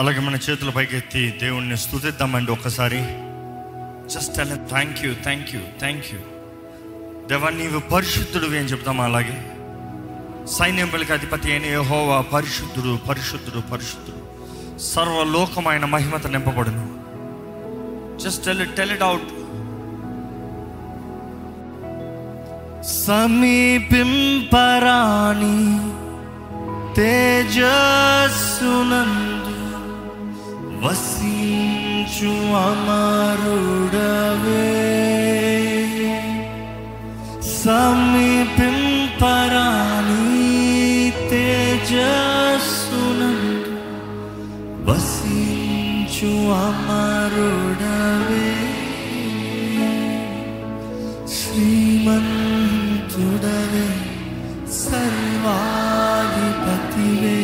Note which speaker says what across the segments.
Speaker 1: అలాగే మన చేతుల పైకి ఎత్తి దేవుణ్ణి స్థుతిద్దామండి ఒకసారి జస్ట్ అలా thank you thank you thank you దేవా నీవు పరిశుద్ధుడు అని చెప్తామా అలాగే సైన్యంబలికి అధిపతి అయిన యహోవా పరిశుద్ధుడు పరిశుద్ధుడు పరిశుద్ధుడు సర్వలోకమైన మహిమత నింపబడును just tell tell it out సమీపింపరాణి తేజస్సునందు वसिंचु अमरुडवे समीपिं परानि ते जुन वसिंचु अमरुडवे श्रीमन् चुडवे सर्वाधिपतिरे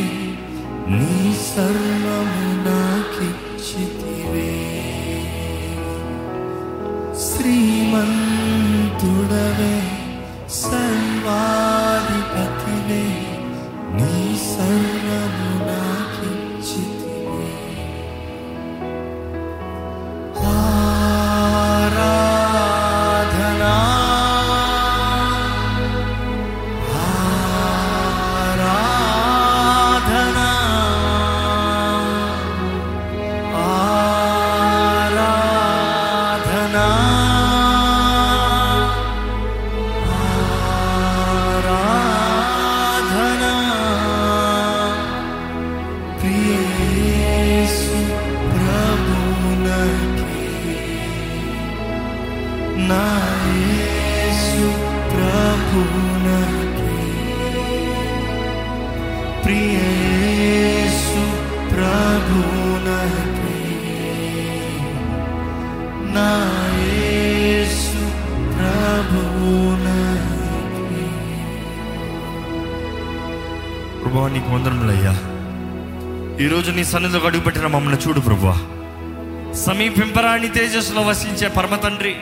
Speaker 1: సన్నిధిలో అడుగుపెట్టిన మమ్మల్ని చూడు ప్రభు సమీపింపరాణి తేజస్సులో వసించే పరమ తండ్రి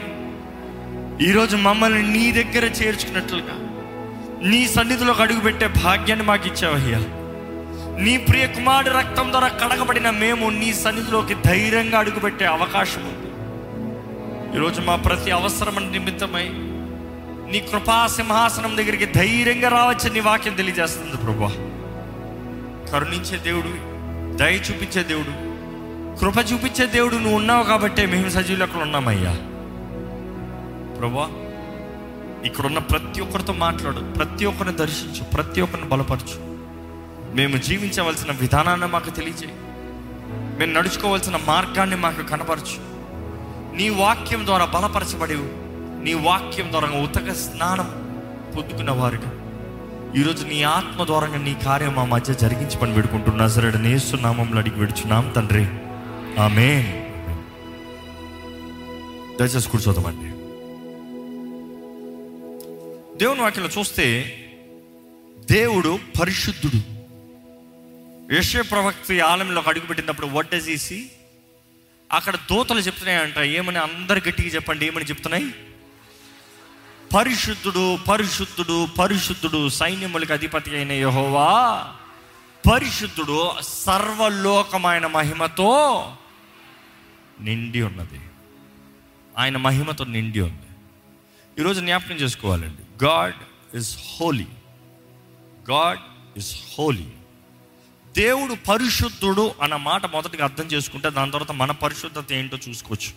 Speaker 1: ఈరోజు మమ్మల్ని నీ దగ్గర చేర్చుకున్నట్లుగా నీ సన్నిధిలో అడుగుపెట్టే భాగ్యాన్ని మాకు ఇచ్చావయ్యా నీ ప్రియ కుమారుడు రక్తం ద్వారా కడగబడిన మేము నీ సన్నిధిలోకి ధైర్యంగా అడుగుపెట్టే అవకాశం ఉంది ఈరోజు మా ప్రతి అవసరం నిమిత్తమై నీ కృపా సింహాసనం దగ్గరికి ధైర్యంగా రావచ్చని నీ వాక్యం తెలియజేస్తుంది ప్రభా కరుణించే దేవుడివి దయ చూపించే దేవుడు కృప చూపించే దేవుడు నువ్వు ఉన్నావు కాబట్టే మేము సజీవులు అక్కడ ఉన్నామయ్యా ప్రభా ఇక్కడున్న ప్రతి ఒక్కరితో మాట్లాడు ప్రతి ఒక్కరిని దర్శించు ప్రతి ఒక్కరిని బలపరచు మేము జీవించవలసిన విధానాన్ని మాకు తెలియజేయి మేము నడుచుకోవాల్సిన మార్గాన్ని మాకు కనపరచు నీ వాక్యం ద్వారా బలపరచబడి నీ వాక్యం ద్వారా ఉతక స్నానం పొద్దుకున్న వారుగా ఈరోజు నీ ఆత్మ ద్వారంగా నీ కార్యం మా మధ్య జరిగించి పని పెడుకుంటున్నా సరే నేస్తున్నామంలో అడిగి విడుచున్నాం తండ్రి ఆమె దయచేసి కూర్చోదామండి దేవుని వాక్యలో చూస్తే దేవుడు పరిశుద్ధుడు యశ్వ ప్రవక్త ఆలయంలోకి అడుగుపెట్టినప్పుడు వడ్డ తీసి అక్కడ దోతలు చెప్తున్నాయంట ఏమని అందరు గట్టిగా చెప్పండి ఏమని చెప్తున్నాయి పరిశుద్ధుడు పరిశుద్ధుడు పరిశుద్ధుడు సైన్యములకు అధిపతి అయిన యహోవా పరిశుద్ధుడు సర్వలోకమైన మహిమతో నిండి ఉన్నది ఆయన మహిమతో నిండి ఉంది ఈరోజు జ్ఞాపకం చేసుకోవాలండి God is holy God is holy దేవుడు పరిశుద్ధుడు అన్న మాట మొదటిగా అర్థం చేసుకుంటే దాని తర్వాత మన పరిశుద్ధత ఏంటో చూసుకోవచ్చు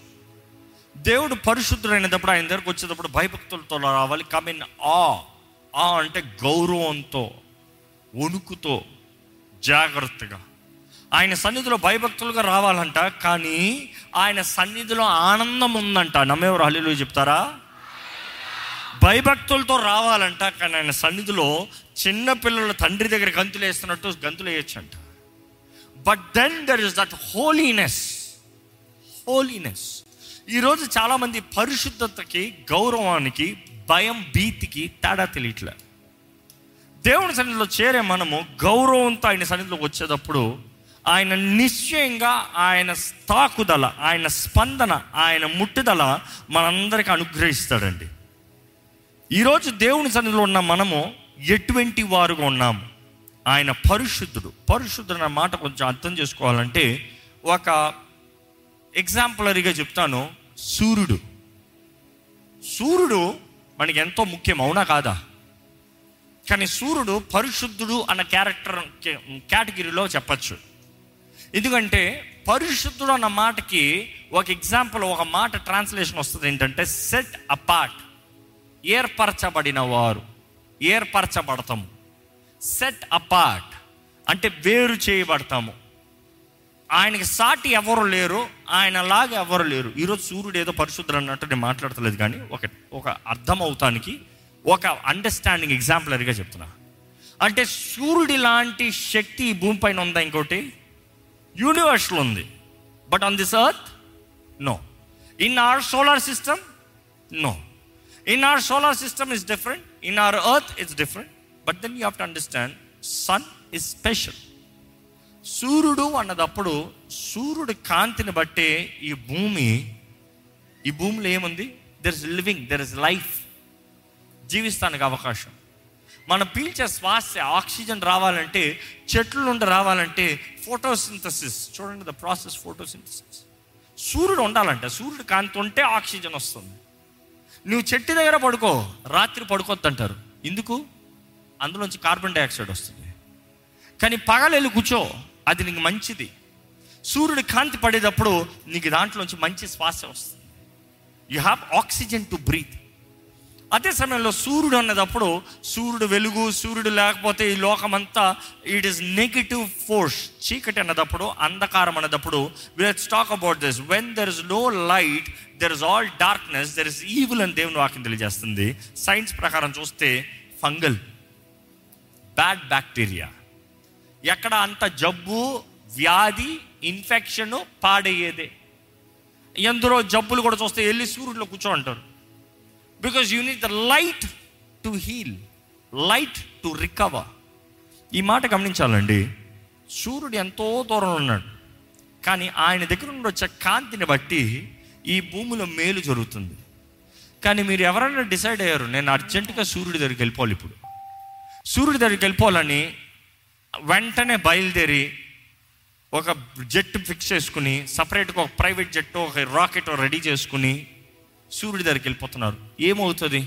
Speaker 1: దేవుడు పరిశుద్ధుడైనప్పుడు ఆయన దగ్గరకు వచ్చేటప్పుడు భయభక్తులతో రావాలి కమిన్ ఆ ఆ అంటే గౌరవంతో వణుకుతో జాగ్రత్తగా ఆయన సన్నిధిలో భయభక్తులుగా రావాలంట కానీ ఆయన సన్నిధిలో ఆనందం ఉందంట నమ్మేవారు హల్లీలు చెప్తారా భయభక్తులతో రావాలంట కానీ ఆయన సన్నిధిలో చిన్న పిల్లల తండ్రి దగ్గర గంతులు వేస్తున్నట్టు గంతులు వేయొచ్చంట but then there is that holiness holiness ఈరోజు చాలామంది పరిశుద్ధతకి గౌరవానికి భయం భీతికి తేడా తెలియట్లే దేవుని సన్నిధిలో చేరే మనము గౌరవంతో ఆయన సన్నిధిలోకి వచ్చేటప్పుడు ఆయన నిశ్చయంగా ఆయన తాకుదల ఆయన స్పందన ఆయన ముట్టుదల మనందరికీ అనుగ్రహిస్తాడండి ఈరోజు దేవుని సన్నిధిలో ఉన్న మనము ఎటువంటి వారుగా ఉన్నాము ఆయన పరిశుద్ధుడు పరిశుద్ధుడు అన్న మాట కొంచెం అర్థం చేసుకోవాలంటే ఒక ఎగ్జాంపులరీగా చెప్తాను సూర్యుడు సూర్యుడు మనకి ఎంతో ముఖ్యం అవునా కాదా కానీ సూర్యుడు పరిశుద్ధుడు అన్న క్యారెక్టర్ కేటగిరీలో చెప్పచ్చు ఎందుకంటే పరిశుద్ధుడు అన్న మాటకి ఒక ఎగ్జాంపుల్ ఒక మాట ట్రాన్స్లేషన్ వస్తుంది ఏంటంటే సెట్ అపార్ట్ ఏర్పరచబడిన వారు ఏర్పరచబడతాము సెట్ అపార్ట్ అంటే వేరు చేయబడతాము ఆయనకి సాటి ఎవరు లేరు ఆయనలాగా ఎవరు లేరు ఈరోజు సూర్యుడు ఏదో పరిశుద్ధులు అన్నట్టు నేను మాట్లాడతలేదు కానీ ఒక ఒక అర్థం అవుతానికి ఒక అండర్స్టాండింగ్ ఎగ్జాంపులర్గా చెప్తున్నా అంటే సూర్యుడి లాంటి శక్తి ఈ పైన ఉందా ఇంకోటి యూనివర్స్లో ఉంది but on this earth no in our solar system no in our solar system is different in our earth is different but then you have to understand sun is special సూర్యుడు అన్నదప్పుడు సూర్యుడి కాంతిని బట్టే ఈ భూమి ఈ భూమిలో ఏముంది there is living there is life జీవిస్తానికి అవకాశం మనం పీల్చే శ్వాస ఆక్సిజన్ రావాలంటే చెట్ల నుండి రావాలంటే ఫోటోసింథసిస్ చూడండి ద ప్రాసెస్ ఫోటోసింథసిస్ సూర్యుడు ఉండాలంట సూర్యుడు కాంతి ఉంటే ఆక్సిజన్ వస్తుంది నువ్వు చెట్టు దగ్గర పడుకో రాత్రి పడుకోవద్దంటారు ఎందుకు అందులోంచి కార్బన్ డైఆక్సైడ్ వస్తుంది కానీ పగలెళ్ళి కూర్చో అది నీకు మంచిది సూర్యుడు కాంతి పడేటప్పుడు నీకు దాంట్లోంచి మంచి శ్వాస వస్తుంది you have oxygen to breathe అదే సమయంలో సూర్యుడు అన్నదప్పుడు సూర్యుడు వెలుగు సూర్యుడు లేకపోతే ఈ లోకం అంతా ఇట్ ఈస్ నెగిటివ్ ఫోర్స్ చీకటి అన్నదప్పుడు అంధకారం అన్నదప్పుడు విలెట్స్ talk about this when there is no light there is all darkness there is evil అని దేవుని వాక్యం తెలియజేస్తుంది సైన్స్ ప్రకారం చూస్తే ఫంగల్ బ్యాడ్ బ్యాక్టీరియా ఎక్కడ అంత జబ్బు వ్యాధి ఇన్ఫెక్షన్ పాడయ్యేదే ఎందరో జబ్బులు కూడా చూస్తే వెళ్ళి సూర్యుడిలో కూర్చో అంటారు because you need the light to heal light to recover ఈ మాట గమనించాలండి సూర్యుడు ఎంతో దూరంలో ఉన్నాడు కానీ ఆయన దగ్గర నుండి వచ్చే కాంతిని బట్టి ఈ భూమిలో మేలు జరుగుతుంది కానీ మీరు ఎవరైనా డిసైడ్ అయ్యారు నేను అర్జెంటుగా సూర్యుడి దగ్గరికి వెళ్ళిపోవాలి ఇప్పుడు సూర్యుడి దగ్గరికి వెళ్ళిపోవాలని వెంటనే బయలుదేరి ఒక జెట్ ఫిక్స్ చేసుకుని సపరేట్గా ఒక ప్రైవేట్ జెట్ ఒక రాకెట్ రెడీ చేసుకుని సూర్యుడి దగ్గరికి వెళ్ళిపోతున్నారు ఏమవుతుంది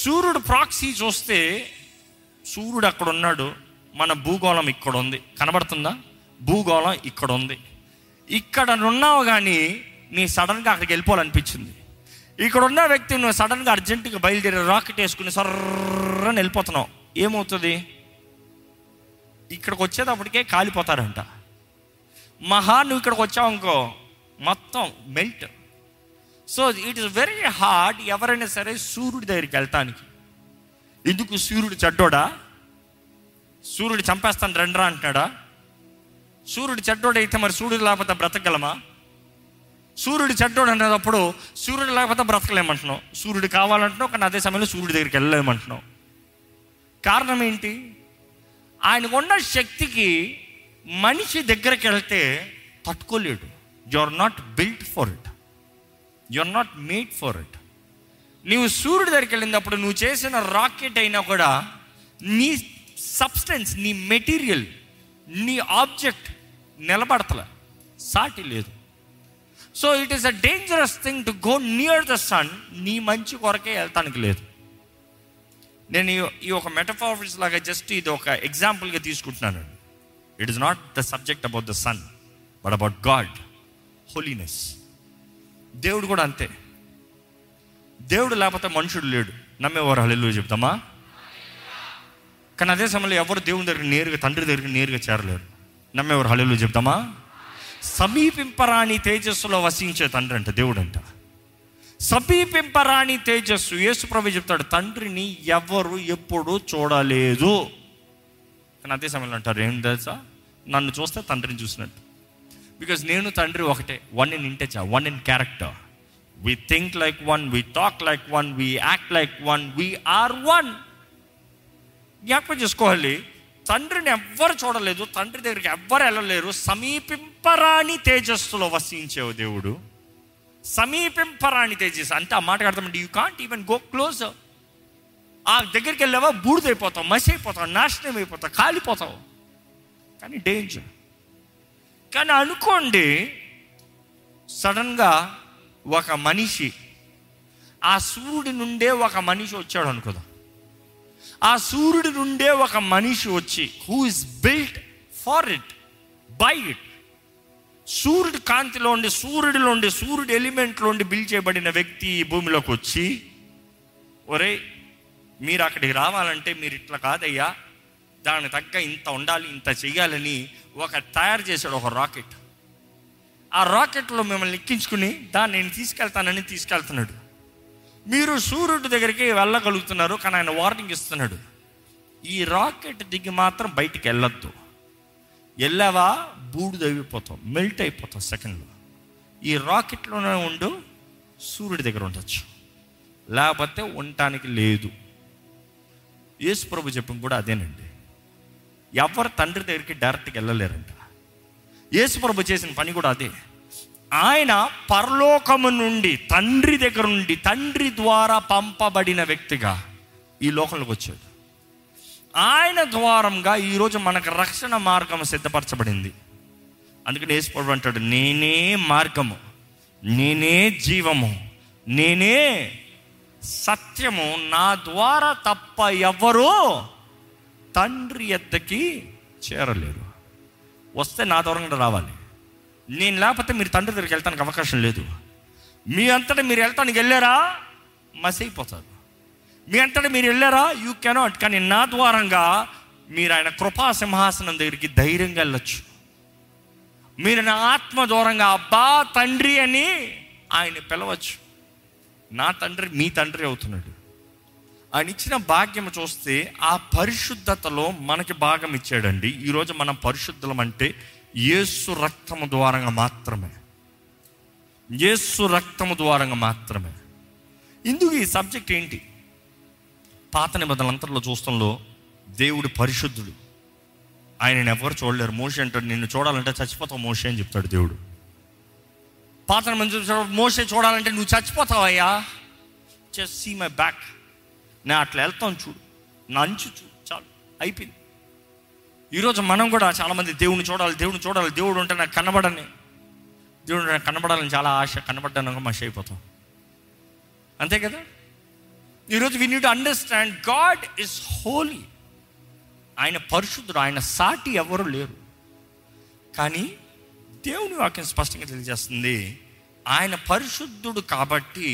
Speaker 1: సూర్యుడు ప్రాక్సీ చూస్తే సూర్యుడు అక్కడ ఉన్నాడు మన భూగోళం ఇక్కడ ఉంది కనబడుతుందా భూగోళం ఇక్కడ ఉంది ఇక్కడ ఉన్నావు కానీ నీ సడన్గా అక్కడికి వెళ్ళిపోవాలనిపించింది ఇక్కడ ఉన్న వ్యక్తి నువ్వు సడన్గా అర్జెంటుగా బయలుదేరి రాకెట్ వేసుకుని సర్రని వెళ్ళిపోతున్నావు ఏమవుతుంది ఇక్కడికి వచ్చేటప్పటికే కాలిపోతారంట మహా నువ్వు ఇక్కడికి వచ్చావు అనుకో మొత్తం melt so it is very hard ఎవరైనా సరే సూర్యుడి దగ్గరికి వెళ్తానికి ఎందుకు సూర్యుడు చెడ్డోడా సూర్యుడు చంపేస్తాను రెండరా అంటున్నాడా సూర్యుడు చెడ్డోడైతే మరి సూర్యుడు లేకపోతే బ్రతకగలమా సూర్యుడు చెడ్డోడు అనేటప్పుడు సూర్యుడు లేకపోతే బ్రతకలేమంటున్నావు సూర్యుడు కావాలంటున్నావు కానీ అదే సమయంలో సూర్యుడి దగ్గరికి వెళ్ళలేమంటున్నావు కారణం ఏంటి ఆయనకున్న శక్తికి మనిషి దగ్గరికి వెళ్తే తట్టుకోలేడు you are not built for it you are not made for it నీవు సూర్యుడి దగ్గరికి వెళ్ళినప్పుడు నువ్వు చేసిన రాకెట్ అయినా కూడా నీ సబ్స్టెన్స్ నీ మెటీరియల్ నీ ఆబ్జెక్ట్ నిలబడతలే సాటి లేదు so it is a dangerous thing to go near the sun నీ మంచి కొరకే వెళ్తానికి లేదు నేను ఈ ఒక మెటఫాఫిస్ లాగా జస్ట్ ఇది ఒక ఎగ్జాంపుల్గా తీసుకుంటున్నాను it is not the subject about the sun but about God holiness దేవుడు కూడా అంతే దేవుడు లేకపోతే మనుషుడు లేడు నమ్మేవారు హల్లెలు చెప్తామా కానీ అదే సమయంలో ఎవరు దేవుని దగ్గర నేరుగా తండ్రి దగ్గర నేరుగా చేరలేరు నమ్మేవారు హల్లెలు చెప్తామా సమీపింపరాని తేజస్సులో వసించే తండ్రి అంట దేవుడు అంట సమీపింపరాణి తేజస్సు యేసు ప్రభు చెప్తాడు తండ్రిని ఎవరు ఎప్పుడు చూడలేదు కానీ అదే సమయంలో అంటారు ఏం తెలుసా నన్ను చూస్తే తండ్రిని చూసినట్టు బికాజ్ నేను తండ్రి ఒకటే one in intent one in character we think like one we talk like one we act like one we are one జ్ఞాపకం చేసుకోవాలి తండ్రిని ఎవ్వరు చూడలేదు తండ్రి దగ్గరికి ఎవ్వరు వెళ్ళలేరు సమీపింపరాని తేజస్సులో వసించేవు దేవుడు సమీపింపరాని తేజస్సు అంటే ఆ మాట కడతామండి you can't even go close ఆ దగ్గరికి వెళ్ళావా బూడిదైపోతావు మసి అయిపోతావు నాశనం అయిపోతావు కాలిపోతావు కానీ డేంజర్ కానీ అనుకోండి సడన్గా ఒక మనిషి ఆ సూర్యుడి నుండే ఒక మనిషి వచ్చాడు అనుకుందాం ఆ సూర్యుడి నుండే ఒక మనిషి వచ్చి who is built for it by it సూర్యుడు కాంతిలో ఉండి సూర్యుడిలో ఉండి సూర్యుడు ఎలిమెంట్లో ఉండి బిల్ చేయబడిన వ్యక్తి ఈ భూమిలోకి వచ్చి ఒరే మీరు అక్కడికి రావాలంటే మీరు ఇట్లా కాదయ్యా దానికి తగ్గ ఇంత ఉండాలి ఇంత చేయాలని ఒక తయారు చేశాడు ఒక రాకెట్ ఆ రాకెట్లో మిమ్మల్ని ఎక్కించుకుని దాన్ని నేను తీసుకెళ్తానని తీసుకెళ్తున్నాడు మీరు సూర్యుడి దగ్గరికి వెళ్ళగలుగుతున్నారు కానీ ఆయన వార్నింగ్ ఇస్తున్నాడు ఈ రాకెట్ దిగి మాత్రం బయటికి వెళ్ళొద్దు వెళ్ళావా బూడిద అయిపోతాం మెల్ట్ అయిపోతాం సెకండ్లో ఈ రాకెట్లోనే ఉండు సూర్యుడి దగ్గర ఉండొచ్చు లేకపోతే ఉండటానికి లేదు యేసు ప్రభు చెప్పిన కూడా అదేనండి ఎవరు తండ్రి దగ్గరికి డైరెక్ట్గా వెళ్ళలేరంట యేసు ప్రభు చేసిన పని కూడా అదే ఆయన పరలోకము నుండి తండ్రి దగ్గర నుండి తండ్రి ద్వారా పంపబడిన వ్యక్తిగా ఈ లోకంలోకి వచ్చాడు ఆయన ద్వారంగా ఈరోజు మనకు రక్షణ మార్గం సిద్ధపరచబడింది అందుకని వేసుకోవడం అంటాడు నేనే మార్గము నేనే జీవము నేనే సత్యము నా ద్వారా తప్ప ఎవరు తండ్రి ఎద్దకి చేరలేరు వస్తే నా దూరంగా రావాలి నేను లేకపోతే మీరు తండ్రి దగ్గరికి వెళ్తానికి అవకాశం లేదు మీ అంతటా మీరు వెళ్తానికి వెళ్ళారా మసైపోతారు మీ అంటే మీరు వెళ్ళారా యూ కెనాట్ కానీ నా ద్వారంగా మీరు ఆయన కృపా సింహాసనం దగ్గరికి ధైర్యంగా వెళ్ళొచ్చు మీరు నా ఆత్మ దూరంగా అబ్బా తండ్రి అని ఆయన పిలవచ్చు నా తండ్రి మీ తండ్రి అవుతున్నాడు ఆయన ఇచ్చిన భాగ్యం చూస్తే ఆ పరిశుద్ధతలో మనకి భాగం ఇచ్చాడండి ఈరోజు మనం పరిశుద్ధులం అంటే యేసు రక్తము ద్వారంగా మాత్రమే యేసు రక్తము ద్వారంగా మాత్రమే ఇందుకు ఈ సబ్జెక్ట్ ఏంటి పాత నిబంధనలు అంతట్లో చూస్తాంలో దేవుడు పరిశుద్ధుడు ఆయనను ఎవరు చూడలేరు మోషే అంటాడు నిన్ను చూడాలంటే చచ్చిపోతావు మోషే అని చెప్తాడు దేవుడు పాత నిబంధన చూడాలంటే నువ్వు చచ్చిపోతావయ్యా జస్ట్ సీ మై బ్యాక్ నేను అట్లా వెళ్తాను చూడు నా అంచు చూడు చాలు అయిపోయింది ఈరోజు మనం కూడా చాలామంది దేవుని చూడాలి దేవుని చూడాలి దేవుడు ఉంటే నాకు కనబడని దేవుడు నాకు కనబడాలని చాలా ఆశ కనబడ్డాను మషి అయిపోతాం అంతే కదా ఈరోజు we need understand God is holy ఆయన పరిశుద్ధుడు ఆయన సాటి ఎవరు లేరు కానీ దేవుని వాక్యం స్పష్టంగా తెలియజేస్తుంది ఆయన పరిశుద్ధుడు కాబట్టి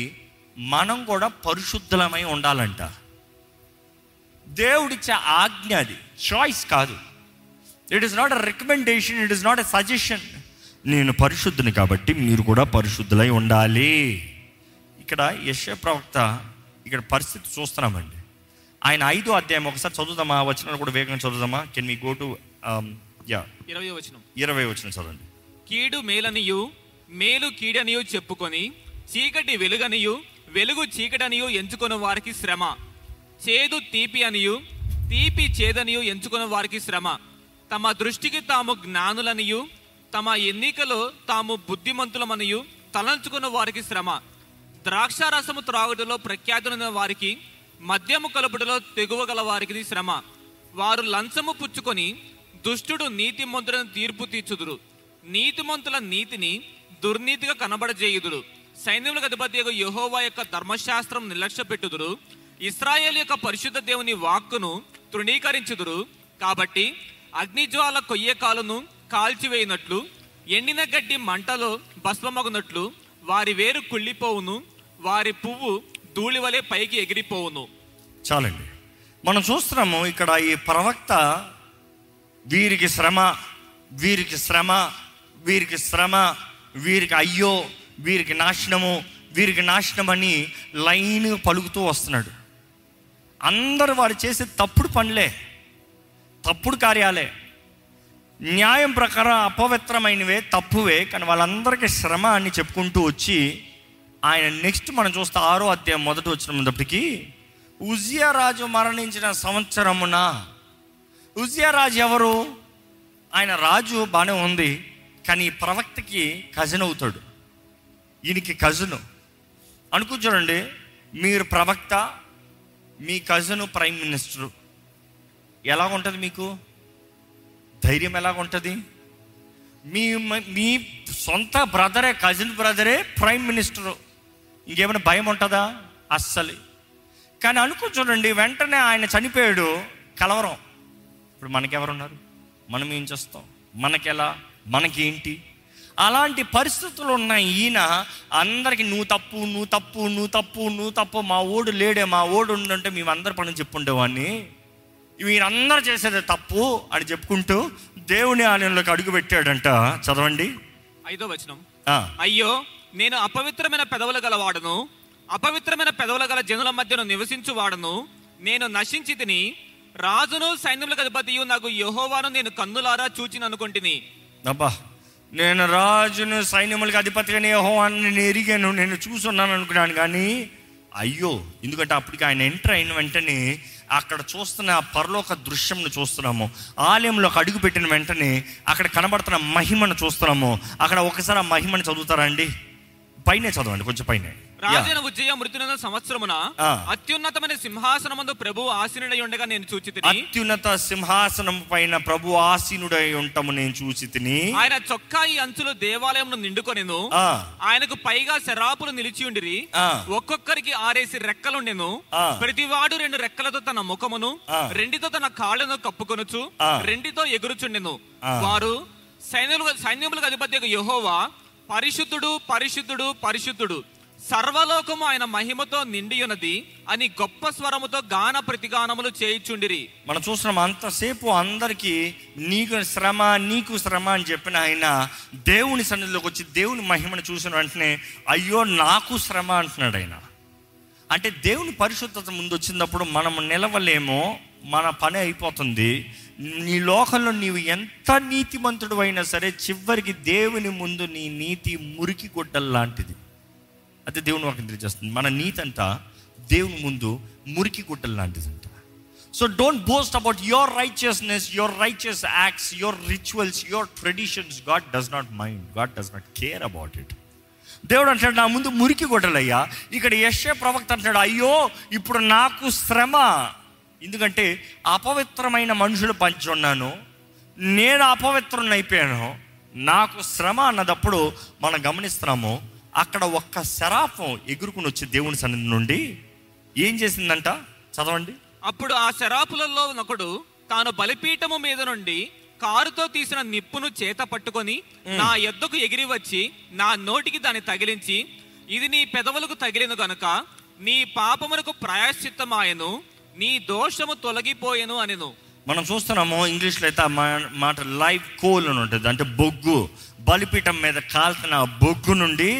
Speaker 1: మనం కూడా పరిశుద్ధులమై ఉండాలంట దేవుడిచ్చే ఆజ్ఞ అది చాయిస్ కాదు it is not a recommendation it is not a suggestion నేను పరిశుద్ధుని కాబట్టి మీరు కూడా పరిశుద్ధులై ఉండాలి ఇక్కడ యశ ప్రవక్త ఇక్కడ పరిస్థితి చూస్తున్నామండి ఆయన ఐదో అధ్యాయం ఒకసారి చదువుదామా వచ్చిన కూడా వేగంగా చదువుదామా కెన్ మీ గో టు ఇరవై వచనం ఇరవై వచనం చదవండి కీడు మేలనియు మేలు
Speaker 2: కీడనియు చెప్పుకొని చీకటి వెలుగనియు వెలుగు చీకటనియు ఎంచుకున్న వారికి శ్రమ చేదు తీపి అనియు తీపి చేదనియు ఎంచుకున్న వారికి శ్రమ తమ దృష్టికి తాము జ్ఞానులనియు తమ ఎన్నికలో తాము బుద్ధిమంతులమనియు తలంచుకున్న వారికి శ్రమ ద్రాక్షారసము త్రాగుటలో ప్రఖ్యాతులైన వారికి మద్యము కలుపుటలో తెగువ గల వారికి శ్రమ వారు లంచము పుచ్చుకొని దుష్టుడు నీతిమంతులను తీర్పు తీర్చుదురు నీతిమంతుల నీతిని దుర్నీతిగా కనబడజేయుదురు సైన్యములకు అధిపతి యహోవా యొక్క ధర్మశాస్త్రం నిర్లక్ష్యపెట్టుదురు ఇస్రాయేల్ యొక్క పరిశుద్ధ దేవుని వాక్కును తృణీకరించుదురు కాబట్టి అగ్నిజ్వాల కొయ్యకాలను కాల్చివేయినట్లు ఎండిన గడ్డి మంటలో భస్మమగునట్లు వారి వేరు కుళ్ళిపోవును వారి పువ్వు వలె పైకి ఎగిరిపోవును
Speaker 1: చాలండి మనం చూస్తున్నాము ఇక్కడ ఈ ప్రవక్త వీరికి శ్రమ వీరికి శ్రమ వీరికి శ్రమ వీరికి అయ్యో వీరికి నాశనము వీరికి నాశనం అని లైన్ పలుకుతూ వస్తున్నాడు అందరు వాడు చేసే తప్పుడు పనులే తప్పుడు కార్యాలే న్యాయం ప్రకారం అపవిత్రమైనవే తప్పువే కానీ వాళ్ళందరికీ శ్రమ అని చెప్పుకుంటూ వచ్చి ఆయన నెక్స్ట్ మనం చూస్తే ఆరో అధ్యాయం మొదట వచ్చిన ఉజియా రాజు మరణించిన సంవత్సరమున ఉజియా రాజు ఎవరు ఆయన రాజు బాగానే ఉంది కానీ ప్రవక్తకి కజిన్ అవుతాడు ఈయనకి కజిన్ అనుకో మీరు ప్రవక్త మీ కజిన్ ప్రైమ్ మినిస్టరు ఎలాగుంటుంది మీకు ధైర్యం ఎలా ఉంటుంది మీ మీ సొంత బ్రదరే కజిన్ బ్రదరే ప్రైమ్ మినిస్టరు ఇంకేమైనా భయం ఉంటుందా అస్సలు కానీ అనుకో చూడండి వెంటనే ఆయన చనిపోయాడు కలవరం ఇప్పుడు మనకెవరున్నారు మనం ఏం చేస్తాం మనకెలా మనకేంటి అలాంటి పరిస్థితులు ఉన్న ఈయన అందరికి నువ్వు తప్పు నువ్వు తప్పు నువ్వు తప్పు నువ్వు తప్పు మా ఓడు లేడే మా ఓడు ఉండంటే మేము అందరి పని చెప్పుండేవాడిని వీరందరూ చేసేది తప్పు అని చెప్పుకుంటూ దేవుని ఆలయంలోకి అడుగు పెట్టాడంట చదవండి
Speaker 2: ఐదో వచనం అయ్యో నేను అపవిత్రమైన పెదవులు గల వాడను అపవిత్రమైన పెదవుల గల జనుల మధ్యను నివసించు వాడను నేను నశించి తిని రాజును సైన్యములకు అధిపతియు నాకు యహోవాను నేను కన్నులారా చూచిన అనుకుంటుని అబ్బా
Speaker 1: నేను రాజును సైన్యములకు అధిపతిగా యహోవాను నేను ఎరిగాను నేను చూసున్నాను అనుకున్నాను కానీ అయ్యో ఎందుకంటే అప్పటికి ఆయన ఎంటర్ అయిన వెంటనే అక్కడ చూస్తున్న ఆ పరలోక దృశ్యంను చూస్తున్నాము ఆలయంలోకి అడుగు పెట్టిన వెంటనే అక్కడ కనబడుతున్న మహిమను చూస్తున్నాము అక్కడ ఒకసారి ఆ మహిమను చదువుతారా అండి పైనే చదవండి కొంచెం పైనే
Speaker 2: రాజైన ఉజ్జయ మృతున సంవత్సరమున అత్యున్నతమైన సింహాసనమందు ప్రభు ఆసీనుడై ఉండగా నేను చూచి అత్యున్నత సింహాసనం
Speaker 1: పైన ప్రభు ఆసీనుడై ఉంటాము నేను చూచి ఆయన చొక్కా ఈ అంచులో
Speaker 2: దేవాలయం నిండుకొనేను ఆయనకు పైగా శరాపులు నిలిచి ఉండిరి ఒక్కొక్కరికి ఆరేసి రెక్కలుండెను ప్రతివాడు రెండు రెక్కలతో తన ముఖమును రెండితో తన కాళ్ళను కప్పుకొనుచు రెండితో ఎగురుచుండెను వారు సైన్యులు సైన్యములకు అధిపతి యహోవా పరిశుద్ధుడు పరిశుద్ధుడు పరిశుద్ధుడు సర్వలోకము ఆయన మహిమతో నిండియున్నది అని గొప్ప స్వరముతో గాన ప్రతిగానములు చేయుచుండిరి మనం
Speaker 1: చూస్తున్నాం అంతసేపు అందరికీ నీకు శ్రమ నీకు శ్రమ అని చెప్పిన ఆయన దేవుని సన్నిధిలోకి వచ్చి దేవుని మహిమను చూసిన వెంటనే అయ్యో నాకు శ్రమ అంటున్నాడు ఆయన అంటే దేవుని పరిశుద్ధత ముందు వచ్చినప్పుడు మనం నిలవలేమో మన పని అయిపోతుంది నీ లోకంలో నీవు ఎంత నీతిమంతుడు అయినా సరే చివరికి దేవుని ముందు నీ నీతి మురికి గుడ్డల్లాంటిది లాంటిది అదే దేవుని వాక్యం తెలియజేస్తుంది మన నీతి అంట దేవుని ముందు మురికి గుడ్డలు అంట so don't boast about your righteousness your righteous acts your rituals your traditions God does not mind God does not care about it దేవుడు అంటాడు నా ముందు మురికి గొడ్డలయ్యా ఇక్కడ యశే ప్రవక్త అంటాడు అయ్యో ఇప్పుడు నాకు శ్రమ ఎందుకంటే అపవిత్రమైన మనుషులు పంచున్నాను నేను అపవిత్రం అయిపోయాను నాకు శ్రమ అన్నదప్పుడు మనం గమనిస్తున్నాము అక్కడ ఒక్క శరాఫం ఎగురుకుని వచ్చి దేవుని సన్నిధి నుండి ఏం చేసిందంట చదవండి
Speaker 2: అప్పుడు ఆ శరాపులలో ఒకడు తాను బలిపీఠము మీద నుండి కారుతో తీసిన నిప్పును చేత పట్టుకొని నా ఎద్దకు ఎగిరి వచ్చి నా నోటికి దాన్ని తగిలించి ఇది నీ పెదవులకు తగిలిను గనుక నీ పాపములకు ప్రయాశ్చిత్తమాయను నీ దోషము తొలగిపోయేను అనిను
Speaker 1: మనం చూస్తున్నాము ఇంగ్లీష్లో అయితే మాట లైవ్ కోల్ అని ఉంటుంది అంటే బొగ్గు బలిపీఠం మీద కాల్చిన బొగ్గు నుండి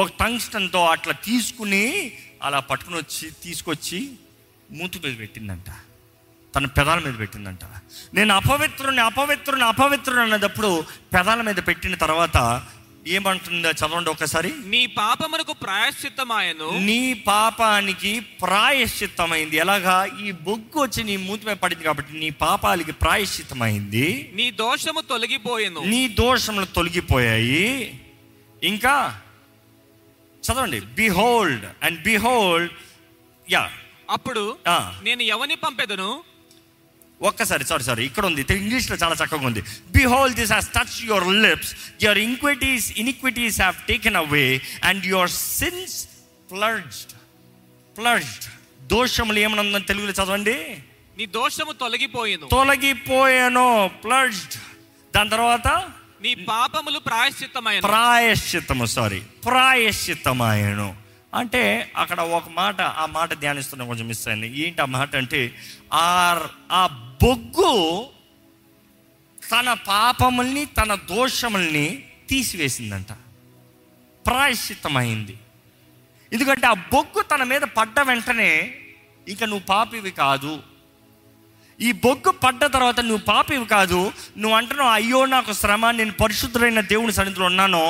Speaker 1: ఒక టంగ్స్టన్తో అట్లా తీసుకుని అలా పట్టుకుని వచ్చి తీసుకొచ్చి మూతు మీద పెట్టిందంట తన పెదాల మీద పెట్టిందంట నేను అపవిత్రుని అపవిత్రుని అపవిత్రుని అన్నదప్పుడు పెదాల మీద పెట్టిన తర్వాత ఏమంటుందా చదవండి ఒకసారి
Speaker 2: నీ పాపమునకు ప్రాయశ్చిత్తమాయను
Speaker 1: నీ పాపానికి ప్రాయశ్చిత్తమైంది ఎలాగా ఈ బొగ్గు వచ్చి నీ మూతిపై పడింది కాబట్టి నీ పాపాలకి ప్రాయశ్చిత్తమైంది
Speaker 2: నీ దోషము తొలగిపోయాను నీ దోషములు తొలగిపోయాయి ఇంకా చదవండి బిహోల్డ్ అండ్ బిహోల్డ్ యా అప్పుడు నేను ఎవరిని పంపేదను ఒక్కసారి సారీ సారీ ఇక్కడ ఉంది ఇంగ్లీష్లో చాలా చక్కగా ఉంది behold this has touch your lips your iniquities iniquities have taken away and your sins purged purged దోషములు ఏమన్నా తెలుగులో చదవండి నీ దోషము తొలగిపోయాను తొలగిపోయాను ప్లర్జ్డ్ దాని తర్వాత నీ పాపములు ప్రాయశ్చిత్తమైన ప్రాయశ్చిత్తము సారీ ప్రాయశ్చిత్తమాయను అంటే అక్కడ ఒక మాట ఆ మాట ధ్యానిస్తున్న కొంచెం మిస్ అయింది ఏంటి ఆ మాట అంటే ఆర్ ఆ బొగ్గు తన పాపముల్ని తన
Speaker 3: దోషముల్ని తీసివేసిందంట ప్రాయశ్చిత్తమైంది ఎందుకంటే ఆ బొగ్గు తన మీద పడ్డ వెంటనే ఇక నువ్వు పాపివి కాదు ఈ బొగ్గు పడ్డ తర్వాత నువ్వు పాపివి కాదు నువ్వు అంటున్నావు అయ్యో నాకు శ్రమ నేను పరిశుద్ధులైన దేవుని సన్నిధిలో ఉన్నాను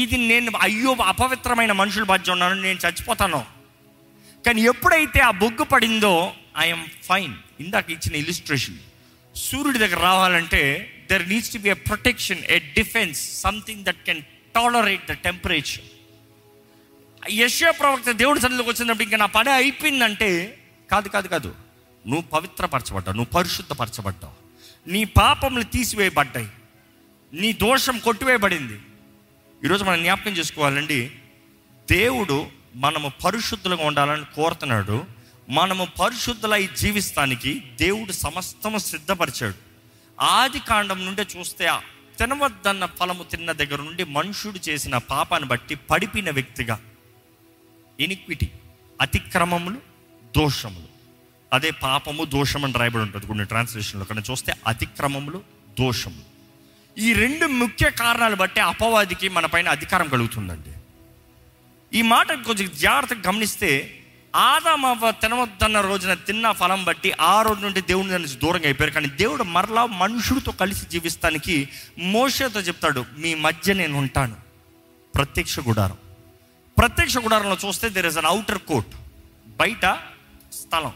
Speaker 3: ఇది నేను అయ్యో అపవిత్రమైన మనుషుల బాధ్య ఉన్నాను నేను చచ్చిపోతాను కానీ ఎప్పుడైతే ఆ బొగ్గు పడిందో ఐఎమ్ ఫైన్ ఇందాక ఇచ్చిన ఇలిస్ట్రేషన్ సూర్యుడి దగ్గర రావాలంటే there needs to be a protection a defence something that can tolerate the temperature యశ్వ ప్రవక్త దేవుడి సన్నిధిలోకి వచ్చినప్పుడు ఇంకా నా పని అయిపోయిందంటే కాదు కాదు కాదు నువ్వు పవిత్రపరచబడ్డావు నువ్వు పరిశుద్ధపరచబడ్డావు నీ పాపములు తీసివేయబడ్డాయి నీ దోషం కొట్టివేయబడింది ఈరోజు మనం జ్ఞాపకం చేసుకోవాలండి దేవుడు మనము పరిశుద్ధులుగా ఉండాలని కోరుతున్నాడు మనము పరిశుద్ధులై జీవిస్తానికి దేవుడు సమస్తము సిద్ధపరిచాడు ఆది కాండం నుండే చూస్తే తినవద్దన్న ఫలము తిన్న దగ్గర నుండి మనుషుడు చేసిన పాపాన్ని బట్టి పడిపిన వ్యక్తిగా ఇనిక్విటీ అతిక్రమములు దోషములు అదే పాపము దోషం అని రాయబడి ఉంటుంది కొన్ని ట్రాన్స్లేషన్లో కానీ చూస్తే అతిక్రమములు దోషములు ఈ రెండు ముఖ్య కారణాలు బట్టి అపవాదికి మన పైన అధికారం కలుగుతుందండి ఈ మాట కొంచెం జాగ్రత్తగా గమనిస్తే మా తినవద్దన్న రోజున తిన్న ఫలం బట్టి ఆ రోజు నుండి దేవుని నుంచి దూరంగా అయిపోయారు కానీ దేవుడు మరలా మనుషుడితో కలిసి జీవిస్తానికి మోసతో చెప్తాడు మీ మధ్య నేను ఉంటాను ప్రత్యక్ష గుడారం ప్రత్యక్ష గుడారంలో చూస్తే there is an outer court బయట స్థలం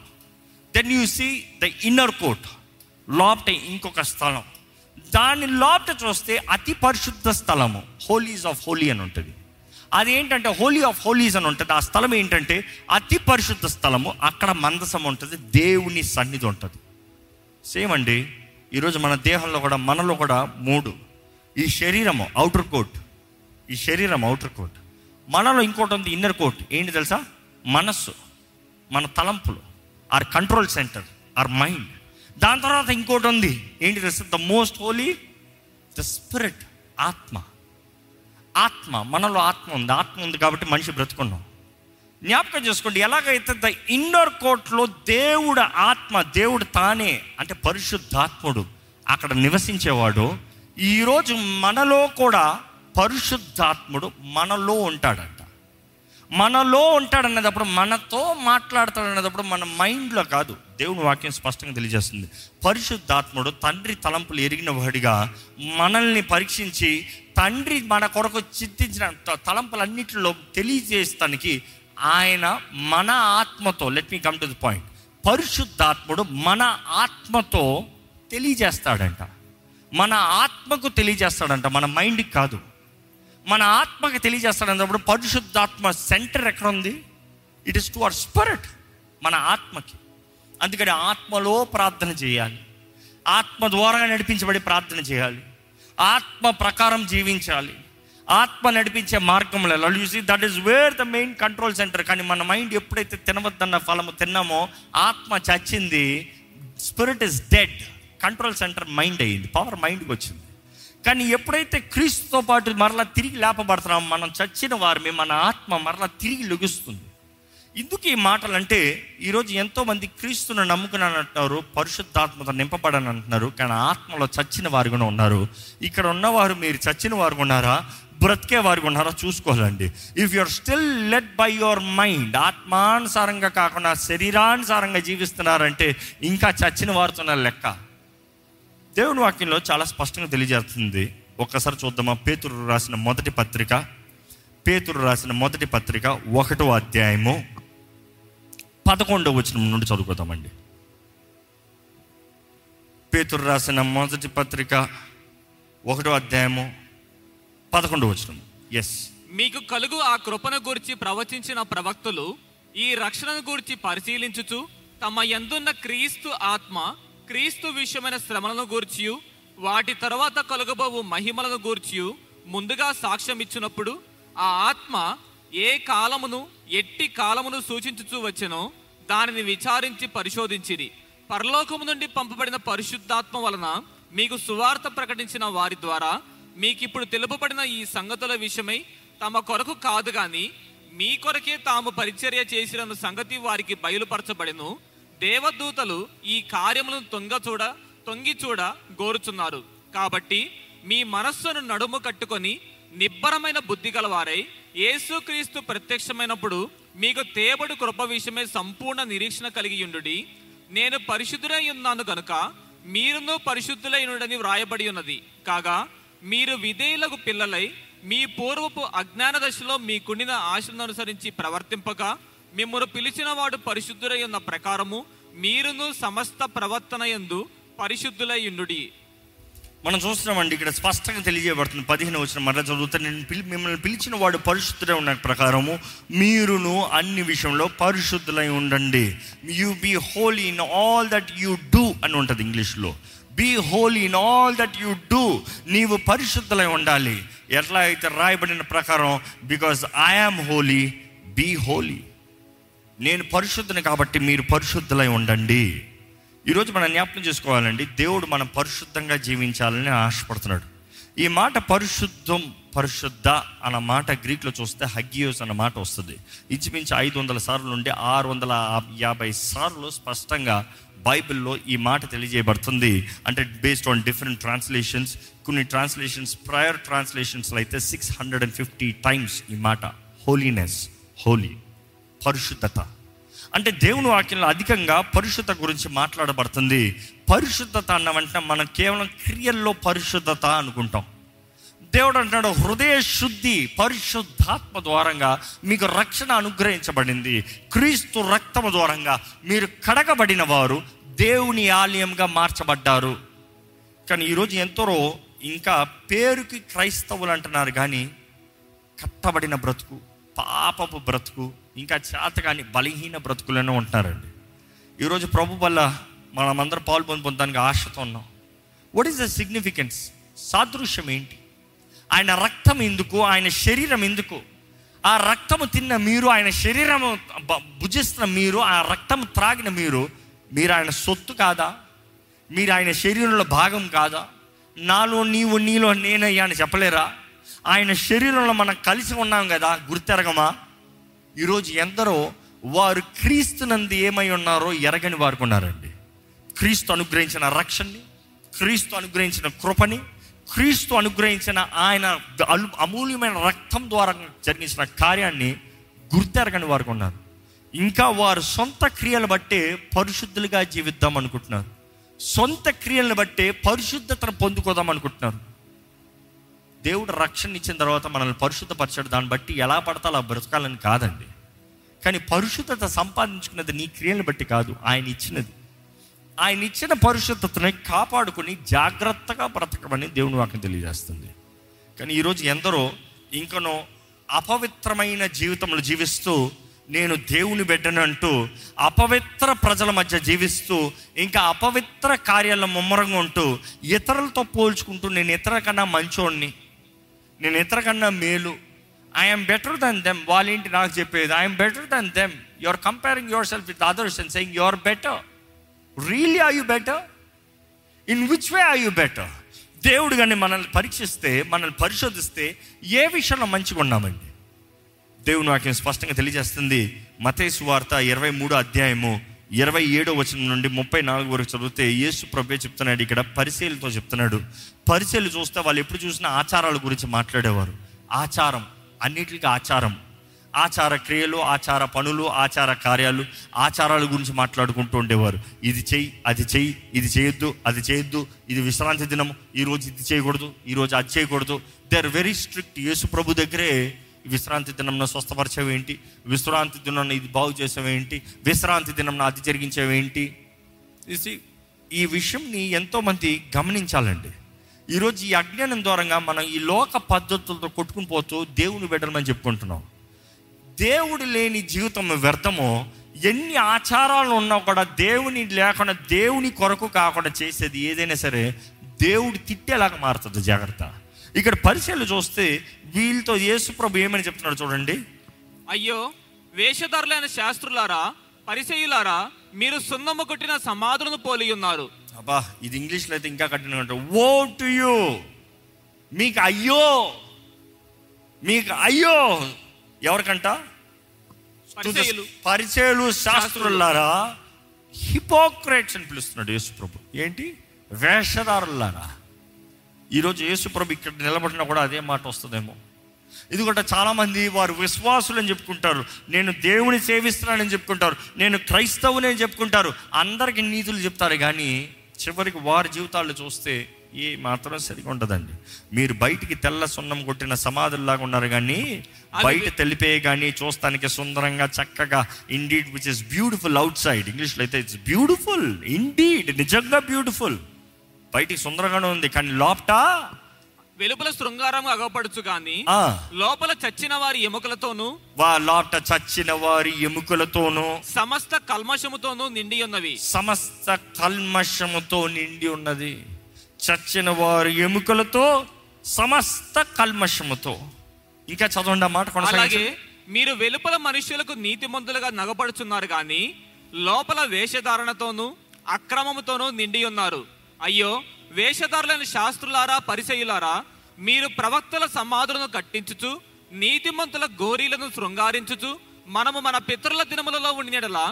Speaker 3: then you see the inner court లోపట ఇంకొక స్థలం దాని లోపట చూస్తే అతి పరిశుద్ధ స్థలము హోలీస్ ఆఫ్ హోలీ అని ఉంటుంది అది ఏంటంటే హోలీ ఆఫ్ హోలీస్ అని ఉంటుంది ఆ స్థలం ఏంటంటే అతి పరిశుద్ధ స్థలము అక్కడ మందసం ఉంటుంది దేవుని సన్నిధి ఉంటుంది సేమ్ అండి ఈరోజు మన దేహంలో కూడా మనలో కూడా మూడు ఈ శరీరము అవుటర్ కోట్ ఈ శరీరం అవుటర్ కోట్ మనలో ఇంకోటి ఉంది ఇన్నర్ కోట్ ఏంటి తెలుసా మనస్సు మన తలంపులు our control centre our mind దాని తర్వాత ఇంకోటి ఉంది ఏంటి తెలుసా the most holy the spirit ఆత్మ ఆత్మ మనలో ఆత్మ ఉంది ఆత్మ ఉంది కాబట్టి మనిషి బ్రతుకున్నాం జ్ఞాపకం చేసుకోండి ఎలాగైతే ద ఇన్నర్ కోర్ట్లో దేవుడు ఆత్మ దేవుడు తానే అంటే పరిశుద్ధాత్ముడు అక్కడ నివసించేవాడు ఈరోజు మనలో కూడా పరిశుద్ధాత్ముడు మనలో ఉంటాడంట మనలో ఉంటాడు అనేటప్పుడు మనతో మాట్లాడతాడు అనేటప్పుడు మన మైండ్లో కాదు దేవుని వాక్యం స్పష్టంగా తెలియజేస్తుంది పరిశుద్ధాత్ముడు తండ్రి తలంపులు ఎరిగిన వాడిగా మనల్ని పరీక్షించి తండ్రి మన కొరకు చిత్తించిన తలంపులన్నింటిలో తెలియజేస్తానికి ఆయన మన ఆత్మతో let me come to the point పరిశుద్ధాత్ముడు మన ఆత్మతో తెలియజేస్తాడంట మన ఆత్మకు తెలియజేస్తాడంట మన మైండ్కి కాదు మన ఆత్మకి తెలియజేస్తాడు అన్నప్పుడు పరిశుద్ధాత్మ సెంటర్ ఎక్కడ ఉంది it is to our spirit మన ఆత్మకి అందుకని ఆత్మలో ప్రార్థన చేయాలి ఆత్మ ద్వారా నడిపించబడి ప్రార్థన చేయాలి ఆత్మ ప్రకారం జీవించాలి ఆత్మ నడిపించే మార్గంలో చూసి that is where the main control centre కానీ మన మైండ్ ఎప్పుడైతే తినవద్దన్న ఫలము తిన్నామో ఆత్మ చచ్చింది spirit is dead control centre mind అయ్యింది పవర్ మైండ్కి వచ్చింది కానీ ఎప్పుడైతే క్రీస్తుతో పాటు మరలా తిరిగి లేపబడుతున్నాం మనం చచ్చిన వారి మన ఆత్మ మరలా తిరిగి లుగుస్తుంది ఇందుకు ఈ మాటలు అంటే ఈరోజు ఎంతోమంది క్రీస్తును నమ్ముకున్నాను అంటున్నారు పరిశుద్ధాత్మతో నింపబడని అంటున్నారు కానీ ఆత్మలో చచ్చిన వారు కూడా ఉన్నారు ఇక్కడ ఉన్నవారు మీరు చచ్చిన వారు ఉన్నారా బ్రతికే వారు ఉన్నారా చూసుకోవాలండి if you are still let by your mind ఆత్మానుసారంగా కాకుండా శరీరానుసారంగా జీవిస్తున్నారంటే ఇంకా చచ్చిన వారితో లెక్క దేవుని వాక్యంలో చాలా స్పష్టంగా తెలియజేస్తుంది ఒక్కసారి చూద్దామా పేతురు రాసిన మొదటి పత్రిక పేతురు రాసిన మొదటి పత్రిక ఒకటో అధ్యాయము పదకొండవ వచ్చిన నుండి చదువుకుందామండి పేతురు రాసిన మొదటి పత్రిక ఒకటో అధ్యాయము పదకొండవ వచ్చిన ఎస్
Speaker 4: మీకు కలుగు ఆ కృపను గురించి ప్రవచించిన ప్రవక్తలు ఈ రక్షణను గురించి పరిశీలించుచు తమ ఎందున్న క్రీస్తు ఆత్మ క్రీస్తు విషయమైన శ్రమలను గూర్చియు వాటి తర్వాత కలుగబోవు మహిమలను గూర్చియు ముందుగా సాక్ష్యం ఇచ్చినప్పుడు ఆ ఆత్మ ఏ కాలమును ఎట్టి కాలమును సూచించుచూ వచ్చినో దానిని విచారించి పరిశోధించిది పరలోకము నుండి పంపబడిన పరిశుద్ధాత్మ వలన మీకు సువార్త ప్రకటించిన వారి ద్వారా మీకు ఇప్పుడు తెలుపబడిన ఈ సంగతుల విషయమై తమ కొరకు కాదు కానీ మీ కొరకే తాము పరిచర్య చేసిన సంగతి వారికి బయలుపరచబడిను దేవదూతలు ఈ కార్యములను తొంగ చూడ తొంగి చూడ గోరుచున్నారు కాబట్టి మీ మనస్సును నడుము కట్టుకొని నిబ్బరమైన బుద్ధి గలవారై యేసుక్రీస్తు ప్రత్యక్షమైనప్పుడు మీకు తేబడు కృప విషయమే సంపూర్ణ నిరీక్షణ కలిగి ఉండుడి నేను పరిశుద్ధులై ఉన్నాను కనుక మీరును పరిశుద్ధులై ఉండని వ్రాయబడి ఉన్నది కాగా మీరు విధేయులకు పిల్లలై మీ పూర్వపు అజ్ఞాన దశలో మీ కుండిన ఆశలను అనుసరించి ప్రవర్తింపక మిమ్మను పిలిచిన వాడు పరిశుద్ధులై ఉన్న ప్రకారము మీరును సమస్త ప్రవర్తన ఎందు పరిశుద్ధులై ఉండుడి మనం
Speaker 3: చూస్తున్నామండి ఇక్కడ స్పష్టంగా తెలియజేయబడుతుంది పదిహేను వచ్చిన మరలా చదువుతా నేను మిమ్మల్ని పిలిచిన వాడు పరిశుద్ధులై ఉన్న ప్రకారము మీరును అన్ని విషయంలో పరిశుద్ధులై ఉండండి you be holy in all that you do అని ఉంటుంది ఇంగ్లీష్లో be holy in all that you do నీవు పరిశుద్ధులై ఉండాలి ఎట్లా అయితే రాయబడిన ప్రకారం because am holy be holy నేను పరిశుద్ధుని కాబట్టి మీరు పరిశుద్ధులై ఉండండి ఈరోజు మనం జ్ఞాపకం చేసుకోవాలండి దేవుడు మనం పరిశుద్ధంగా జీవించాలని ఆశపడుతున్నాడు ఈ మాట పరిశుద్ధం పరిశుద్ధ అన్న మాట గ్రీక్లో చూస్తే హగ్గియోస్ అన్న మాట వస్తుంది ఇంచుమించు ఐదు వందల సార్లు నుండి ఆరు వందల యాభై సార్లు స్పష్టంగా బైబిల్లో ఈ మాట తెలియజేయబడుతుంది అంటే బేస్డ్ ఆన్ డిఫరెంట్ ట్రాన్స్లేషన్స్ కొన్ని ట్రాన్స్లేషన్స్ ప్రయర్ ట్రాన్స్లేషన్స్లో అయితే six hundred and fifty times ఈ మాట హోలీనెస్ హోలీ పరిశుద్ధత అంటే దేవుని వాక్యంలో అధికంగా పరిశుద్ధత గురించి మాట్లాడబడుతుంది పరిశుద్ధత అన్న వెంటనే మనం కేవలం క్రియల్లో పరిశుద్ధత అనుకుంటాం దేవుడు అంటున్నాడు హృదయ శుద్ధి పరిశుద్ధాత్మ ద్వారంగా మీకు రక్షణ అనుగ్రహించబడింది క్రీస్తు రక్తం ద్వారంగా మీరు కడగబడిన వారు దేవుని ఆలయంగా మార్చబడ్డారు కానీ ఈరోజు ఎంతరో ఇంకా పేరుకి క్రైస్తవులు అంటున్నారు కానీ కట్టబడిన బ్రతుకు పాపపు బ్రతుకు ఇంకా చేత కానీ బలహీన బ్రతుకులను ఉంటున్నారండి ఈరోజు ప్రభు వల్ల మనమందరం పాలు పొంది పొందడానికి ఆశతో ఉన్నాం వాట్ ఈస్ ద సిగ్నిఫికెన్స్ సాదృశ్యం ఏంటి ఆయన రక్తం ఎందుకు ఆయన శరీరం ఎందుకు ఆ రక్తము తిన్న మీరు ఆయన శరీరము భుజిస్తున్న మీరు ఆ రక్తం త్రాగిన మీరు మీరు ఆయన సొత్తు కాదా మీరు ఆయన శరీరంలో భాగం కాదా నాలో నీవు నీలో నేనయ్యా అని చెప్పలేరా ఆయన శరీరంలో మనం కలిసి ఉన్నాం కదా గుర్తెరగమా ఈరోజు ఎందరో వారు క్రీస్తునందు ఏమై ఉన్నారో ఎరగని వారుకున్నారండి ఉన్నారండి క్రీస్తు అనుగ్రహించిన రక్షణని క్రీస్తు అనుగ్రహించిన కృపని క్రీస్తు అనుగ్రహించిన ఆయన అమూల్యమైన రక్తం ద్వారా జరిగించిన కార్యాన్ని గుర్తెరగని వారుకున్నారు ఉన్నారు ఇంకా వారు సొంత క్రియలు బట్టే పరిశుద్ధులుగా జీవిద్దాం అనుకుంటున్నారు సొంత క్రియలను బట్టే పరిశుద్ధతను పొందుకోదాం అనుకుంటున్నారు దేవుడు రక్షణ ఇచ్చిన తర్వాత మనల్ని పరిశుద్ధపరచడం దాన్ని బట్టి ఎలా పడతా అలా బ్రతకాలని కాదండి కానీ పరిశుద్ధత సంపాదించుకున్నది నీ క్రియలను బట్టి కాదు ఆయన ఇచ్చినది ఆయన ఇచ్చిన పరిశుద్ధతని కాపాడుకుని జాగ్రత్తగా బ్రతకమని దేవుని వాక్యం తెలియజేస్తుంది కానీ ఈరోజు ఎందరో ఇంకనో అపవిత్రమైన జీవితంలో జీవిస్తూ నేను దేవుని బిడ్డను అంటూ అపవిత్ర ప్రజల మధ్య జీవిస్తూ ఇంకా అపవిత్ర కార్యాల్లో ముమ్మరంగా ఉంటూ ఇతరులతో పోల్చుకుంటూ నేను ఇతర కన్నా మంచోడిని నేను ఇతరకన్నా మేలు ఐఎమ్ బెటర్ దెన్ దెమ్ ఏంటి నాకు చెప్పేది I'm better than them you are comparing yourself with others and saying you are better really are you better in which way are you better దేవుడు కానీ మనల్ని పరీక్షిస్తే మనల్ని పరిశోధిస్తే ఏ విషయంలో మంచిగా ఉన్నామండి దేవుడు వాక్యం స్పష్టంగా తెలియజేస్తుంది మతేసు వార్త ఇరవై మూడు అధ్యాయము ఇరవై ఏడో వచనం నుండి ముప్పై నాలుగు వరకు చదివితే యేసు ప్రభే చెప్తున్నాడు ఇక్కడ పరిశీలితో చెప్తున్నాడు పరిశీలు చూస్తే వాళ్ళు ఎప్పుడు చూసినా ఆచారాల గురించి మాట్లాడేవారు ఆచారం అన్నిటికీ ఆచారం ఆచార క్రియలు ఆచార పనులు ఆచార కార్యాలు ఆచారాల గురించి మాట్లాడుకుంటూ ఉండేవారు ఇది చెయ్యి అది చెయ్యి ఇది చేయొద్దు అది చేయొద్దు ఇది విశ్రాంతి దినం ఈరోజు ఇది చేయకూడదు ఈరోజు అది చేయకూడదు దే ఆర్ వెరీ స్ట్రిక్ట్ యేసు ప్రభు దగ్గరే విశ్రాంతి దినంన స్వస్థపరిచేవేంటి విశ్రాంతి దినం ఇది బాగు చేసేవేంటి విశ్రాంతి దినంన అది జరిగించేవేంటి ఈ విషయంని ఎంతోమంది గమనించాలండి ఈరోజు ఈ అజ్ఞానం ద్వారంగా మనం ఈ లోక పద్ధతులతో కొట్టుకుని పోతూ దేవుని బిడ్డలమని చెప్పుకుంటున్నాం దేవుడు లేని జీవితం వ్యర్థమో ఎన్ని ఆచారాలు ఉన్నా కూడా దేవుని లేకుండా దేవుని కొరకు కాకుండా చేసేది ఏదైనా సరే దేవుడు తిట్టేలాగా మారుతుంది జాగ్రత్త ఇక్కడ పరిచయలు చూస్తే వీళ్ళతో యేసు ప్రభు ఏమని చెప్తున్నాడు చూడండి
Speaker 4: అయ్యో వేషధారులైన శాస్త్రులారా పరిచయులారా మీరు సున్నమ్మ కొట్టిన సమాధులను పోలి ఉన్నారు
Speaker 3: అబ్బా ఇది ఇంగ్లీష్లో అయితే ఇంకా కఠినంగా ఓ టు యూ మీకు అయ్యో మీకు అయ్యో ఎవరికంట పరిచయలు శాస్త్రులారా హిపోక్రేట్స్ అని పిలుస్తున్నాడు యేసు ప్రభు ఏంటి వేషధారులారా ఈరోజు యేసుప్రభు ఇక్కడ నిలబడినా కూడా అదే మాట వస్తుందేమో ఎందుకంటే చాలామంది వారు విశ్వాసులు అని చెప్పుకుంటారు నేను దేవుని సేవిస్తున్నానని చెప్పుకుంటారు నేను క్రైస్తవుని అని చెప్పుకుంటారు అందరికీ నీతులు చెప్తారు కానీ చివరికి వారి జీవితాలు చూస్తే ఏ మాత్రం సరిగా ఉండదండి మీరు బయటికి తెల్ల సున్నం కొట్టిన సమాధుల్లాగా ఉన్నారు కానీ బయట తెలిపే కానీ చూస్తానికి సుందరంగా చక్కగా indeed which is beautiful outside ఇంగ్లీష్లో అయితే ఇట్స్ బ్యూటిఫుల్ ఇండీడ్ నిజంగా బ్యూటిఫుల్ బయటికి సుందరంగానే ఉంది కానీ లోపట
Speaker 4: వెలుపల శృంగారం అగపడుచు కానీ లోపల చచ్చిన వారి
Speaker 3: ఎముకలతోను లోపట చచ్చిన వారి
Speaker 4: ఎముకలతోను సమస్త కల్మషముతోను నిండి ఉన్నవి
Speaker 3: సమస్త కల్మషముతో నిండి ఉన్నది చచ్చిన వారి ఎముకలతో సమస్త కల్మషముతో ఇంకా చదవండి ఆ మాట కొనసాగే
Speaker 4: మీరు వెలుపల మనుషులకు నీతి మందులుగా నగపడుచున్నారు కానీ లోపల వేషధారణతోనూ అక్రమముతోనూ నిండి ఉన్నారు అయ్యో వేషధారులైన శాస్త్రులారా పరిచయులారా మీరు ప్రవక్తల సమాధులను కట్టించుచు నీతిమంతుల గోరీలను శృంగారించుచు మనము మన పితరుల దినములలో ఉండినలా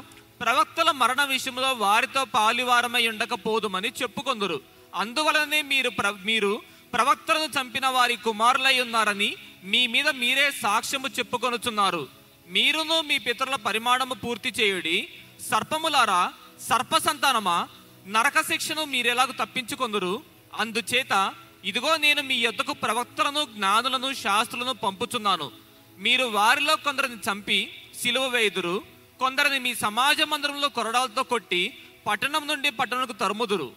Speaker 4: ప్రవక్తల మరణ విషయంలో వారితో పాలివారమై ఉండకపోదుమని చెప్పుకొందరు అందువలనే మీరు ప్ర మీరు ప్రవక్తలను చంపిన వారి కుమారులై ఉన్నారని మీ మీద మీరే సాక్ష్యము చెప్పుకొనుచున్నారు మీరును మీ పితరుల పరిమాణము పూర్తి చేయుడి సర్పములారా సర్పసంతానమా నరక శిక్షను మీరెలాగూ తప్పించుకొందురు అందుచేత ఇదిగో నేను మీ యొద్దకు ప్రవక్తలను జ్ఞానులను శాస్త్రులను పంపుతున్నాను మీరు వారిలో కొందరిని చంపి సిలువ వేయుదురు కొందరిని మీ సమాజ మందిరంలో కొరడాలతో కొట్టి పట్టణం నుండి పట్టణంకు తరుముదురు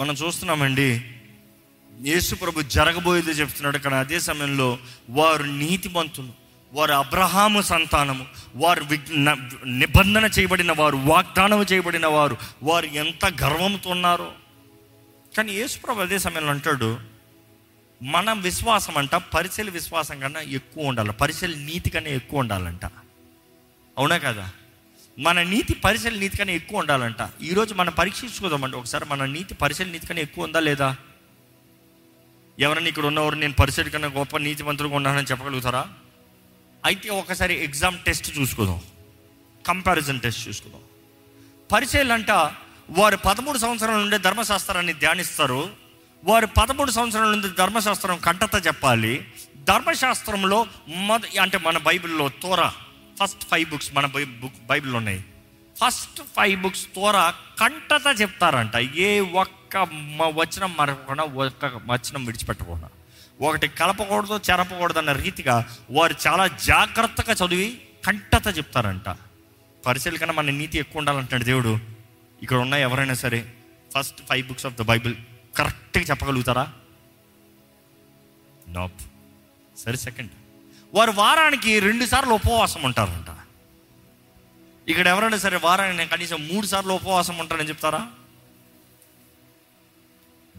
Speaker 3: మనం చూస్తున్నామండి యేసు ప్రభు జరగబోయేది చెప్తున్నాడు కానీ అదే సమయంలో వారు నీతిమంతులు వారు అబ్రహాము సంతానము వారు నిబంధన చేయబడిన వారు వాగ్దానం చేయబడిన వారు వారు ఎంత గర్వంతో ఉన్నారో కానీ యేసుప్రభు అదే సమయంలో అంటాడు మన విశ్వాసం అంట పరిశీలి విశ్వాసం కన్నా ఎక్కువ ఉండాలి పరిశీలి నీతి కన్నా ఎక్కువ ఉండాలంట అవునా కదా మన నీతి పరిశీలి నీతి కన్నా ఎక్కువ ఉండాలంట ఈరోజు మనం పరీక్షించుకోదామంటే ఒకసారి మన నీతి పరిశీలి నీతి కన్నా ఎక్కువ ఉందా లేదా ఎవరైనా ఇక్కడ ఉన్నవారు నేను పరిశీలి కన్నా గొప్ప నీతి మంత్రులుగా ఉన్నానని చెప్పగలుగుతారా అయితే ఒకసారి ఎగ్జామ్ టెస్ట్ చూసుకుందాం కంపారిజన్ టెస్ట్ చూసుకుందాం పరిచయలంట వారు పదమూడు సంవత్సరాల నుండి ధర్మశాస్త్రాన్ని ధ్యానిస్తారు వారు పదమూడు సంవత్సరాల నుండి ధర్మశాస్త్రం కంటత చెప్పాలి ధర్మశాస్త్రంలో మొద అంటే మన బైబిల్లో తోరా ఫస్ట్ ఫైవ్ బుక్స్ మన బై బుక్ బైబిల్లో ఉన్నాయి ఫస్ట్ ఫైవ్ బుక్స్ తోరా కంటత చెప్తారంట ఏ ఒక్క వచనం మరకుండా ఒక్క వచనం విడిచిపెట్టకుండా ఒకటి కలపకూడదు చెరపకూడదు అన్న రీతిగా వారు చాలా జాగ్రత్తగా చదివి కంటత చెప్తారంట పరిశీలి కన్నా మన నీతి ఎక్కువ ఉండాలంటాడు దేవుడు ఇక్కడ ఉన్న ఎవరైనా సరే first five books of the Bible కరెక్ట్గా చెప్పగలుగుతారా నాప్ సరే సెకండ్ వారు వారానికి రెండుసార్లు ఉపవాసం ఉంటారంట ఇక్కడ ఎవరైనా సరే వారానికి నేను కనీసం మూడు సార్లు ఉపవాసం ఉంటానని చెప్తారా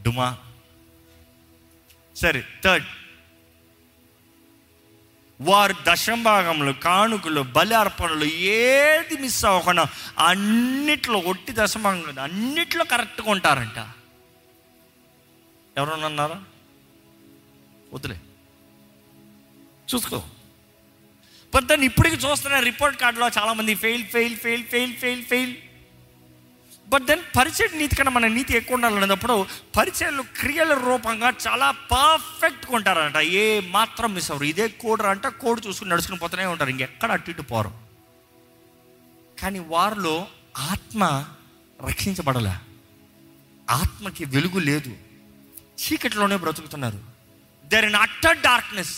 Speaker 3: డుమా సరే థర్డ్ వారు దశంభాగములు కానుకలు బలి అర్పణలు ఏది మిస్ అవ్వకుండా అన్నిట్లో ఒట్టి దశభాగం కదా అన్నిట్లో కరెక్ట్గా ఉంటారంట అన్నారా వద్దులే చూసుకో పెద్ద ఇప్పటికి చూస్తున్న రిపోర్ట్ కార్డులో చాలామంది fail fail fail fail fail fail but then పరిచయ నీతి కన్నా మన నీతి ఎక్కువ ఉండాలనేటప్పుడు పరిచయలు క్రియల రూపంగా చాలా పర్ఫెక్ట్గా ఉంటారంట ఏ మాత్రం మిస్ అవ్వరు ఇదే కోడరు అంట కోడు చూసుకుని నడుచుకుని పోతూనే ఉంటారు ఇంకెక్కడ అటు ఇటు పోరు కానీ వారిలో ఆత్మ రక్షించబడలే ఆత్మకి వెలుగు లేదు చీకటిలోనే బ్రతుకుతున్నారు దెర్ ఇన్ అట్టర్ డార్క్నెస్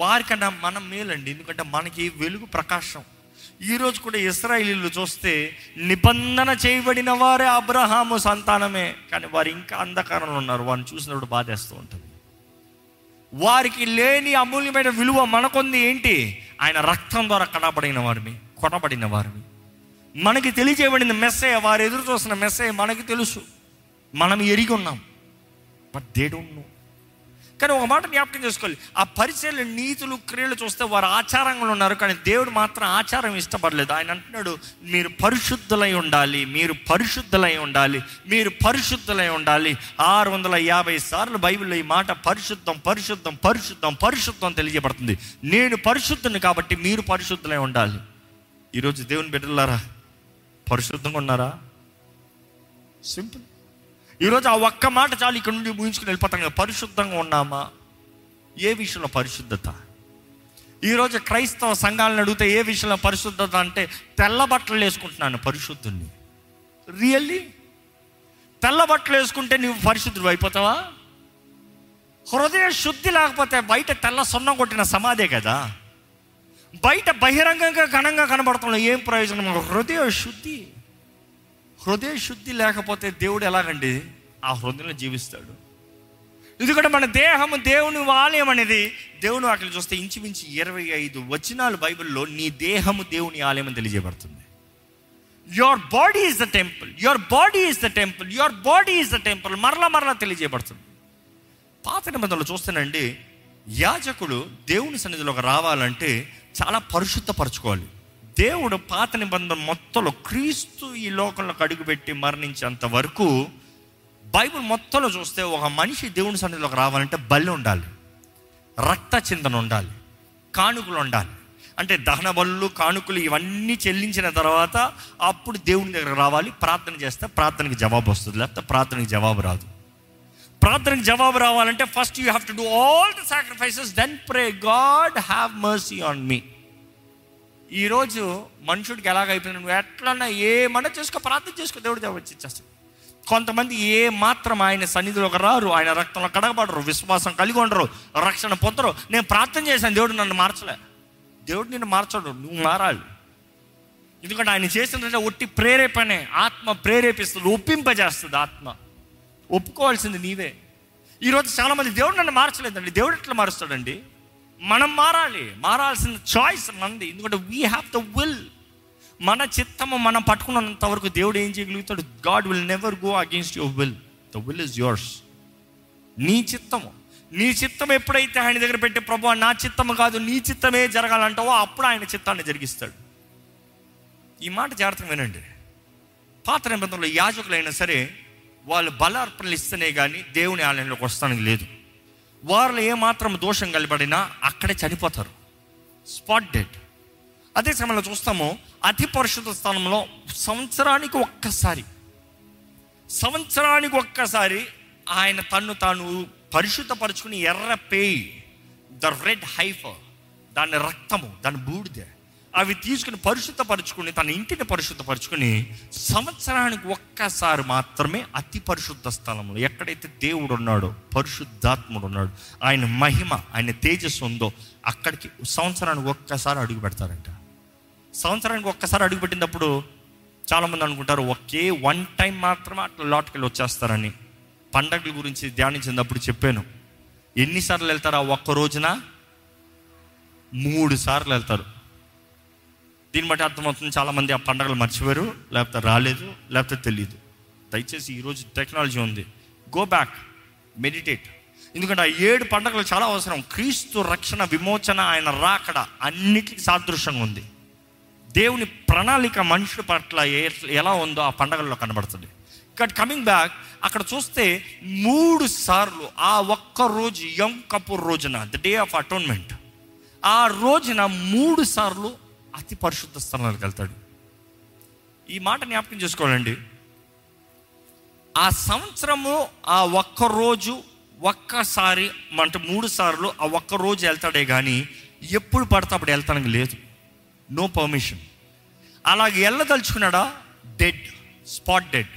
Speaker 3: వారికన్నా మనం మేలండి ఎందుకంటే మనకి వెలుగు ప్రకాశం ఈరోజు కూడా ఇస్రాయిలీలు చూస్తే నిబంధన చేయబడిన వారే అబ్రహాము సంతానమే కానీ వారు ఇంకా అంధకారంలో ఉన్నారు వారిని చూసినప్పుడు బాధేస్తూ ఉంటుంది వారికి లేని అమూల్యమైన విలువ మనకుంది ఏంటి ఆయన రక్తం ద్వారా కడబడిన వారిని కొనబడిన వారిని మనకి తెలియజేయబడిన మెస్సేయ వారు ఎదురు చూసిన మెస్సేయ మనకి తెలుసు మనం ఎరిగి ఉన్నాం బట్ దేడు ఉన్నాం కానీ ఒక మాట జ్ఞాపకం చేసుకోవాలి ఆ పరిచయలు నీతులు క్రియలు చూస్తే వారు ఆచారంగా ఉన్నారు కానీ దేవుడు మాత్రం ఆచారం ఇష్టపడలేదు ఆయన అంటున్నాడు మీరు పరిశుద్ధులై ఉండాలి మీరు పరిశుద్ధులై ఉండాలి మీరు పరిశుద్ధులై ఉండాలి ఆరు వందల యాభై సార్లు బైబిల్లో ఈ మాట పరిశుద్ధం పరిశుద్ధం పరిశుద్ధం పరిశుద్ధం తెలియజేయబడుతుంది నేను పరిశుద్ధుని కాబట్టి మీరు పరిశుద్ధులై ఉండాలి ఈరోజు దేవుని బిడ్డలారా పరిశుద్ధంగా ఉన్నారా సింపుల్ ఈరోజు ఆ ఒక్క మాట చాలు ఇక్కడ నుండి ముగించుకుని వెళ్ళిపోతాం కదా పరిశుద్ధంగా ఉన్నామా ఏ విషయంలో పరిశుద్ధత ఈరోజు క్రైస్తవ సంఘాలను అడిగితే ఏ విషయంలో పరిశుద్ధత అంటే తెల్ల బట్టలు వేసుకుంటున్నాను పరిశుద్ధుని రియల్లీ తెల్ల బట్టలు వేసుకుంటే నువ్వు పరిశుద్ధుడు అయిపోతావా హృదయ శుద్ధి లేకపోతే బయట తెల్ల సొన్నం కొట్టిన సమాధే కదా బయట బహిరంగంగా ఘనంగా కనబడుతున్నాం ఏం ప్రయోజనం హృదయ శుద్ధి హృదయ శుద్ధి లేకపోతే దేవుడు ఎలాగండి ఆ హృదయంలో జీవిస్తాడు ఎందుకంటే మన దేహం దేవుని ఆలయం అనేది దేవుని వాటిని చూస్తే ఇంచుమించు ఇరవై ఐదు వచనాలు బైబిల్లో నీ దేహము దేవుని ఆలయం అని తెలియజేయబడుతుంది your body is the temple your body is the temple your body is the temple మరలా మరలా తెలియజేయబడుతుంది పాత నిబంధనలు చూస్తానండి యాజకుడు దేవుని సన్నిధిలోకి రావాలంటే చాలా పరిశుద్ధపరచుకోవాలి దేవుడు పాత నిబంధన మొత్తంలో క్రీస్తు ఈ లోకంలో అడుగుపెట్టి మరణించేంత వరకు బైబిల్ మొత్తంలో చూస్తే ఒక మనిషి దేవుని సన్నిధిలోకి రావాలంటే బలి ఉండాలి రక్త చిందన ఉండాలి కానుకలు ఉండాలి అంటే దహన బళ్ళు కానుకలు ఇవన్నీ చెల్లించిన తర్వాత అప్పుడు దేవుని దగ్గర రావాలి ప్రార్థన చేస్తే ప్రార్థనకి జవాబు వస్తుంది లేకపోతే ప్రార్థనకి జవాబు రాదు ప్రార్థనకి జవాబు రావాలంటే first you have to do all the sacrifices then pray God have mercy on me ఈరోజు మనుషుడికి ఎలాగైపోయినా నువ్వు ఎట్లన్నా ఏమన్నా చేసుకో ప్రార్థన చేసుకో దేవుడు దేవచ్చేస్తాడు కొంతమంది ఏ మాత్రం ఆయన సన్నిధిలోకి రారు ఆయన రక్తంలో కడగబడరు విశ్వాసం కలిగి ఉండరు రక్షణ పొందరు నేను ప్రార్థన చేశాను దేవుడు నన్ను మార్చలే దేవుడు నిన్ను మార్చడు నువ్వు మారాలి ఎందుకంటే ఆయన చేసిన ఒట్టి ప్రేరేపణే ఆత్మ ప్రేరేపిస్తుంది ఒప్పింపజేస్తుంది ఆత్మ ఒప్పుకోవాల్సింది నీవే ఈరోజు చాలామంది దేవుడు నన్ను మార్చలేదండి దేవుడు ఎట్లా మారుస్తాడండి మనం మారాలి మారాల్సిన చాయిస్ మనది ఎందుకంటే వీ హ్యావ్ ద విల్ మన చిత్తము మనం పట్టుకున్నంత వరకు దేవుడు ఏం చేయగలుగుతాడు God will never go against your will the will is yours నీ చిత్తము నీ చిత్తం ఎప్పుడైతే ఆయన దగ్గర పెట్టి ప్రభు నా చిత్తము కాదు నీ చిత్తమే జరగాలంటావో అప్పుడు ఆయన చిత్తాన్ని జరిగిస్తాడు ఈ మాట జాగ్రత్తగా వినండి పాత నిబంధనలో యాజకులైనా సరే వాళ్ళు బలార్పణలు ఇస్తేనే కానీ దేవుని ఆలయంలోకి వస్తానికి లేదు వారిలో ఏమాత్రం దోషం కలబడినా అక్కడే చనిపోతారు స్పాట్ డెడ్ అదే సమయంలో చూస్తాము అతి పరిశుద్ధ స్థానంలో సంవత్సరానికి ఒక్కసారి సంవత్సరానికి ఒక్కసారి ఆయన తన్ను తాను పరిశుద్ధపరచుకుని ఎర్ర పేయి ద రెడ్ హైఫర్ దాని రక్తము దాని బూడిదే అవి తీసుకుని పరిశుద్ధపరచుకుని తన ఇంటిని పరిశుద్ధపరచుకుని సంవత్సరానికి ఒక్కసారి మాత్రమే అతి పరిశుద్ధ స్థలంలో ఎక్కడైతే దేవుడు ఉన్నాడో పరిశుద్ధాత్ముడు ఉన్నాడు ఆయన మహిమ ఆయన తేజస్సు ఉందో అక్కడికి సంవత్సరానికి ఒక్కసారి అడుగు పెడతారంట సంవత్సరానికి ఒక్కసారి అడుగు పెట్టినప్పుడు చాలామంది అనుకుంటారు ఒకే వన్ టైం మాత్రమే అట్లా లోటుకెళ్ళి వచ్చేస్తారని పండగల గురించి ధ్యానించినప్పుడు చెప్పాను ఎన్నిసార్లు వెళ్తారు ఆ ఒక్క రోజున మూడు సార్లు వెళ్తారు దీన్ని బట్టి అర్థమవుతుంది చాలామంది ఆ పండుగలు మర్చిపోయారు లేకపోతే రాలేదు లేకపోతే తెలియదు దయచేసి ఈరోజు టెక్నాలజీ ఉంది గో బ్యాక్ మెడిటేట్ ఎందుకంటే ఆ ఏడు పండుగలు చాలా అవసరం క్రీస్తు రక్షణ విమోచన ఆయన రాకడ అన్నిటికీ సాదృశ్యంగా ఉంది దేవుని ప్రణాళిక మనుషుల పట్ల ఎలా ఉందో ఆ పండగల్లో కనబడుతుంది ఇక్కడ కమింగ్ బ్యాక్ అక్కడ చూస్తే మూడు సార్లు ఆ ఒక్క రోజు యం కపూర్ రోజున ద డే ఆఫ్ అటోన్మెంట్ ఆ రోజున మూడు సార్లు అతి పరిశుద్ధ స్థలాలకు వెళ్తాడు ఈ మాట జ్ఞాపకం చేసుకోవాలండి
Speaker 5: ఆ సంవత్సరము ఆ ఒక్క రోజు ఒక్కసారి అంటే మూడు సార్లు ఆ ఒక్క రోజు వెళ్తాడే కానీ ఎప్పుడు పడితే అప్పుడు వెళ్తానికి లేదు నో పర్మిషన్ అలాగే వెళ్ళదలుచుకున్నాడా డెడ్ స్పాట్ డెడ్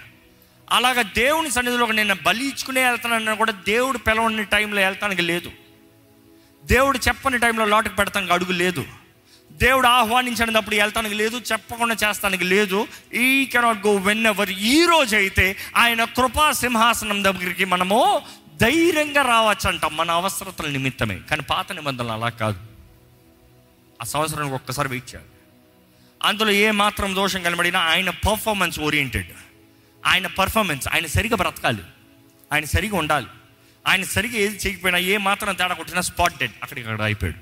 Speaker 5: అలాగ దేవుని సన్నిధిలో నేను బలి ఇచ్చుకునే వెళ్తానన్నా కూడా దేవుడు పిలవని టైంలో వెళ్తానికి లేదు దేవుడు చెప్పని టైంలో లోటుకు పెడతానికి అడుగు లేదు దేవుడు ఆహ్వానించినప్పుడు వెళ్తానికి లేదు చెప్పకుండా చేస్తానికి లేదు ఈ కెనాట్ గో వెన్ ఎవర్ ఈ రోజు అయితే ఆయన కృపా సింహాసనం దగ్గరికి మనము ధైర్యంగా రావచ్చంట మన అవసరతల నిమిత్తమే కానీ పాత నిబంధనలు అలా కాదు ఆ సంవత్సరానికి ఒక్కసారి వెయిట్ చేయాలి అందులో ఏ మాత్రం దోషం కనబడినా ఆయన పర్ఫార్మెన్స్ ఓరియంటెడ్ ఆయన పర్ఫార్మెన్స్ ఆయన సరిగా బ్రతకాలి ఆయన సరిగా ఉండాలి ఆయన సరిగా ఏది చేయకపోయినా ఏ మాత్రం తేడా కొట్టినా స్పాట్ డెడ్ అక్కడికి అక్కడ అయిపోయాడు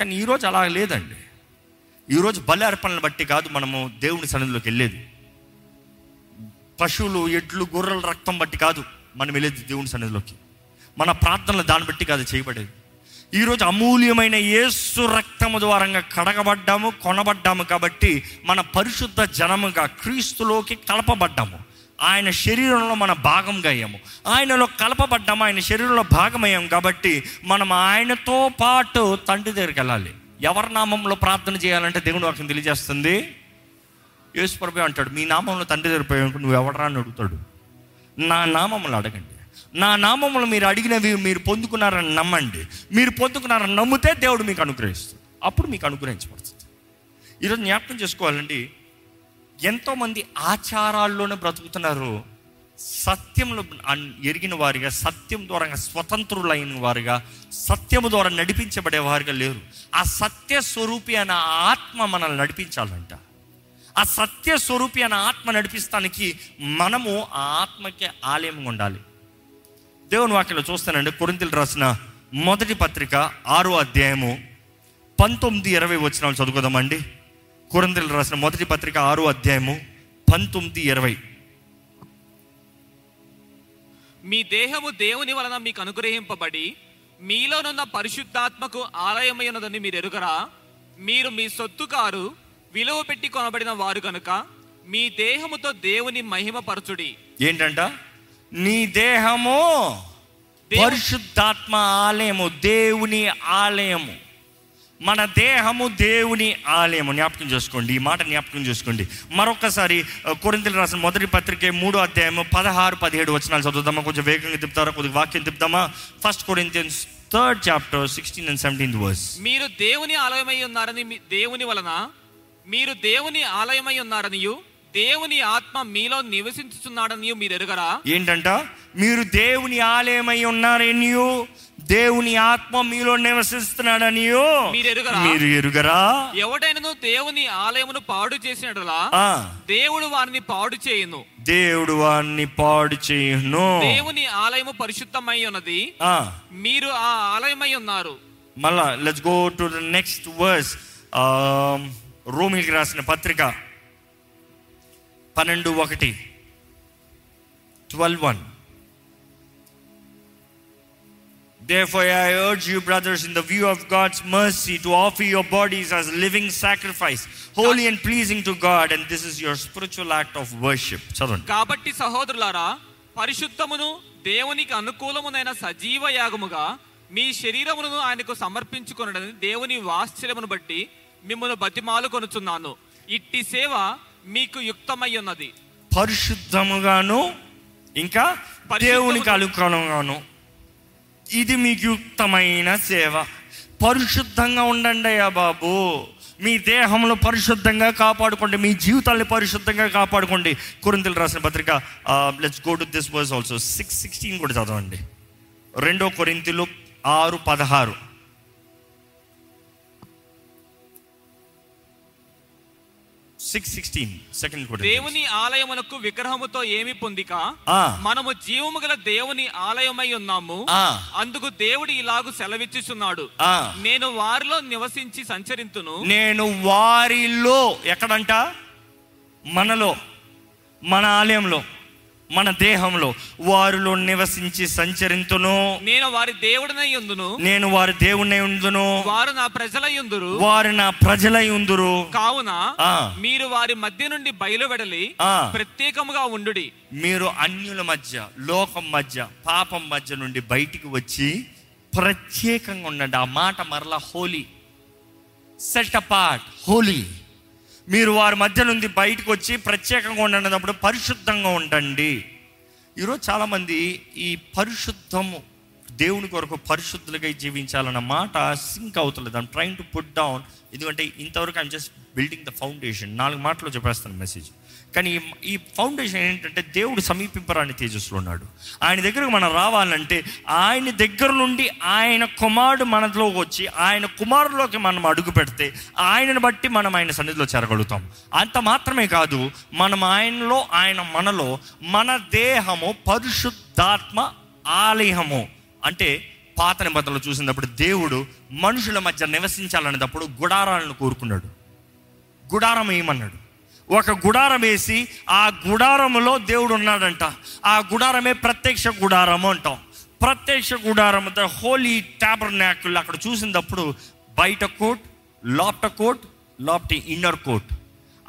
Speaker 5: కానీ ఈరోజు అలా లేదండి ఈరోజు బలి అర్పణలు బట్టి కాదు మనము దేవుని సన్నిధిలోకి వెళ్ళేది పశువులు ఎడ్లు గొర్రెల రక్తం బట్టి కాదు మనం వెళ్ళేది దేవుని సన్నిధిలోకి మన ప్రార్థనలు దాన్ని బట్టి కాదు చేయబడేది ఈరోజు అమూల్యమైన యేసు రక్తము ద్వారంగా కడగబడ్డాము కొనబడ్డాము కాబట్టి మన పరిశుద్ధ జనముగా క్రీస్తులోకి కలపబడ్డాము ఆయన శరీరంలో మన భాగంగా అయ్యాము ఆయనలో కలపబడ్డాము ఆయన శరీరంలో భాగమయ్యాము కాబట్టి మనం ఆయనతో పాటు తండ్రి దగ్గరికి వెళ్ళాలి ఎవరి నామంలో ప్రార్థన చేయాలంటే దేవుడు వాళ్ళకి తెలియజేస్తుంది యేసుప్రభు అంటాడు మీ నామంలో తండ్రి దగ్గర పోయాక నువ్వు ఎవడరా అని అడుగుతాడు నా నామంలో అడగండి నా నామంలో మీరు అడిగినవి మీరు పొందుకున్నారని నమ్మండి మీరు పొందుకున్నారని నమ్మితే దేవుడు మీకు అనుగ్రహిస్తుంది అప్పుడు మీకు అనుగ్రహించబడుతుంది ఈరోజు జ్ఞాపకం చేసుకోవాలండి ఎంతోమంది ఆచారాల్లోనే బ్రతుకుతున్నారు సత్యంలో ఎరిగిన వారిగా సత్యం ద్వారా స్వతంత్రులైన వారిగా సత్యము ద్వారా నడిపించబడే వారిగా లేరు ఆ సత్య స్వరూపి అన్న ఆత్మ మనల్ని నడిపించాలంట ఆ సత్య స్వరూపి అన్న ఆత్మ నడిపిస్తానికి మనము ఆ ఆత్మకి ఆలయం ఉండాలి దేవుని వాక్యలో చూస్తానండి కొరింతలు రాసిన మొదటి పత్రిక ఆరో అధ్యాయము పంతొమ్మిది ఇరవై వచ్చినాలు అండి కురందలు రాసిన మొదటి పత్రిక ఆరో అధ్యాయము పంతొమ్మిది ఇరవై మీ దేహము దేవుని
Speaker 6: వలన మీకు అనుగ్రహింపబడి మీలోనున్న పరిశుద్ధాత్మకు ఆలయమైనదని మీరు ఎరుగరా మీరు మీ సొత్తు కారు విలువ పెట్టి కొనబడిన వారు కనుక మీ దేహముతో దేవుని మహిమపరచుడి
Speaker 5: ఏంటంట నీ దేహము పరిశుద్ధాత్మ ఆలయము దేవుని ఆలయము మన దేహము దేవుని ఆలయము జ్ఞాపకం చేసుకోండి ఈ మాట జ్ఞాపకం చేసుకోండి మరొకసారి కొరింతలు రాసిన మొదటి పత్రిక మూడో అధ్యాయము పదహారు పదిహేడు వచనాలు చదువుతామా కొంచెం వేగంగా తిప్పుతారా కొద్దిగా వాక్యం తిప్పుతామా first Corinthians third chapter sixteen and seventeen verse
Speaker 6: మీరు దేవుని ఆలయమై ఉన్నారని దేవుని వలన మీరు దేవుని ఆలయమై ఉన్నారని దేవుని ఆత్మ మీలో నివసించుతున్నాడని మీరు ఎరుగరా
Speaker 5: ఏంటంట మీరు దేవుని ఆలయమై ఉన్నారని దేవుని ఆత్మ మీలో నివసిస్తున్నాడని మీరు ఎరుగరా మీరు ఎరుగరా
Speaker 6: ఎవడైనా దేవుని ఆలయమును పాడు
Speaker 5: చేసినట్టు దేవుడు వారిని
Speaker 6: పాడు చేయను
Speaker 5: దేవుడు వారిని పాడు చేయును దేవుని ఆలయము
Speaker 6: పరిశుద్ధమై
Speaker 5: ఉన్నది మీరు
Speaker 6: ఆ ఆలయమై ఉన్నారు
Speaker 5: మళ్ళా let's go to the next verse రోమిల్కి రాసిన పత్రిక పన్నెండు ఒకటి twelve one Therefore, I urge you, brothers, in the view of God's mercy, to offer your bodies as living sacrifice, holy and pleasing to God, and this is your spiritual act of worship.
Speaker 6: కాబట్టి సహోదరులారా పరిశుద్ధమును దేవునికి అనుకూలమునైన సజీవ యాగముగా మీ శరీరమును ఆయనకు సమర్పించుకొనడని దేవుని వాత్సల్యమును బట్టి మిమ్మల్ని బతిమాలు కొనుచున్నాను ఇట్టి సేవ మీకు యుక్తమై ఉన్నది
Speaker 5: పరిశుద్ధముగాను ఇంకా దేవునికి అనుకూలంగాను ఇది మీకు యుక్తమైన సేవ పరిశుద్ధంగా ఉండండి అయ్యా బాబు మీ దేహంలో పరిశుద్ధంగా కాపాడుకోండి మీ జీవితాన్ని పరిశుద్ధంగా కాపాడుకోండి కురింతలు రాసిన పత్రిక let's go to this verse also six sixteen కూడా చదవండి రెండో కొరింతలు ఆరు పదహారు
Speaker 6: సిక్స్ సిక్స్టీన్ సెకండ్ దేవుని ఆలయమునకు విగ్రహముతో ఏమి పొందిక మనము జీవము గల దేవుని ఆలయమై ఉన్నాము అందుకు దేవుడు ఇలాగ సెలవిచ్చిస్తున్నాడు నేను వారిలో నివసించి సంచరింతును
Speaker 5: నేను వారిలో ఎక్కడంట మనలో మన ఆలయంలో మన దేహంలో వారిలో నివసించి
Speaker 6: సంచరింతును నేను వారి దేవుడినై ఉందును
Speaker 5: నేను వారి
Speaker 6: దేవుడినై ఉందును వారు నా ప్రజలై ఉందురు వారు నా ప్రజలై
Speaker 5: ఉందురు కావున
Speaker 6: మీరు వారి మధ్య నుండి బయలువెడలి ప్రత్యేకముగా ఉండు
Speaker 5: మీరు అన్యుల మధ్య లోకం మధ్య పాపం మధ్య నుండి బయటికి వచ్చి ప్రత్యేకంగా ఉండండి ఆ మాట మరలా హోలీ సెట్ అపార్ట్ హోలీ మీరు వారి మధ్య నుండి బయటకు వచ్చి ప్రత్యేకంగా ఉండేటప్పుడు పరిశుద్ధంగా ఉండండి ఈరోజు చాలామంది ఈ పరిశుద్ధము దేవుని కొరకు పరిశుద్ధులుగా జీవించాలన్న మాట సింక్ అవుతలేదు I'm trying to put down ఎందుకంటే ఇంతవరకు I'm just building the foundation నాలుగు మాటలు చెప్పేస్తాను మెసేజ్ కానీ ఈ ఫౌండేషన్ ఏంటంటే దేవుడు సమీపింపరాని తేజస్సులో ఉన్నాడు ఆయన దగ్గరకు మనం రావాలంటే ఆయన దగ్గర నుండి ఆయన కుమారుడు మనలోకి వచ్చి ఆయన కుమారులోకి మనం అడుగు పెడితే ఆయనను బట్టి మనం ఆయన సన్నిధిలో చేరగలుగుతాం అంత మాత్రమే కాదు మనం ఆయనలో ఆయన మనలో మన దేహము పరిశుద్ధాత్మ ఆలయము అంటే పాత నిబంధనలు చూసినప్పుడు దేవుడు మనుషుల మధ్య నివసించాలనేటప్పుడు గుడారాలను కోరుకున్నాడు గుడారం ఏమన్నాడు ఒక గుడారం వేసి ఆ గుడారంలో దేవుడు ఉన్నాడంట ఆ గుడారమే ప్రత్యక్ష గుడారము అంటాం ప్రత్యక్ష గుడారం అంతా హోలీ ట్యాబర్నాకుల్ అక్కడ చూసినప్పుడు బయట కోట్ లాప్ట కోట్ లోప్టి ఇన్నర్ కోట్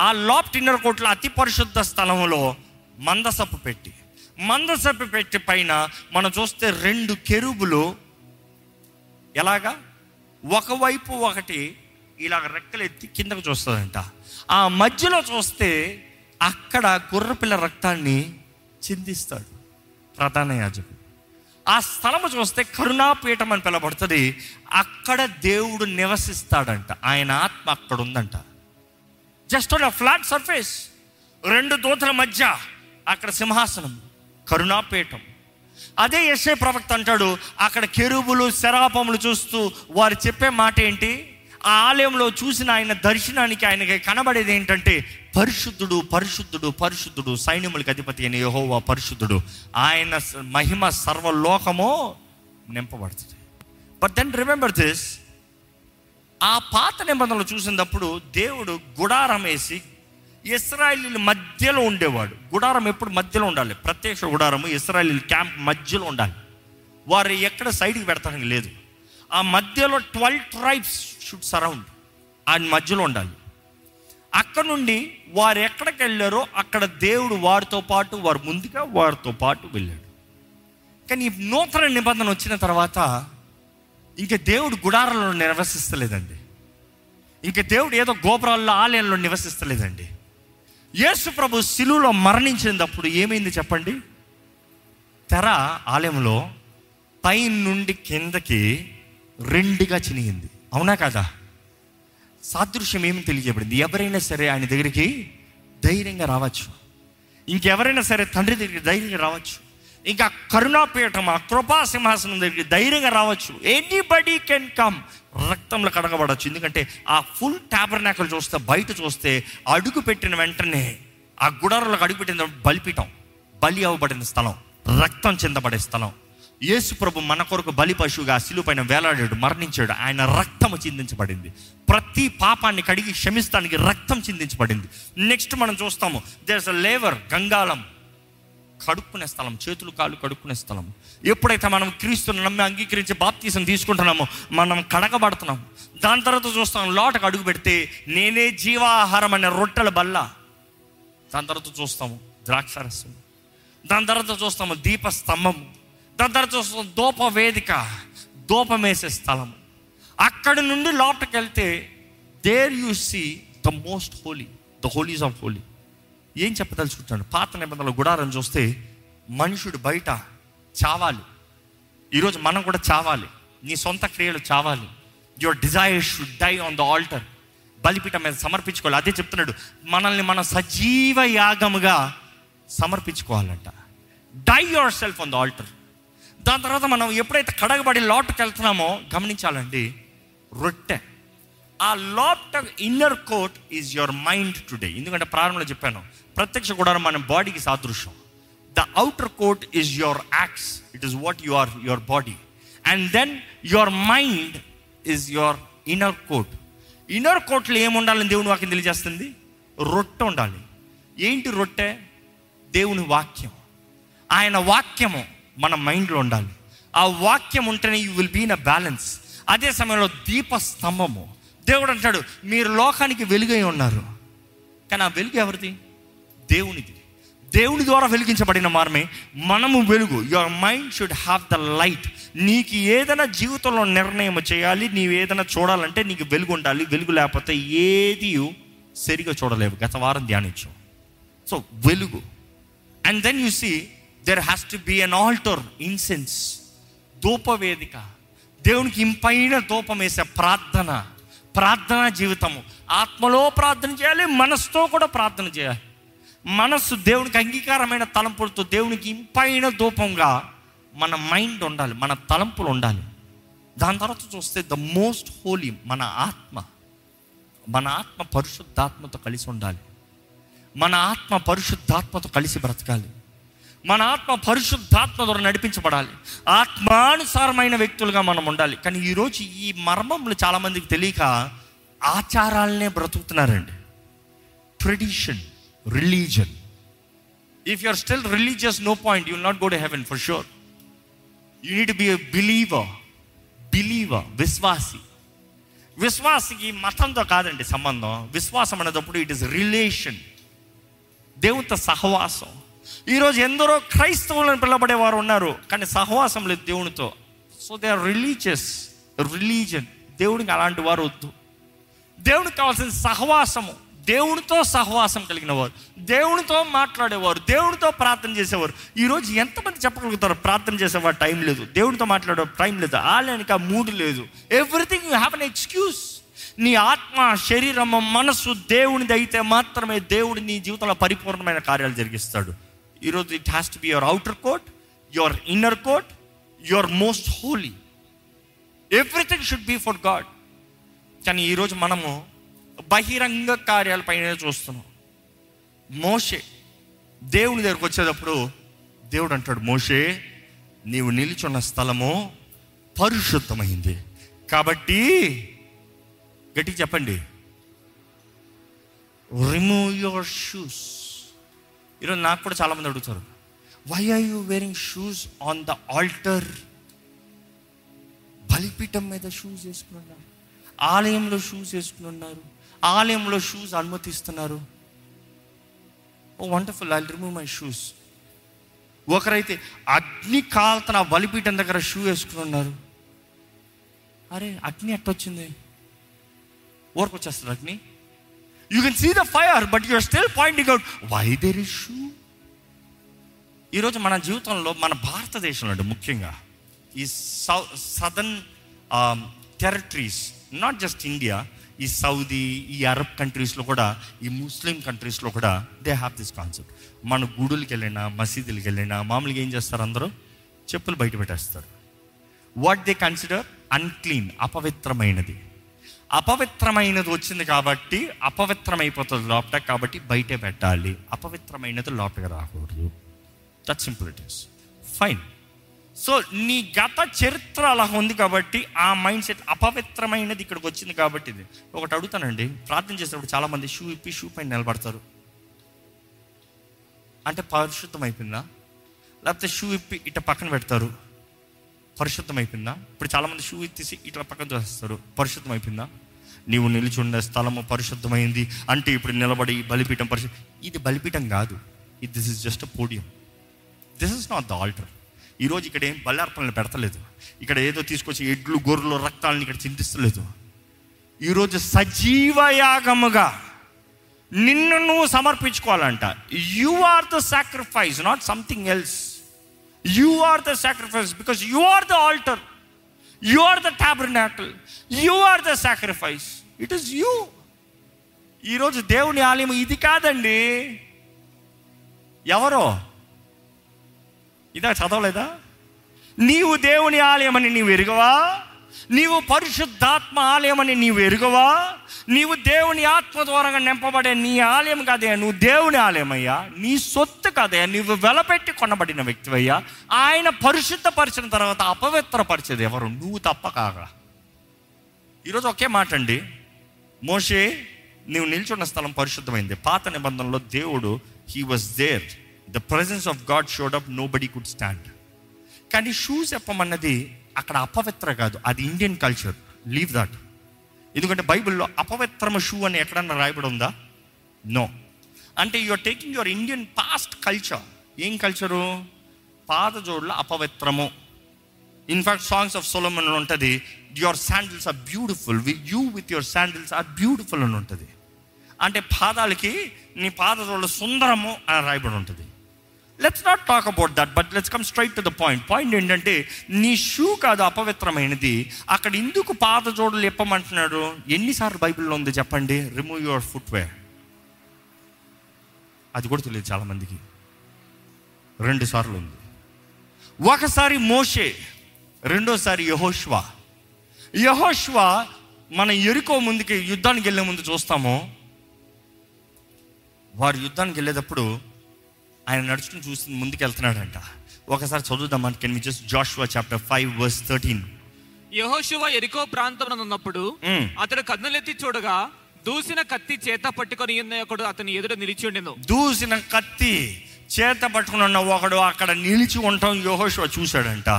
Speaker 5: ఆ లాప్ట్ ఇన్నర్ కోట్లో అతి పరిశుద్ధ స్థలంలో మందసపు పెట్టి మందసపు పెట్టి పైన మనం చూస్తే రెండు కెరుబులు ఎలాగా ఒకవైపు ఒకటి రెక్కలు ఎత్తి కిందకు చూస్తుందంట ఆ మధ్యలో చూస్తే అక్కడ గుర్రపిల్ల రక్తాన్ని చిందిస్తాడు ప్రధాన యాజకుడు ఆ స్థలము చూస్తే కరుణాపీఠం అని పిలబడుతుంది అక్కడ దేవుడు నివసిస్తాడంట ఆయన ఆత్మ అక్కడ ఉందంట జస్ట్ ఆన్ ఫ్లాట్ సర్ఫేస్ రెండు దూతల మధ్య అక్కడ సింహాసనం కరుణాపీఠం అదే ఎస్ఏ ప్రవక్త అంటాడు అక్కడ కెరుబులు శరాపములు చూస్తూ వారు చెప్పే మాట ఏంటి ఆ ఆలయంలో చూసిన ఆయన దర్శనానికి ఆయనకి కనబడేది ఏంటంటే పరిశుద్ధుడు పరిశుద్ధుడు పరిశుద్ధుడు సైన్యములకు అధిపతి అయిన యహోవా పరిశుద్ధుడు ఆయన మహిమ సర్వలోకము నింపబడుతుంది బట్ దెన్ రిమెంబర్ దిస్ ఆ పాత నిబంధనలు చూసినప్పుడు దేవుడు గుడారం వేసి ఇస్రాయలీల మధ్యలో ఉండేవాడు గుడారం ఎప్పుడు మధ్యలో ఉండాలి ప్రత్యక్ష గుడారము ఇస్రాయలీల క్యాంప్ మధ్యలో ఉండాలి వారు ఎక్కడ సైడ్కి పెడతానికి లేదు ఆ మధ్యలో ట్వెల్వ్ ట్రైబ్స్ షుడ్ సరౌండ్ ఆ మధ్యలో ఉండాలి అక్కడ నుండి వారు ఎక్కడికి వెళ్ళారో అక్కడ దేవుడు వారితో పాటు వారు ముందుగా వారితో పాటు వెళ్ళాడు కానీ ఈ నూతన నిబంధన వచ్చిన తర్వాత ఇంకా దేవుడు గుడారంలో నివసిస్తలేదండి ఇంకా దేవుడు ఏదో గోపురాల్లో ఆలయంలో నివసిస్తలేదండి యేసు ప్రభు శిలువులో మరణించినప్పుడు ఏమైంది చెప్పండి తెర ఆలయంలో పై నుండి కిందకి రెండుగా చినిగింది అవునా కదా సాదృశ్యం ఏమి తెలియజేయబడింది ఎవరైనా సరే ఆయన దగ్గరికి ధైర్యంగా రావచ్చు ఇంకెవరైనా సరే తండ్రి దగ్గరికి ధైర్యంగా రావచ్చు ఇంకా కరుణాపీఠం ఆ కృపా సింహాసనం దగ్గరికి ధైర్యంగా రావచ్చు ఎనీబడి కెన్ కమ్ రక్తంలో కడగబడవచ్చు ఎందుకంటే ఆ ఫుల్ నాకలు చూస్తే బయట చూస్తే అడుగు పెట్టిన వెంటనే ఆ గుడారులకు అడుగు పెట్టిన బలిపీఠం బలి అవ్వబడిన స్థలం రక్తం చెందబడే స్థలం యేసు ప్రభు మన కొరకు బలి పశువుగా శిలువు పైన వేలాడాడు మరణించాడు ఆయన రక్తము చిందించబడింది ప్రతి పాపాన్ని కడిగి క్షమిస్తానికి రక్తం చిందించబడింది నెక్స్ట్ మనం చూస్తాము దేర్స్ అ లేవర్ గంగాళం కడుక్కునే స్థలం చేతులు కాళ్ళు కడుక్కునే స్థలం ఎప్పుడైతే మనం క్రీస్తుని నమ్మి అంగీకరించి బాప్తీసం తీసుకుంటున్నామో మనం కడగబడుతున్నాం దాని తర్వాత చూస్తాం లోటకు అడుగు పెడితే నేనే జీవాహారం అనే రొట్టెల బల్ల దాని తర్వాత చూస్తాము ద్రాక్షారసం దాని తర్వాత చూస్తాము దీపస్తంభము దాని తర్వాత చూస్తాం దూప వేదిక దోపమేసే స్థలం అక్కడి నుండి లోపలికి వెళ్తే there you see the most holy the holies of holy ఏం చెప్పదలుచుకుంటాను పాత నిబంధనల గుడారం చూస్తే మనుషుడు బయట చావాలి ఈరోజు మనం కూడా చావాలి నీ సొంత క్రియలు చావాలి your desire should die on the altar బలిపీఠం మీద సమర్పించుకోవాలి అదే చెప్తున్నాడు మనల్ని మన సజీవ యాగముగా సమర్పించుకోవాలంట die yourself on the altar దాని తర్వాత మనం ఎప్పుడైతే కడగబడి లోటుకు వెళ్తున్నామో గమనించాలండి రొట్టె ఆ లోప్ట్ inner court is your mind today ఎందుకంటే ప్రారంభంలో చెప్పాను ప్రత్యక్ష కూడా మన బాడీకి సాదృశ్యం the outer court is your acts it is what you are your body and then your mind is your inner court inner కోట్లో ఏముండాలని దేవుని వాక్యం తెలియజేస్తుంది రొట్టె ఉండాలి ఏంటి రొట్టె దేవుని వాక్యం ఆయన వాక్యము మన మైండ్లో ఉండాలి ఆ వాక్యం ఉంటేనే you will be in a balance అదే సమయంలో దీపస్తంభము దేవుడు అంటాడు మీరు లోకానికి వెలుగై ఉన్నారు కానీ ఆ వెలుగు ఎవరిది దేవునిది దేవుని ద్వారా వెలిగించబడిన మార్మే మనము వెలుగు your mind should have the light నీకు ఏదైనా జీవితంలో నిర్ణయం చేయాలి నీవు ఏదైనా చూడాలంటే నీకు వెలుగు ఉండాలి వెలుగు లేకపోతే ఏది సరిగా చూడలేవు గత వారం ధ్యానించు సో వెలుగు and then you see there has to be an altar incense ధూపవేదిక దేవునికి ఇంపైన ధూపం వేసే ప్రార్థన ప్రార్థనా జీవితము ఆత్మలో ప్రార్థన చేయాలి మనసుతో కూడా ప్రార్థన చేయాలి మనస్సు దేవునికి అంగీకారమైన తలంపులతో దేవునికి ఇంపైన ధూపంగా మన మైండ్ ఉండాలి మన తలంపులు ఉండాలి దాని తర్వాత చూస్తే ద మోస్ట్ హోలీ మన ఆత్మ మన ఆత్మ పరిశుద్ధాత్మతో కలిసి ఉండాలి మన ఆత్మ పరిశుద్ధాత్మతో కలిసి బ్రతకాలి మన ఆత్మ పరిశుద్ధాత్మ ద్వారా నడిపించబడాలి ఆత్మానుసారమైన వ్యక్తులుగా మనం ఉండాలి కానీ ఈరోజు ఈ మర్మములు చాలామందికి తెలియక ఆచారాలనే బ్రతుకుతున్నారండి tradition religion if you are still religious no point you not go to heaven for sure you need be believer believer విశ్వాసి విశ్వాసికి మతంతో కాదండి సంబంధం విశ్వాసం అనేటప్పుడు ఇట్ ఇస్ రిలేషన్ దేవుత సహవాసం ఈరోజు ఎందరో క్రైస్తవులను వారు ఉన్నారు కానీ సహవాసం లేదు దేవునితో so they are religious religion దేవునికి అలాంటి వారు వద్దు దేవునికి కావాల్సిన సహవాసము దేవునితో సహవాసం కలిగిన వారు దేవునితో మాట్లాడేవారు దేవునితో ప్రార్థన చేసేవారు ఈరోజు ఎంతమంది చెప్పగలుగుతారు ప్రార్థన చేసేవారు టైం లేదు దేవునితో మాట్లాడే టైం లేదు ఆలయానికి ఆ మూడు లేదు everything you have an excuse నీ ఆత్మ శరీరము మనసు దేవునిది అయితే మాత్రమే దేవుడు నీ జీవితంలో పరిపూర్ణమైన కార్యాలు జరిగిస్తాడు ఈరోజు it has to be your outer court your inner court your most holy everything should be for God కానీ ఈరోజు మనము బహిరంగ కార్యాలపైన చూస్తున్నాం మోషే దేవుని దగ్గరకు వచ్చేటప్పుడు దేవుడు అంటాడు మోషే నీవు నిలిచున్న స్థలము పరిశుద్ధమైంది కాబట్టి గట్టి చెప్పండి రిమూవ్ యువర్ షూస్ ఈరోజు నాకు కూడా చాలామంది అడుగుతారు why are you wearing shoes on the altar బలిపీఠం మీద షూస్ వేసుకుని ఉన్నారు ఆలయంలో షూస్ ఉన్నారు ఆలయంలో షూస్ అనుమతిస్తున్నారు oh wonderful I remove my shoes ఒకరైతే అగ్ని కాల్తన బలిపీఠం దగ్గర షూ వేసుకుని ఉన్నారు అరే అగ్ని ఎట్టొచ్చింది ఊరికొచ్చేస్తుంది అగ్ని you can see the fire but are still pointing out why there issue ఈరోజు మన జీవితంలో మన భారతదేశంలో అంటే ముఖ్యంగా ఈ సౌ southern territories not just India ఈ సౌదీ ఈ అరబ్ కంట్రీస్లో కూడా ఈ ముస్లిం కంట్రీస్లో కూడా దే హ్యావ్ దిస్ కాన్సెప్ట్ మన గుడులకి వెళ్ళినా మసీదులకి వెళ్ళినా మామూలుగా ఏం చేస్తారు అందరూ చెప్పులు బయట పెట్టేస్తారు వాట్ దే కన్సిడర్ అన్క్లీన్ అపవిత్రమైనది అపవిత్రమైనది వచ్చింది కాబట్టి అపవిత్రమైపోతుంది లోపట కాబట్టి బయటే పెట్టాలి అపవిత్రమైనది లోపలికి రాకూడదు simple it is fine so నీ గత చరిత్ర అలా ఉంది కాబట్టి ఆ మైండ్ సెట్ అపవిత్రమైనది ఇక్కడికి వచ్చింది కాబట్టి ఇది ఒకటి అడుగుతానండి ప్రార్థన చేసినప్పుడు చాలామంది షూ ఇప్పి షూ పైన నిలబడతారు అంటే పరిశుద్ధం అయిపోయిందా లేకపోతే షూ ఇప్పి ఇట పక్కన పెడతారు పరిశుద్ధం అయిపోయిందా ఇప్పుడు చాలామంది షూ తీసి ఇట్లా పక్కన చేస్తారు పరిశుద్ధం అయిపోయిందా నీవు నిలిచి ఉండే స్థలము పరిశుద్ధమైంది అంటే ఇప్పుడు నిలబడి బలిపీఠం పరిశు ఇది బలిపీఠం కాదు ఇది this is just a podium this is not the altar ఈరోజు ఇక్కడ ఏం బలార్పణలు పెడతలేదు ఇక్కడ ఏదో తీసుకొచ్చి ఎడ్లు గొర్రెలు రక్తాలను ఇక్కడ చింతిస్తలేదు ఈరోజు సజీవయాగముగా నిన్ను నువ్వు సమర్పించుకోవాలంట you are the sacrifice not something else you are the sacrifice because you are the altar you are the tabernacle you are the sacrifice it is you ఈరోజు దేవుని ఆలయం ఇది కాదండి ఎవరో ఇదా చదవలేదా నీవు దేవుని ఆలయం అని నీవు ఎరుగవా నీవు పరిశుద్ధాత్మ ఆలయమని నీవు ఎరుగవా నీవు దేవుని ఆత్మ ద్వారా నింపబడే నీ ఆలయం కాదయ్యా నువ్వు దేవుని ఆలయమయ్యా నీ సొత్తు కాదయ్యా నువ్వు వెలపెట్టి కొనబడిన వ్యక్తివయ్యా ఆయన పరిశుద్ధపరిచిన తర్వాత అపవిత్రపరిచేది ఎవరు నువ్వు తప్ప కాగా ఈరోజు ఒకే మాట అండి మోషే నీవు నిల్చున్న స్థలం పరిశుద్ధమైంది పాత నిబంధనలో దేవుడు he was there the presence of God showed up nobody could stand కానీ షూస్ చెప్పమన్నది అక్కడ అపవిత్ర కాదు అది ఇండియన్ కల్చర్ లీవ్ దాట్ ఎందుకంటే బైబిల్లో అపవిత్రమ షూ అని ఎక్కడన్నా రాయబడి ఉందా నో అంటే you're taking your Indian past culture ఏం కల్చరు పాదజోడుల అపవిత్రము ఇన్ఫాక్ట్ సాంగ్స్ ఆఫ్ సొలమన్ ఉంటుంది your sandals are beautiful you with your sandals are beautiful అని ఉంటుంది అంటే పాదాలకి నీ పాదజోళ్ళు సుందరము అని రాయబడి ఉంటుంది let's not talk about that but let's come straight to the point point ఏంటంటే నీ షూ కాదు అపవిత్రమైనది అక్కడ ఎందుకు పాత జోడలు ఇప్పమంటున్నాడు ఎన్నిసార్లు బైబిల్లో ఉంది చెప్పండి రిమూవ్ యువర్ ఫుట్ వే అది కూడా తెలియదు చాలామందికి రెండు సార్లు ఉంది ఒకసారి మోషే రెండోసారి యహోష్వా యహోష్వా మన ఎరుకో ముందుకి యుద్ధానికి వెళ్ళే ముందు చూస్తాము వారు యుద్ధానికి వెళ్ళేటప్పుడు ఆయన నడుచుకుని చూసి ముందుకెళ్తున్నాడంట ఒకసారి చదువుదాం can me just Joshua chapter five verse thirteen యహోశివ
Speaker 6: ఎరికో ప్రాంతం ఉన్నప్పుడు hmm. అతడు కన్నులెత్తి చూడగా దూసిన కత్తి చేత పట్టుకొని ఉన్న ఒకడు అతని ఎదుట నిలిచి ఉండేను
Speaker 5: దూసిన కత్తి చేత పట్టుకుని ఉన్న ఒకడు అక్కడ నిలిచి ఉండటం యహోశివ చూశాడంట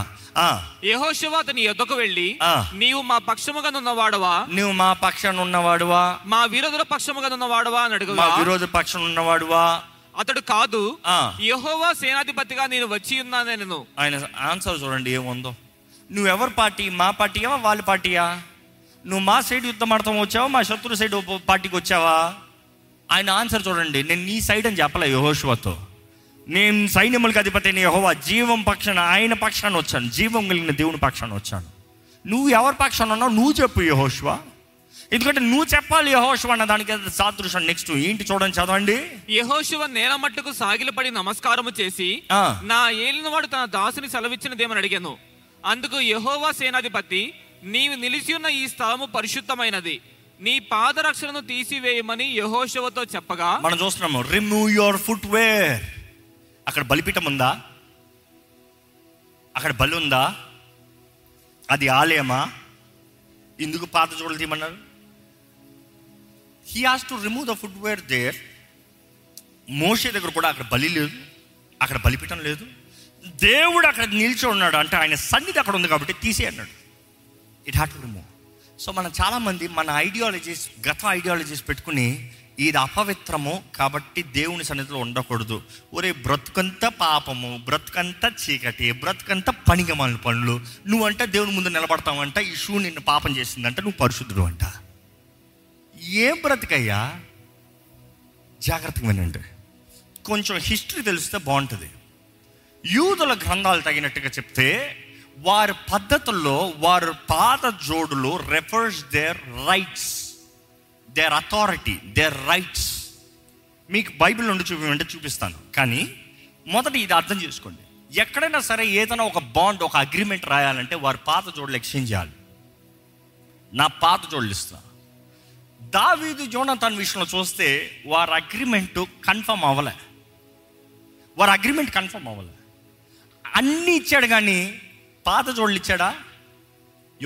Speaker 6: యహోశివ అతని ఎదుకు వెళ్ళి నీవు మా పక్షముగా ఉన్నవాడువా
Speaker 5: నువ్వు మా పక్షాన ఉన్నవాడువా
Speaker 6: మా విరోధుల పక్షముగా ఉన్నవాడువా అని
Speaker 5: అడుగు మా విరోధ పక్షం ఉన్నవాడువా
Speaker 6: అతడు కాదు యహోవా సేనాధిపతిగా నేను వచ్చి ఉన్నాను నేను ఆయన
Speaker 5: ఆన్సర్ చూడండి ఏముందో నువ్వెవరి పార్టీ మా పార్టీయా వాళ్ళ పార్టీయా నువ్వు మా సైడ్ యుద్ధం అర్థం వచ్చావా మా శత్రు సైడ్ పార్టీకి వచ్చావా ఆయన ఆన్సర్ చూడండి నేను నీ సైడ్ అని చెప్పలే యహోశివతో నేను సైన్యములకు అధిపతి యహోవా జీవం పక్షాన ఆయన పక్షాన వచ్చాను జీవం కలిగిన దేవుని పక్షాన వచ్చాను నువ్వు ఎవరి పక్షాన ఉన్నావు నువ్వు చెప్పు యహోశివా ఎందుకంటే నువ్వు చెప్పాలి యహోశివ అన్న దానికి సాదృశ్యం నెక్స్ట్ ఏంటి చూడండి
Speaker 6: చదవండి యహోశివ నేల మట్టుకు సాగిలపడి నమస్కారము చేసి నా ఏలిన వాడు తన దాసుని సెలవిచ్చినదేమని అడిగాను అందుకు యహోవా సేనాధిపతి నీవు నిలిచి ఉన్న ఈ స్థలము పరిశుద్ధమైనది నీ పాదరక్షలను తీసివేయమని యహోశివతో చెప్పగా
Speaker 5: మనం చూస్తున్నాము రిమూవ్ యువర్ ఫుట్ వేర్ అక్కడ బలిపీఠం ఉందా అక్కడ బలి ఉందా అది ఆలయమా ఎందుకు పాత చూడలు తీయమన్నారు he has to remove the foot where there మోషే దగ్గర కూడా అక్కడ బలి లేదు అక్కడ బలిపీఠం లేదు దేవుడు అక్కడ నిల్చో ఉన్నాడు అంటే ఆయన సన్నిధి అక్కడ ఉంది కాబట్టి తీసే అన్నాడు it had to remove so మనం చాలామంది మన ఐడియాలజీస్ గత ఐడియాలజీస్ పెట్టుకుని ఇది అపవిత్రము కాబట్టి దేవుని సన్నిధిలో ఉండకూడదు ఒరే బ్రతుకంత పాపము బ్రతుకంత చీకటి బ్రతుకంత పనిగమని పనులు నువ్వంటే దేవుని ముందు నిలబడతావంట ఈ షూ నిన్ను పాపం చేసిందంటే నువ్వు పరిశుద్ధుడు అంట ఏం బ్రతికయ్యా జాగ్రత్తగా వినండి కొంచెం హిస్టరీ తెలిస్తే బాగుంటుంది యూదుల గ్రంథాలు తగినట్టుగా చెప్తే వారి పద్ధతుల్లో వారు పాత జోడులు refers their rights their authority their rights మీకు బైబిల్ నుండి చూపించమంటే చూపిస్తాను కానీ మొదట ఇది అర్థం చేసుకోండి ఎక్కడైనా సరే ఏదైనా ఒక బాండ్ ఒక అగ్రిమెంట్ రాయాలంటే వారు పాత జోడులు ఎక్స్చేంజ్ చేయాలి నా పాత జోడులు ఇస్తాను దావీదు జోనతాన్ విషయంలో చూస్తే వారి అగ్రిమెంట్ కన్ఫర్మ్ అవ్వలే వారి అగ్రిమెంట్ కన్ఫర్మ్ అవ్వలే అన్నీ ఇచ్చాడు కానీ పాత జోళ్ళు ఇచ్చాడా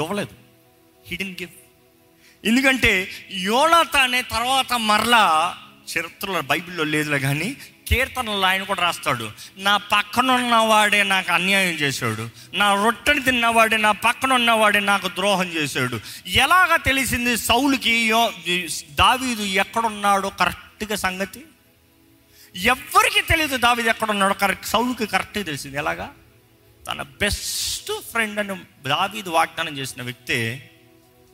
Speaker 5: ఇవ్వలేదు హిడెన్ గిఫ్ట్ ఎందుకంటే యోనాథానే తర్వాత మరలా చరిత్రలో బైబిల్లో లేదులే కానీ కీర్తనలు ఆయన కూడా రాస్తాడు నా పక్కన ఉన్నవాడే నాకు అన్యాయం చేశాడు నా రొట్టెని తిన్నవాడే నా పక్కన ఉన్నవాడే నాకు ద్రోహం చేశాడు ఎలాగ తెలిసింది సౌలుకి దావీదు ఎక్కడున్నాడో కరెక్ట్గా సంగతి ఎవరికి తెలియదు దావీదు ఎక్కడున్నాడో కరెక్ట్ సౌలుకి కరెక్ట్గా తెలిసింది ఎలాగా తన బెస్ట్ ఫ్రెండ్ అని దావీదు వాగ్దానం చేసిన వ్యక్తే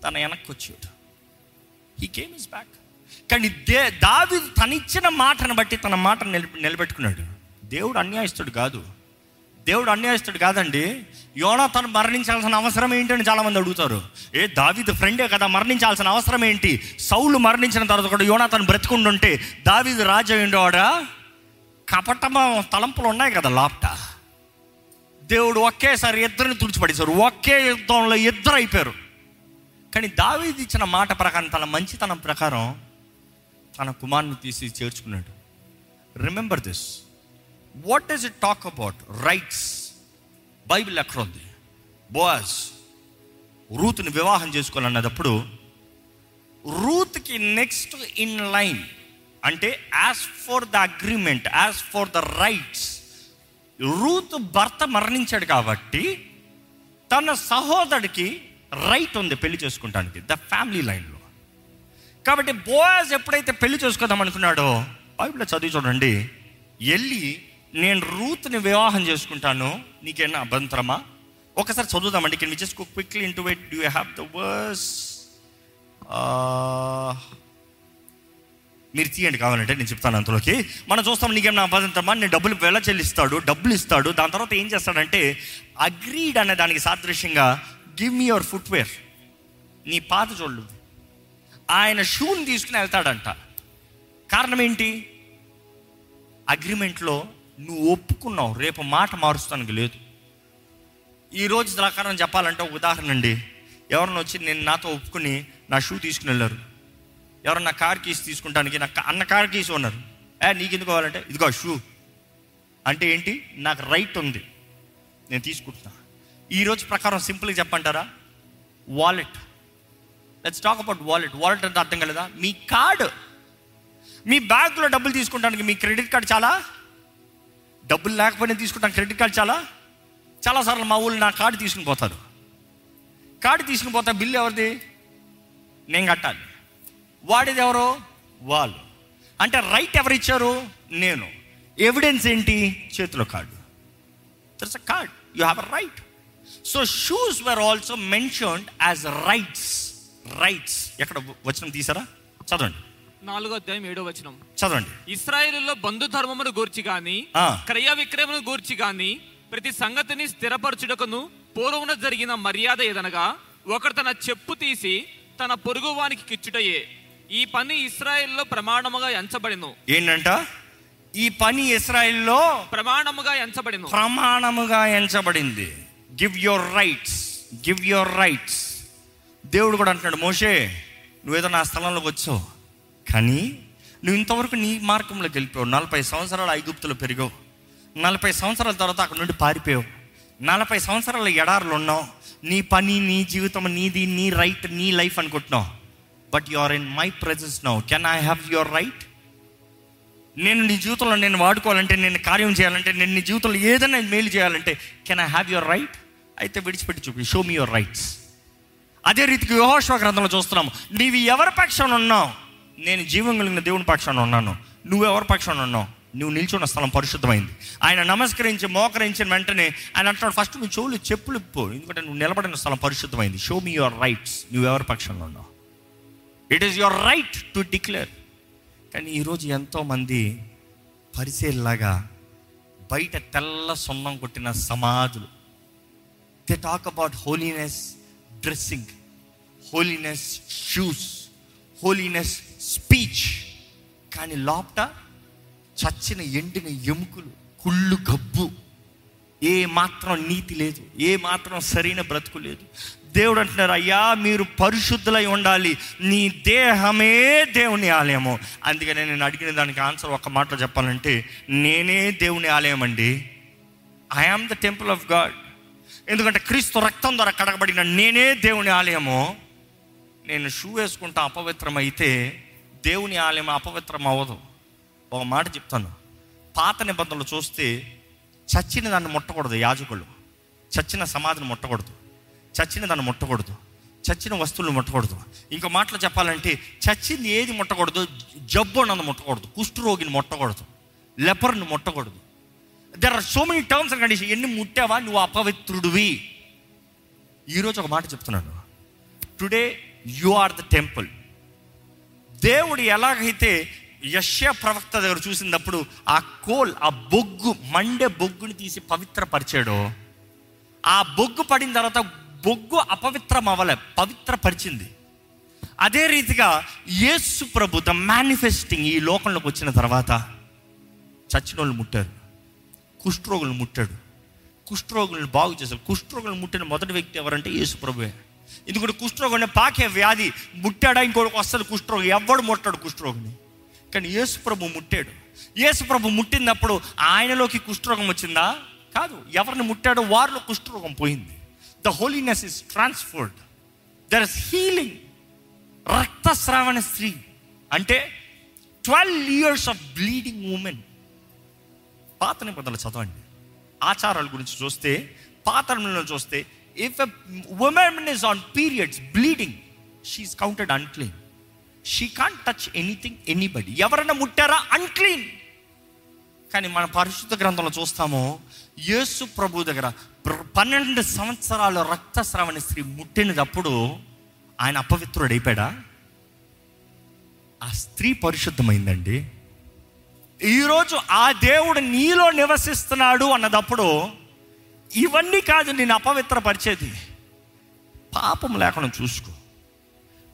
Speaker 5: తన వెనక్కి వచ్చాడు హీ గేమ్ ఇస్ బ్యాక్ కానీ దే దావి తనిచ్చిన మాటను బట్టి తన మాట నిలబెట్టుకున్నాడు దేవుడు అన్యాయస్తుడు కాదు దేవుడు అన్యాయస్తుడు కాదండి యోనా తను మరణించాల్సిన అవసరం అని చాలామంది అడుగుతారు ఏ దావిద్ ఫ్రెండే కదా మరణించాల్సిన అవసరం ఏంటి సౌలు మరణించిన తర్వాత కూడా యోనా తను బ్రతికుండుంటే దావిద్ రాజు ఉండేవాడా కపటమ తలంపులు ఉన్నాయి కదా లాప్ట దేవుడు ఒకేసారి ఇద్దరిని తుడిచిపడేశారు ఒకే యుద్ధంలో ఇద్దరు అయిపోయారు కానీ దావీది ఇచ్చిన మాట ప్రకారం తన మంచితనం ప్రకారం తన కుమారుని తీసి చేర్చుకున్నాడు remember this what is it talk about rights Bible ఎక్కడ ఉంది బోయాజ్ రూత్ని వివాహం చేసుకోవాలన్నదప్పుడు రూత్కి నెక్స్ట్ ఇన్ లైన్ అంటే as for the agreement as for the rights Ruth భర్త మరణించాడు కాబట్టి తన సహోదరుడికి రైట్ ఉంది పెళ్లి చేసుకుంటానికి ద ఫ్యామిలీ లైన్ కాబట్టి బోయాజ్ ఎప్పుడైతే పెళ్లి చేసుకుందాం అనుకున్నాడో బైబిల్లో చదివి చూడండి వెళ్ళి నేను రూత్ని వివాహం చేసుకుంటాను నీకేనా అభ్యంతరమా ఒకసారి చదువుదామండి can which quickly in to wait you have the verse మీరు తీయండి కావాలంటే నేను చెప్తాను అంతలోకి మనం చూస్తాం నీకేం నా అభ్యంతరమా నేను డబ్బులు వెళ్ళ చెల్లిస్తాడు డబ్బులు ఇస్తాడు దాని తర్వాత ఏం చేస్తాడంటే అగ్రీడ్ అనే దానికి సాదృశ్యంగా గివ్ మీ యువర్ ఫుట్వేర్ నీ పాత చూడలేదు ఆయన షూని తీసుకుని వెళ్తాడంట కారణం ఏంటి అగ్రిమెంట్లో నువ్వు ఒప్పుకున్నావు
Speaker 7: రేపు మాట మారుస్తానికి లేదు ఈ రోజు ప్రకారం చెప్పాలంటే ఉదాహరణ అండి ఎవరిని వచ్చి నేను నాతో ఒప్పుకుని నా షూ తీసుకుని వెళ్ళారు ఎవరు నా కార్ కీస్ తీసుకుంటానికి నా అన్న కార్ కీస్ ఉన్నారు ఏ నీకు ఎందుకు కావాలంటే ఇదిగో షూ అంటే ఏంటి నాకు రైట్ ఉంది నేను తీసుకుంటున్నా ఈరోజు ప్రకారం సింపుల్గా చెప్పంటారా wallet let's talk about wallet wallet అంటే అర్థం కలదా మీ కార్డు మీ బ్యాంకులో డబ్బులు తీసుకుంటానికి మీ క్రెడిట్ కార్డు చాలా డబ్బులు లేకపోయినా తీసుకుంటాను క్రెడిట్ కార్డు చాలా చాలాసార్లు మా ఊళ్ళు నా కార్డు తీసుకుని పోతారు కార్డు తీసుకుని పోతా బిల్లు ఎవరిది నేను కట్టాలి వాడిది ఎవరు వాళ్ళు అంటే రైట్ ఎవరు ఇచ్చారు నేను ఎవిడెన్స్ ఏంటి చేతిలో card a card you have a right so shoes were also mention as rights rights ఎక్కడ వచనం తీసారా చదవండి నాలుగో అధ్యాయం ఏడో వచనం చదవండి ఇస్రాయేల్లో బంధు ధర్మమును గూర్చి కానీ క్రయ విక్రయమును గూర్చి కానీ ప్రతి సంగతిని స్థిరపరచుటకును పూర్వమున జరిగిన మర్యాద ఏదనగా ఒకడు తన చెప్పు తీసి తన పొరుగువానికి కిచ్చుటయే ఈ పని ఇస్రాయేల్లో ప్రమాణముగా ఎంచబడిను ఏంటంట ఈ పని ఇస్రాయేల్లో ప్రమాణముగా ఎంచబడింది ప్రమాణముగా ఎంచబడింది give your rights give your rights దేవుడు కూడా అంటున్నాడు మోషే నువ్వేదో నా స్థలంలోకి వచ్చావు కానీ నువ్వు ఇంతవరకు నీ మార్గంలోకి వెళ్ళిపోయావు నలభై సంవత్సరాలు ఐగుప్తులు పెరిగావు నలభై సంవత్సరాల తర్వాత అక్కడ నుండి పారిపోయావు నలభై సంవత్సరాల ఎడారులు ఉన్నావు నీ పని నీ జీవితం నీది నీ రైట్ నీ లైఫ్ అనుకుంటున్నావు but you are in my presence now can I have your right నేను నీ జీవితంలో నేను వాడుకోవాలంటే నేను కార్యం చేయాలంటే నేను నీ జీవితంలో ఏదైనా మేలు చేయాలంటే can I have your right అయితే విడిచిపెట్టి చూపి షో మీ యువర్ రైట్స్ అదే రీతికి యోహోశ్వ గ్రంథంలో చూస్తున్నాము నీవి ఎవరి పక్షాన ఉన్నావు నేను జీవం కలిగిన దేవుని పక్షాన ఉన్నాను నువ్వెవరి పక్షాన ఉన్నావు నువ్వు నిల్చున్న స్థలం పరిశుద్ధమైంది ఆయన నమస్కరించి మోకరించిన వెంటనే ఆయన అంటున్నాడు ఫస్ట్ నువ్వు చెవులు చెప్పులు పో ఎందుకంటే నువ్వు నిలబడిన స్థలం పరిశుద్ధమైంది షో మీ యువర్ రైట్స్ నువ్వెవరి పక్షంలో ఉన్నావు it is your right to declare కానీ ఈరోజు ఎంతోమంది పరిసేలాగా బయట తెల్ల సున్నం కొట్టిన సమాధులు they talk about holiness dressing holiness shoes holiness speech కానీ లోపట చచ్చిన ఎండిన ఎముకలు కుళ్ళు గబ్బు ఏ మాత్రం నీతి లేదు ఏ మాత్రం సరైన బ్రతుకు లేదు దేవుడు అంటున్నారు అయ్యా మీరు పరిశుద్ధులై ఉండాలి నీ దేహమే దేవుని ఆలయము అందుకని నేను అడిగిన దానికి ఆన్సర్ ఒక మాటలో చెప్పాలంటే నేనే దేవుని ఆలయం అండి I am the temple of God ఎందుకంటే క్రీస్తు రక్తం ద్వారా కడగబడిన నేనే దేవుని ఆలయము నేను షూ వేసుకుంటా అపవిత్రమైతే దేవుని ఆలయం అపవిత్రం అవ్వదు ఒక మాట చెప్తాను పాత నిబంధనలు చూస్తే చచ్చిన దాన్ని ముట్టకూడదు యాజకులు చచ్చిన సమాధిని ముట్టకూడదు చచ్చిన దాన్ని ముట్టకూడదు చచ్చిన వస్తువులు ముట్టకూడదు ఇంకో మాటలు చెప్పాలంటే చచ్చింది ఏది ముట్టకూడదు జబ్బు అన్నది ముట్టకూడదు కుష్ఠరోగిని ముట్టకూడదు లెపర్ని ముట్టకూడదు there are so many terms and condition ఎన్ని ముట్టావా నువ్వు అపవిత్రుడివి ఈరోజు ఒక మాట చెప్తున్నాను today you are the temple దేవుడు ఎలాగైతే యశ్య ప్రవక్త దగ్గర చూసినప్పుడు ఆ కోల్ ఆ బొగ్గు మండే బొగ్గుని తీసి పవిత్రపరిచాడో ఆ బొగ్గు పడిన తర్వాత బొగ్గు అపవిత్రం అవ్వలే పవిత్రపరిచింది అదే రీతిగా యేసు ప్రభు ద మేనిఫెస్టింగ్ ఈ లోకంలోకి వచ్చిన తర్వాత చచ్చిన వాళ్ళు ముట్టారు కుష్ఠరోగులను ముట్టాడు కుష్ఠరోగులను బాగు చేశాడు కుష్ఠరోగులను ముట్టిన మొదటి వ్యక్తి ఎవరంటే యేసు ప్రభువే ఎందుకంటే కుష్ఠరోగం అనే పాకే వ్యాధి ముట్టాడా ఇంకోటికి వస్తుంది కుష్ఠరోగం ఎవడు ముట్టాడు కుష్ఠరోగిని కానీ యేసు ప్రభు ముట్టాడు యేసు ప్రభు ముట్టినప్పుడు ఆయనలోకి కుష్ఠరోగం వచ్చిందా కాదు ఎవరిని ముట్టాడో వారిలో కుష్ఠరోగం పోయింది the holiness is transferred there is healing రక్తస్రావణ స్త్రీ అంటే twelve years of bleeding woman పాత నిబంధనలు చదవండి ఆచారాల గురించి చూస్తే పాత చూస్తే if a woman is on periods bleeding she's counted unclean she can touch anything anybody ఎవరైనా ముట్టారా అన్క్లీన్ కానీ మన పరిశుద్ధ గ్రంథంలో చూస్తామో యేసు ప్రభు దగ్గర పన్నెండు సంవత్సరాలు రక్తస్రావణ స్త్రీ ముట్టినప్పుడు ఆయన అపవిత్రుడు అయిపోయాడా ఆ స్త్రీ పరిశుద్ధమైందండి ఈరోజు ఆ దేవుడు నీలో నివసిస్తున్నాడు అన్నదప్పుడు ఇవన్నీ కాదు నేను అపవిత్రపరిచేది పాపం లేకుండా చూసుకో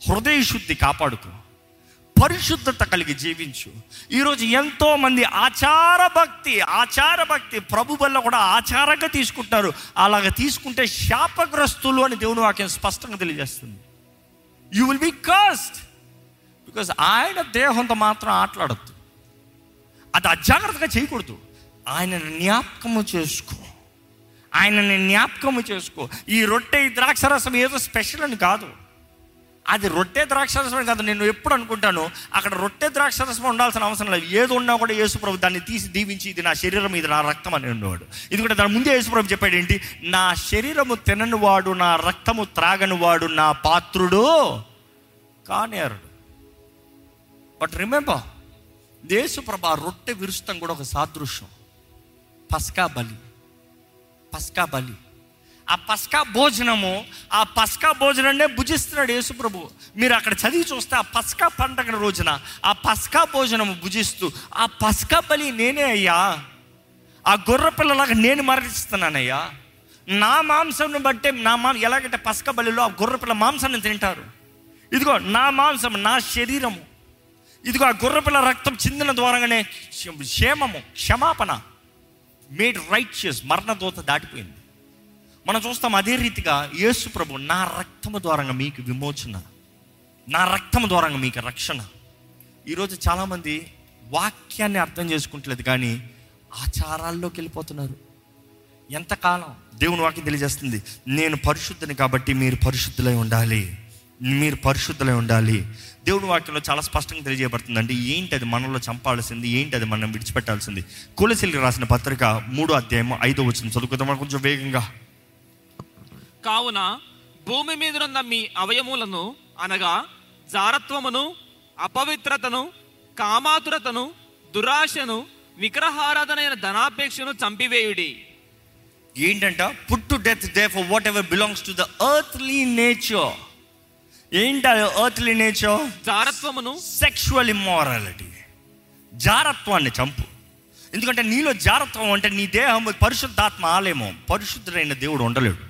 Speaker 7: హృదయ శుద్ధి కాపాడుకో పరిశుద్ధత కలిగి జీవించు ఈరోజు ఎంతోమంది ఆచార భక్తి ఆచార భక్తి ప్రభు వల్ల కూడా ఆచారంగా తీసుకుంటారు అలాగ తీసుకుంటే శాపగ్రస్తులు అని దేవుని వాక్యం స్పష్టంగా తెలియజేస్తుంది you will be cast because ఆయన దేహంతో మాత్రం ఆటలాడద్దు అది అజాగ్రత్తగా చేయకూడదు ఆయనను జ్ఞాపకము చేసుకో ఆయనని జ్ఞాపకము చేసుకో ఈ రొట్టె ఈ ద్రాక్షరసం ఏదో స్పెషల్ అని కాదు అది రొట్టె ద్రాక్షరసం కాదు నేను ఎప్పుడు అనుకుంటాను అక్కడ రొట్టె ద్రాక్షరసం ఉండాల్సిన అవసరం లేదు ఏది ఉన్నా కూడా యేసుప్రభు దాన్ని తీసి దీవించి ఇది నా శరీరం ఇది నా రక్తం అని ఉండేవాడు ఎందుకంటే దాని ముందే యేసుప్రభు చెప్పాడు ఏంటి నా శరీరము తిననివాడు నా రక్తము త్రాగనివాడు నా పాత్రుడు కానేరుడు బట్ రిమెంబర్ దేశప్రభ రొట్టె విరుస్తం కూడా ఒక సాదృశ్యం పస్కా బలి పస్కా బలి ఆ పస్కా భోజనము ఆ పస్కా భోజనాన్నే భుజిస్తున్నాడు యేసుప్రభు మీరు అక్కడ చదివి చూస్తే ఆ పస్కా పండగ రోజున ఆ పస్కా భోజనము భుజిస్తూ ఆ పస్కా బలి నేనే అయ్యా ఆ గొర్రె పిల్లలాగా నేను మరణిస్తున్నానయ్యా నా మాంసం బట్టే నా మా ఎలాగంటే పస్కా బలిలో ఆ గొర్రె పిల్ల మాంసాన్ని తింటారు ఇదిగో నా మాంసం నా శరీరము ఇదిగో ఆ గుర్రపిల్ల రక్తం చిందిన ద్వారానే క్షేమము క్షమాపణ మేడ్ రైట్షియస్ దూత దాటిపోయింది మనం చూస్తాం అదే రీతిగా యేసు ప్రభు నా రక్తము ద్వారా మీకు విమోచన నా రక్తము ద్వారా మీకు రక్షణ ఈరోజు చాలామంది వాక్యాన్ని అర్థం చేసుకుంటలేదు కానీ ఆచారాల్లోకి వెళ్ళిపోతున్నారు ఎంతకాలం దేవుని వాక్యం తెలియజేస్తుంది నేను పరిశుద్ధిని కాబట్టి మీరు పరిశుద్ధులై ఉండాలి మీరు పరిశుద్ధులై ఉండాలి దేవుని వాక్యంలో చాలా స్పష్టంగా తెలియజేయబడుతుందండి ఏంటి అది మనలో చంపాల్సింది ఏంటి అది మనం విడిచిపెట్టాల్సింది కులసిలికి రాసిన పత్రిక మూడో అధ్యాయం ఐదో
Speaker 8: వచ్చింది చదువుకుందాం కొంచెం వేగంగా కావున భూమి మీద ఉన్న మీ అవయములను అనగా జారత్వమును అపవిత్రతను కామాతురతను దురాశను విగ్రహారాధన అయిన ధనాపేక్షను చంపివేయుడి
Speaker 7: ఏంటంట put to death therefore whatever belongs to the earthly nature ఏంటి ఎర్త్లీ నేచర్
Speaker 8: జారత్వమును
Speaker 7: సెక్షువల్ ఇమ్మారాలిటీ జారత్వాన్ని చంపు ఎందుకంటే నీలో జారత్వం అంటే నీ దేహం పరిశుద్ధాత్మ ఆలయమో పరిశుద్ధుడైన దేవుడు ఉండలేడు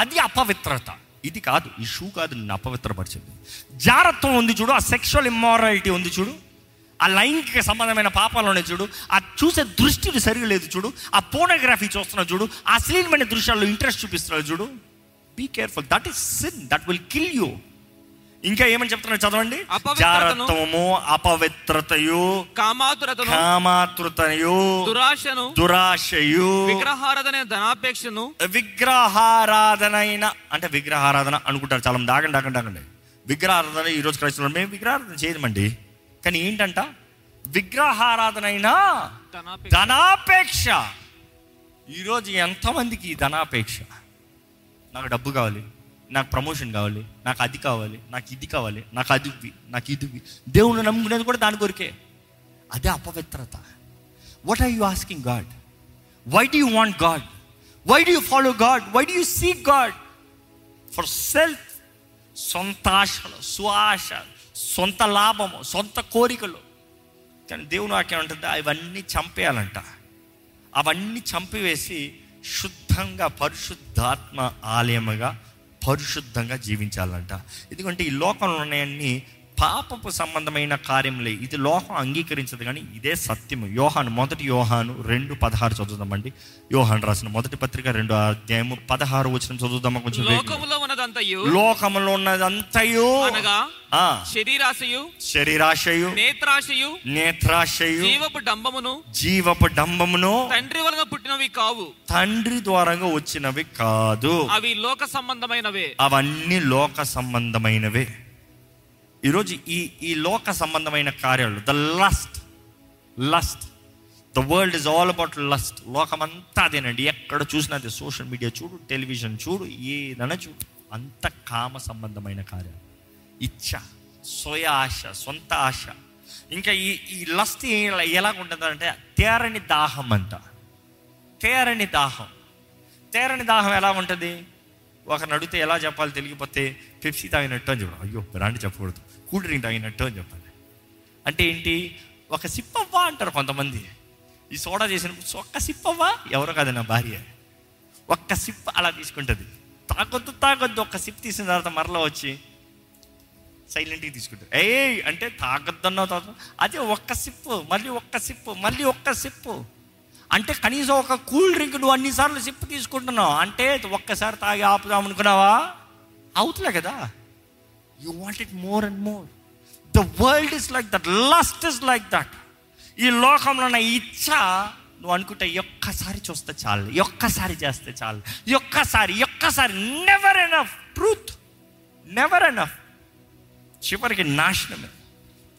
Speaker 7: అది అపవిత్రత ఇది కాదు ఈ షూ కాదు నిన్ను అపవిత్రపరిచింది జారత్వం ఉంది చూడు ఆ సెక్షువల్ ఇమ్మారాలిటీ ఉంది చూడు ఆ లైంగిక సంబంధమైన పాపాలు ఉన్నాయి చూడు ఆ చూసే దృష్టిని సరిగా లేదు చూడు ఆ పోనోగ్రఫీ చూస్తున్న చూడు ఆ అశ్లీలమైన దృశ్యాల్లో ఇంట్రెస్ట్ చూపిస్తున్నాడు చూడు be careful that is sin that will kill you ఇంకా ఏమని చెప్తున్నాడు చదవండి
Speaker 8: జారత్వము అపవిత్రతయు కామాతురతను కామాతృతయు దురాశను దురాశయు విగ్రహారాధన ధనాపేక్షను విగ్రహారాధనైన
Speaker 7: అంటే విగ్రహారాధన అనుకుంటారు చాలా దాగండి దాగండి దాగండి విగ్రహారాధన రోజు క్రైస్తవులు మేము విగ్రహారాధన చేయమండి కానీ ఏంటంట విగ్రహారాధన అయినా ధనాపేక్ష ఈరోజు ఎంతమందికి ధనాపేక్ష నాకు డబ్బు కావాలి నాకు ప్రమోషన్ కావాలి నాకు అది కావాలి నాకు ఇది కావాలి నాకు అది నాకు ఇది దేవుణ్ణి నమ్ముకునేది కూడా దాని కొరికే అదే అపవిత్రత what are you asking God why do you want God why do you follow God why do you seek God for self సొంత ఆశలు సుఆశ సొంత లాభము సొంత కోరికలు కానీ దేవుని వాక్యం అంటుంది అవన్నీ చంపేయాలంట అవన్నీ చంపివేసి శుద్ధంగా పరిశుద్ధాత్మ ఆలయముగా పరిశుద్ధంగా జీవించాలంట ఎందుకంటే ఈ లోకంలో ఉన్నాయన్నీ పాపపు సంబంధమైన కార్యములే ఇది లోకం అంగీకరించదు కానీ ఇదే సత్యము యోహాను మొదటి యోహాను రెండు పదహారు చదువుదామండి యోహాను రాసిన మొదటి పత్రిక రెండు అధ్యాయము పదహారు వచ్చిన చదువుదామా
Speaker 8: కొంచెం లోకంలో ఉన్నదంతయు అనగా శరీరాశయు
Speaker 7: శరీరాశయు నేత్రాశయు నేత్రాశయు జీవపు డంబమును జీవపు డంబమును
Speaker 8: తండ్రి వలన పుట్టినవి కావు
Speaker 7: తండ్రి ద్వారా వచ్చినవి కాదు
Speaker 8: అవి లోక సంబంధమైనవే
Speaker 7: అవన్నీ లోక సంబంధమైనవే ఈరోజు ఈ ఈ లోక సంబంధమైన కార్యాలు the lust lust the world is all about lust లోకమంతా అదేనండి ఎక్కడ చూసినా అదే సోషల్ మీడియా చూడు టెలివిజన్ చూడు ఏదైనా చూడు అంత కామ సంబంధమైన కార్యాలు ఇచ్చ స్వయ ఆశ సొంత ఆశ ఇంకా ఈ ఈ లస్ట్ ఎలా ఉంటుందంటే తేరని దాహం అంట తేరని దాహం తేరని దాహం ఎలా ఉంటుంది ఒకరిని అడిగితే ఎలా చెప్పాలి తెలియకపోతే పెప్సీ తాగినట్టు అని చెప్పడం అయ్యో బ్రాండ్ చెప్పకూడదు కూల్ డ్రింక్ తాగినట్టు అని చెప్పాలి అంటే ఏంటి ఒక సిప్పవ్వా అంటారు కొంతమంది ఈ సోడా చేసినప్పుడు ఒక్క సిప్పవ్వా ఎవరో కాదు నా భార్య ఒక్క సిప్ అలా తీసుకుంటుంది తాగొద్దు తాగొద్దు ఒక్క సిప్ తీసిన తర్వాత మరలా వచ్చి సైలెంట్గా తీసుకుంటారు ఏ అంటే తాగొద్దు అన్నావు తర్వాత అదే ఒక్క సిప్పు మళ్ళీ ఒక్క సిప్పు మళ్ళీ ఒక్క సిప్పు అంటే కనీసం ఒక కూల్ డ్రింక్ నువ్వు అన్నిసార్లు సిప్పు తీసుకుంటున్నావు అంటే ఒక్కసారి తాగి ఆపుదాం అనుకున్నావా అవుతులే కదా you want it more and more the world is like that lust is like that ఈ లోకంలో ఉన్న ఇచ్చ నువ్వు అనుకుంటే ఒక్కసారి చూస్తే చాలు ఒక్కసారి చేస్తే చాలు ఒక్కసారి ఒక్కసారి never enough truth never enough చివరికి నాశనమే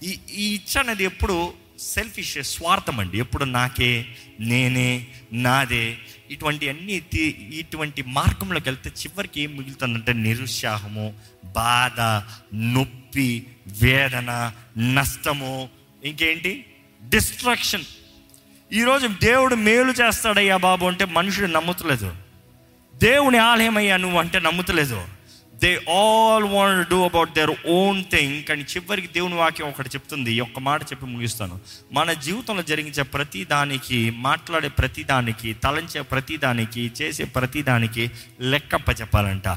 Speaker 7: ఈ ఈ ఇచ్చ అనేది ఎప్పుడు సెల్ఫిష్ స్వార్థం అండి ఎప్పుడు నాకే నేనే నాదే ఇటువంటి అన్ని ఇటువంటి మార్గంలోకి వెళ్తే చివరికి ఏం మిగులుతుందంటే నిరుత్సాహము బాధ నొప్పి వేదన నష్టము ఇంకేంటి డిస్ట్రాక్షన్ ఈరోజు దేవుడు మేలు చేస్తాడయ్యా బాబు అంటే మనుషుడు నమ్ముతలేదు దేవుని ఆలయం అయ్యా నువ్వు అంటే నమ్ముతలేదు they all want do about their own thing కానీ చివరికి దేవుని వాక్యం ఒకటి చెప్తుంది ఒక్క మాట చెప్పి ముగిస్తాను మన జీవితంలో జరిగించే ప్రతి దానికి మాట్లాడే ప్రతి దానికి తలంచే ప్రతి దానికి చేసే ప్రతి దానికి లెక్కప్ప చెప్పాలంట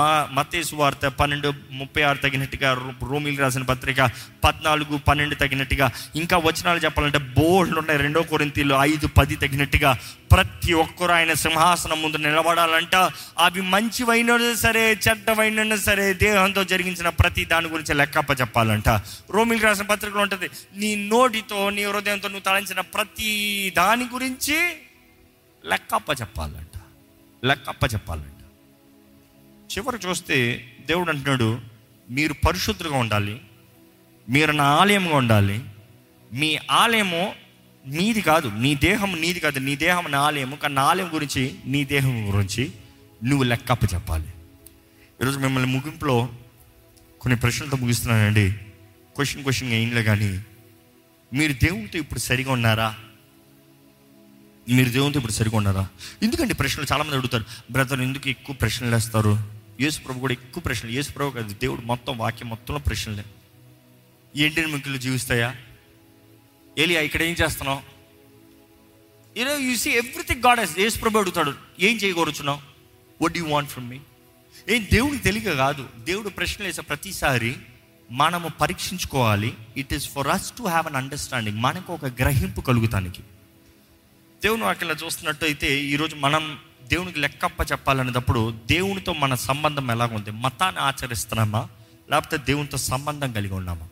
Speaker 7: మా మతేసు వార్త పన్నెండు ముప్పై ఆరు తగినట్టుగా రోమిల్ రాసిన పత్రిక పద్నాలుగు పన్నెండు తగినట్టుగా ఇంకా వచనాలు చెప్పాలంటే బోల్డ్ ఉన్నాయి రెండో కొరింతీలు ఐదు పది తగినట్టుగా ప్రతి ఒక్కరు ఆయన సింహాసనం ముందు నిలబడాలంట అవి మంచివైన సరే చెడ్డవైన సరే దేహంతో జరిగించిన ప్రతి దాని గురించి లెక్కప్ప చెప్పాలంట రోమిల్ రాసిన పత్రికలు ఉంటుంది నీ నోటితో నీ హృదయంతో నువ్వు తలంచిన ప్రతి దాని గురించి లెక్కప్ప చెప్పాలంట లెక్కప్ప చెప్పాలంట చివరి చూస్తే దేవుడు అంటున్నాడు మీరు పరిశుద్ధులుగా ఉండాలి మీరు నా ఆలయంగా ఉండాలి మీ ఆలయము నీది కాదు నీ దేహం నీది కాదు నీ దేహం నా ఆలయము కానీ నా ఆలయం గురించి నీ దేహం గురించి నువ్వు లెక్కప్ప చెప్పాలి ఈరోజు మిమ్మల్ని ముగింపులో కొన్ని ప్రశ్నలతో ముగిస్తున్నానండి క్వశ్చన్ క్వశ్చన్ ఏంలే కానీ మీరు దేవునితో ఇప్పుడు సరిగా ఉన్నారా మీరు దేవునితో ఇప్పుడు సరిగా ఉన్నారా ఎందుకంటే ప్రశ్నలు చాలామంది అడుగుతారు బ్రదర్ ఎందుకు ఎక్కువ ప్రశ్నలు వేస్తారు యేసు ప్రభు కూడా ఎక్కువ ప్రశ్నలు యేసు ప్రభు కాదు దేవుడు మొత్తం వాక్యం మొత్తంలో ప్రశ్నలే ఎండిన ముఖ్యులు జీవిస్తాయా ఏలియా ఇక్కడ ఏం చేస్తున్నావు you know you see everything God he's ఏసు ప్రభు అడుగుతాడు ఏం చేయకూరుచున్నావు what you want from me ఏం దేవుడికి తెలియక కాదు దేవుడు ప్రశ్నలు వేసే ప్రతిసారి మనము పరీక్షించుకోవాలి it is for us to have an understanding మనకు ఒక గ్రహింపు కలుగుతానికి దేవుని చూస్తున్నట్టు చూస్తున్నట్టయితే ఈరోజు మనం దేవునికి లెక్కప్ప చెప్పాలనేటప్పుడు దేవునితో మన సంబంధం ఎలాగుంది మతాన్ని ఆచరిస్తున్నామా లేకపోతే దేవునితో సంబంధం కలిగి ఉన్నామా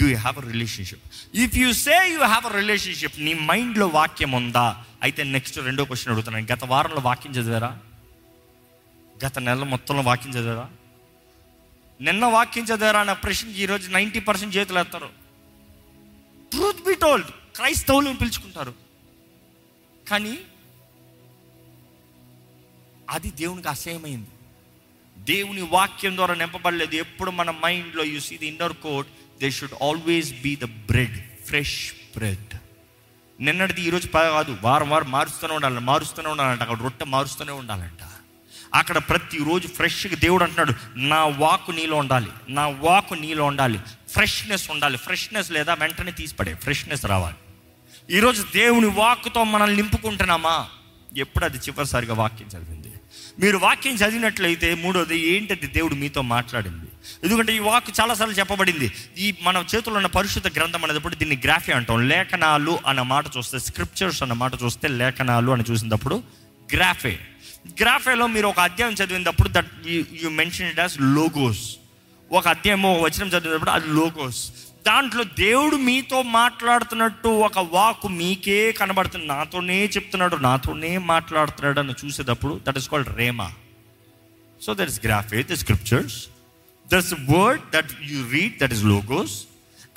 Speaker 7: do you have a relationship if you say you have a relationship నీ మైండ్లో వాక్యం ఉందా అయితే నెక్స్ట్ రెండో క్వశ్చన్ అడుగుతున్నాను గత వారంలో వాక్యం చదివారా గత నెల మొత్తంలో వాక్యం చదివారా నిన్న వాక్యం చదివారా అన్న ప్రశ్న ఈరోజు నైంటీ పర్సెంట్ చేతులు ఎత్తారు ట్రూత్ బి టోల్డ్ క్రైస్తవులు పిలుచుకుంటారు కానీ అది దేవునికి అసహ్యమైంది దేవుని వాక్యం ద్వారా నింపబడలేదు ఎప్పుడు మన మైండ్లో you see the inner coat they should always be the bread fresh bread నిన్నటిది ఈరోజు కాదు వారం వారం మారుస్తూనే ఉండాలంట మారుస్తూనే ఉండాలంట అక్కడ రొట్టె మారుస్తూనే ఉండాలంట అక్కడ ప్రతిరోజు ఫ్రెష్గా దేవుడు అంటున్నాడు నా వాక్ నీలో ఉండాలి నా వాక్ నీలో ఉండాలి ఫ్రెష్నెస్ ఉండాలి ఫ్రెష్నెస్ లేదా వెంటనే పడే ఫ్రెష్నెస్ రావాలి ఈరోజు దేవుని వాక్తో మనల్ని నింపుకుంటున్నామా ఎప్పుడు అది చివరిసారిగా వాక్యం చదివింది మీరు వాక్యం చదివినట్లయితే మూడోది ఏంటది దేవుడు మీతో మాట్లాడింది ఎందుకంటే ఈ వాక్ చాలాసార్లు చెప్పబడింది ఈ మన చేతుల్లో ఉన్న పరిశుద్ధ గ్రంథం అనేటప్పుడు దీన్ని గ్రాఫీ అంటాం లేఖనాలు అన్న మాట చూస్తే స్క్రిప్చర్స్ అన్న మాట చూస్తే లేఖనాలు అని చూసినప్పుడు గ్రాఫే గ్రాఫేలో మీరు ఒక అధ్యాయం చదివినప్పుడు that you mention it as logos ఒక అధ్యాయం ఒక వచనం చదివినప్పుడు అది లోగోస్ దాంట్లో దేవుడు మీతో మాట్లాడుతున్నట్టు ఒక వాక్ మీకే కనబడుతుంది నాతోనే చెప్తున్నాడు నాతోనే మాట్లాడుతున్నాడు అని చూసేటప్పుడు that is called rhema so that is graphe the scriptures there's word that you read that is logos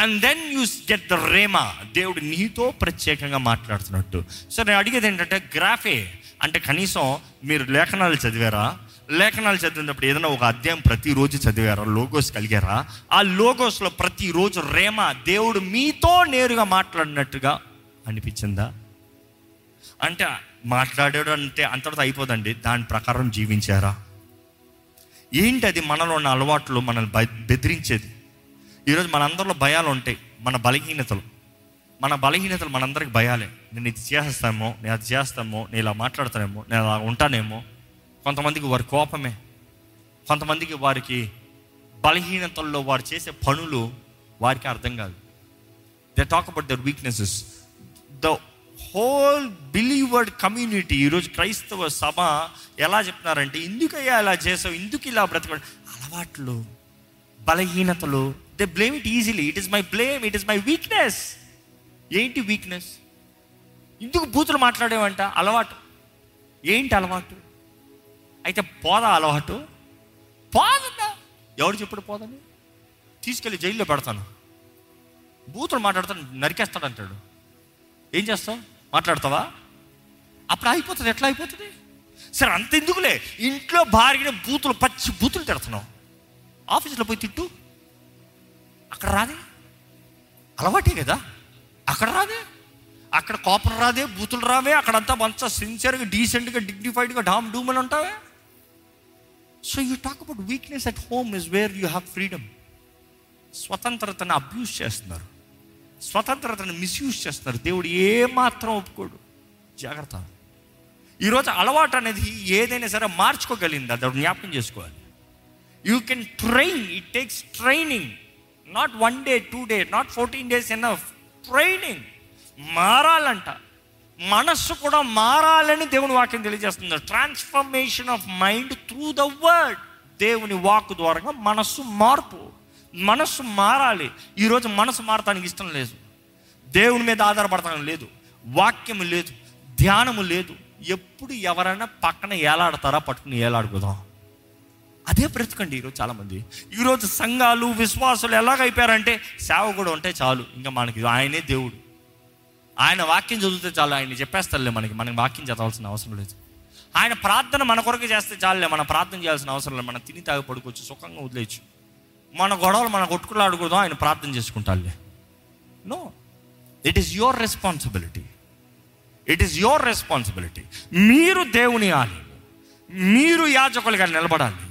Speaker 7: and then you get the rhema దేవుడు నీతో ప్రత్యేకంగా మాట్లాడుతున్నట్టు సో నేను అడిగేది ఏంటంటే గ్రాఫే అంటే కనీసం మీరు లేఖనాలు చదివారా లేఖనాలు చదివినప్పుడు ఏదైనా ఒక అధ్యాయం ప్రతిరోజు చదివారా లోగోస్ కలిగారా ఆ లోగోస్లో ప్రతిరోజు రేమ దేవుడు మీతో నేరుగా మాట్లాడినట్టుగా అనిపించిందా అంటే మాట్లాడాడు అంటే అంతటితో అయిపోదండి దాని ప్రకారం జీవించారా ఏంటి అది మనలో ఉన్న అలవాట్లు మనల్ని బెదిరించేది ఈరోజు మనందరిలో భయాలు ఉంటాయి మన బలహీనతలు మన బలహీనతలు మనందరికి భయాలే నేను ఇది చేస్తామో నేను అది చేస్తామో నేను ఇలా మాట్లాడతానేమో నేను అలా ఉంటానేమో కొంతమందికి వారి కోపమే కొంతమందికి వారికి బలహీనతల్లో వారు చేసే పనులు వారికి అర్థం కాదు they talk about their weaknesses the whole believed community ఈరోజు క్రైస్తవ సభ ఎలా చెప్తున్నారంటే ఎందుకయ్యా ఇలా చేసావు ఎందుకు ఇలా బ్రతక అలవాట్లు బలహీనతలు they blame it easily it is my blame it is my weakness ఏంటి వీక్నెస్ ఎందుకు బూతులు మాట్లాడేవంట అలవాటు ఏంటి అలవాటు అయితే పోదా అలవాటు పోదండా ఎవరు చెప్పుడు పోదని తీసుకెళ్ళి జైల్లో పెడతాను బూతులు మాట్లాడతాను నరికేస్తాడంటాడు ఏం చేస్తావు మాట్లాడతావా అప్పుడు అయిపోతుంది ఎట్లా అయిపోతుంది సరే అంత ఎందుకులే ఇంట్లో భార్యని బూతులు పచ్చి బూతులు తిడుతున్నావు ఆఫీస్లో పోయి తిట్టు అక్కడ రాదే అలవాటే కదా అక్కడ రాదే అక్కడ కోపం రాదే బూతులు రావే అక్కడంతా మంచిగా సిన్సియర్గా డీసెంట్గా డిగ్నిఫైడ్గా డామ్ డూమని ఉంటావే so you talk about weakness at home is where you have freedom స్వతంత్రతను అబ్యూస్ చేస్తున్నారు స్వతంత్రతను మిస్యూజ్ చేస్తున్నారు దేవుడు ఏమాత్రం ఒప్పుకోడు జాగ్రత్త ఈరోజు అలవాటు అనేది ఏదైనా సరే మార్చుకోగలిగింది అది జ్ఞాపకం చేసుకోవాలి you can train it takes training not one day two day not fourteen days an training మారాలంట మనస్సు కూడా మారాలని దేవుని వాక్యం తెలియజేస్తుంది transformation of mind through the word దేవుని వాక్ ద్వారా మనస్సు మార్పు మనసు మారాలి ఈరోజు మనసు మారటానికి ఇష్టం లేదు దేవుని మీద ఆధారపడటానికి లేదు వాక్యం లేదు ధ్యానము లేదు ఎప్పుడు ఎవరైనా పక్కన ఏలాడతారా పట్టుకుని ఏలాడుకుందాం అదే బ్రతకండి ఈరోజు చాలామంది ఈరోజు సంఘాలు విశ్వాసులు ఎలాగైపోయారంటే సేవ కూడా ఉంటే చాలు ఇంకా మనకి ఆయనే దేవుడు ఆయన వాక్యం చదివితే చాలు ఆయన చెప్పేస్తారులే మనకి మనకి వాక్యం చదవాల్సిన అవసరం లేదు ఆయన ప్రార్థన మన కొరకు చేస్తే చాలులే మనం ప్రార్థన చేయాల్సిన అవసరం లేదు మనం తిని తాగి పడుకోవచ్చు సుఖంగా వదిలేయచ్చు మన గొడవలు మనం కొట్టుకులాడకూడదు ఆయన ప్రార్థన చేసుకుంటాలే no it is your responsibility it is your responsibility మీరు దేవుని ఆలయం మీరు యాజకులుగా నిలబడాలి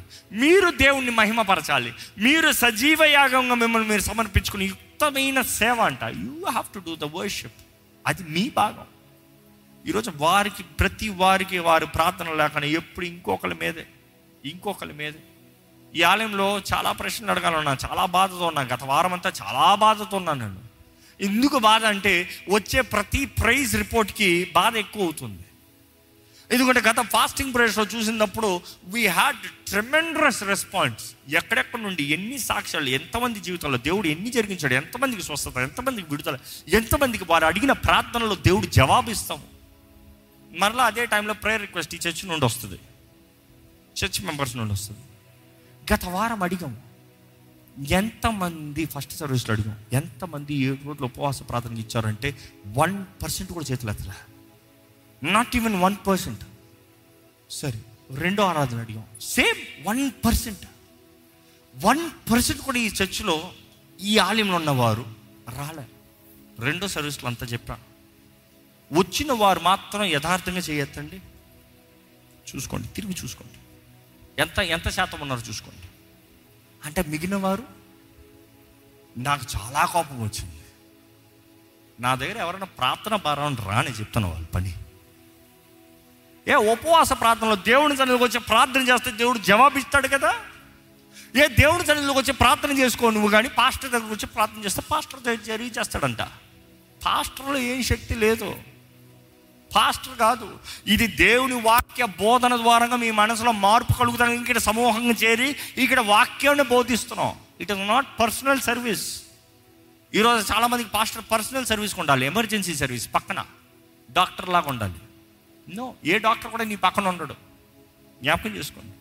Speaker 7: మీరు దేవుణ్ణి మహిమపరచాలి మీరు సజీవ యాగంగా మిమ్మల్ని మీరు సమర్పించుకుని యుక్తమైన సేవ అంట you have to do the worship అది మీ భాగం ఈరోజు వారికి ప్రతి వారికి వారు ప్రార్థన లేకుండా ఎప్పుడు ఇంకొకరి మీదే ఇంకొకరి మీదే ఈ ఆలయంలో చాలా ప్రశ్నలు అడగాలన్నా చాలా బాధతో ఉన్నా గత వారం అంతా చాలా బాధతో ఉన్నాను నేను ఎందుకు బాధ అంటే వచ్చే ప్రతి ప్రైజ్ రిపోర్ట్కి బాధ ఎక్కువ అవుతుంది ఎందుకంటే గత ఫాస్టింగ్ ప్రైజ్లో చూసినప్పుడు వీ హ్యాడ్ ట్రెమెండ్రస్ రెస్పాన్స్ ఎక్కడెక్కడ నుండి ఎన్ని సాక్ష్యాలు ఎంతమంది జీవితంలో దేవుడు ఎన్ని జరిగించాడు ఎంతమందికి స్వస్థత ఎంతమందికి విడుదల ఎంతమందికి వారు అడిగిన ప్రార్థనలో దేవుడు జవాబిస్తాము మరలా అదే టైంలో ప్రేయర్ రిక్వెస్ట్ ఈ చర్చ్ నుండి వస్తుంది చర్చ్ మెంబర్స్ నుండి వస్తుంది గత వారం అడిగాం ఎంతమంది ఫస్ట్ సర్వీస్లో అడిగాం ఎంతమంది ఏడు రోజులు ఉపవాస ప్రార్థన ఇచ్చారంటే వన్ పర్సెంట్ కూడా చేతులు ఎత్తల నాట్ ఈవెన్ వన్ పర్సెంట్ సరే రెండో ఆరాధన అడిగాం same one percent one percent కూడా ఈ చర్చిలో ఈ ఆలయంలో ఉన్నవారు రాలే రెండో సర్వీస్లు అంతా చెప్పాను వచ్చిన వారు మాత్రం యథార్థంగా చేయొద్దండి చూసుకోండి తిరిగి చూసుకోండి ఎంత ఎంత శాతం ఉన్నారో చూసుకోండి అంటే మిగిలిన వారు నాకు చాలా కోపం వచ్చింది నా దగ్గర ఎవరైనా ప్రార్థన భారం రాని చెప్తున్న వాళ్ళు పని ఏ ఉపవాస ప్రార్థనలో దేవుని సన్నిధికి వచ్చి ప్రార్థన చేస్తే దేవుడు జవాబిస్తాడు కదా ఏ దేవుని సన్నిధిలోకి వచ్చి ప్రార్థన చేసుకో నువ్వు కానీ పాస్టర్ దగ్గరకు వచ్చి ప్రార్థన చేస్తే పాస్టర్ జరిగి చేస్తాడంట పాస్టర్లో ఏం శక్తి లేదు పాస్టర్ కాదు ఇది దేవుని వాక్య బోధన ద్వారా మీ మనసులో మార్పు కలుగుతాను ఇక్కడ సమూహంగా చేరి ఇక్కడ వాక్యాన్ని బోధిస్తున్నాం it is not personal service ఈరోజు చాలామందికి పాస్టర్ పర్సనల్ సర్వీస్ ఉండాలి ఎమర్జెన్సీ సర్వీస్ పక్కన డాక్టర్ లాగా ఉండాలి నో ఏ డాక్టర్ కూడా నీ పక్కన ఉండడు జ్ఞాపకం చేసుకోండి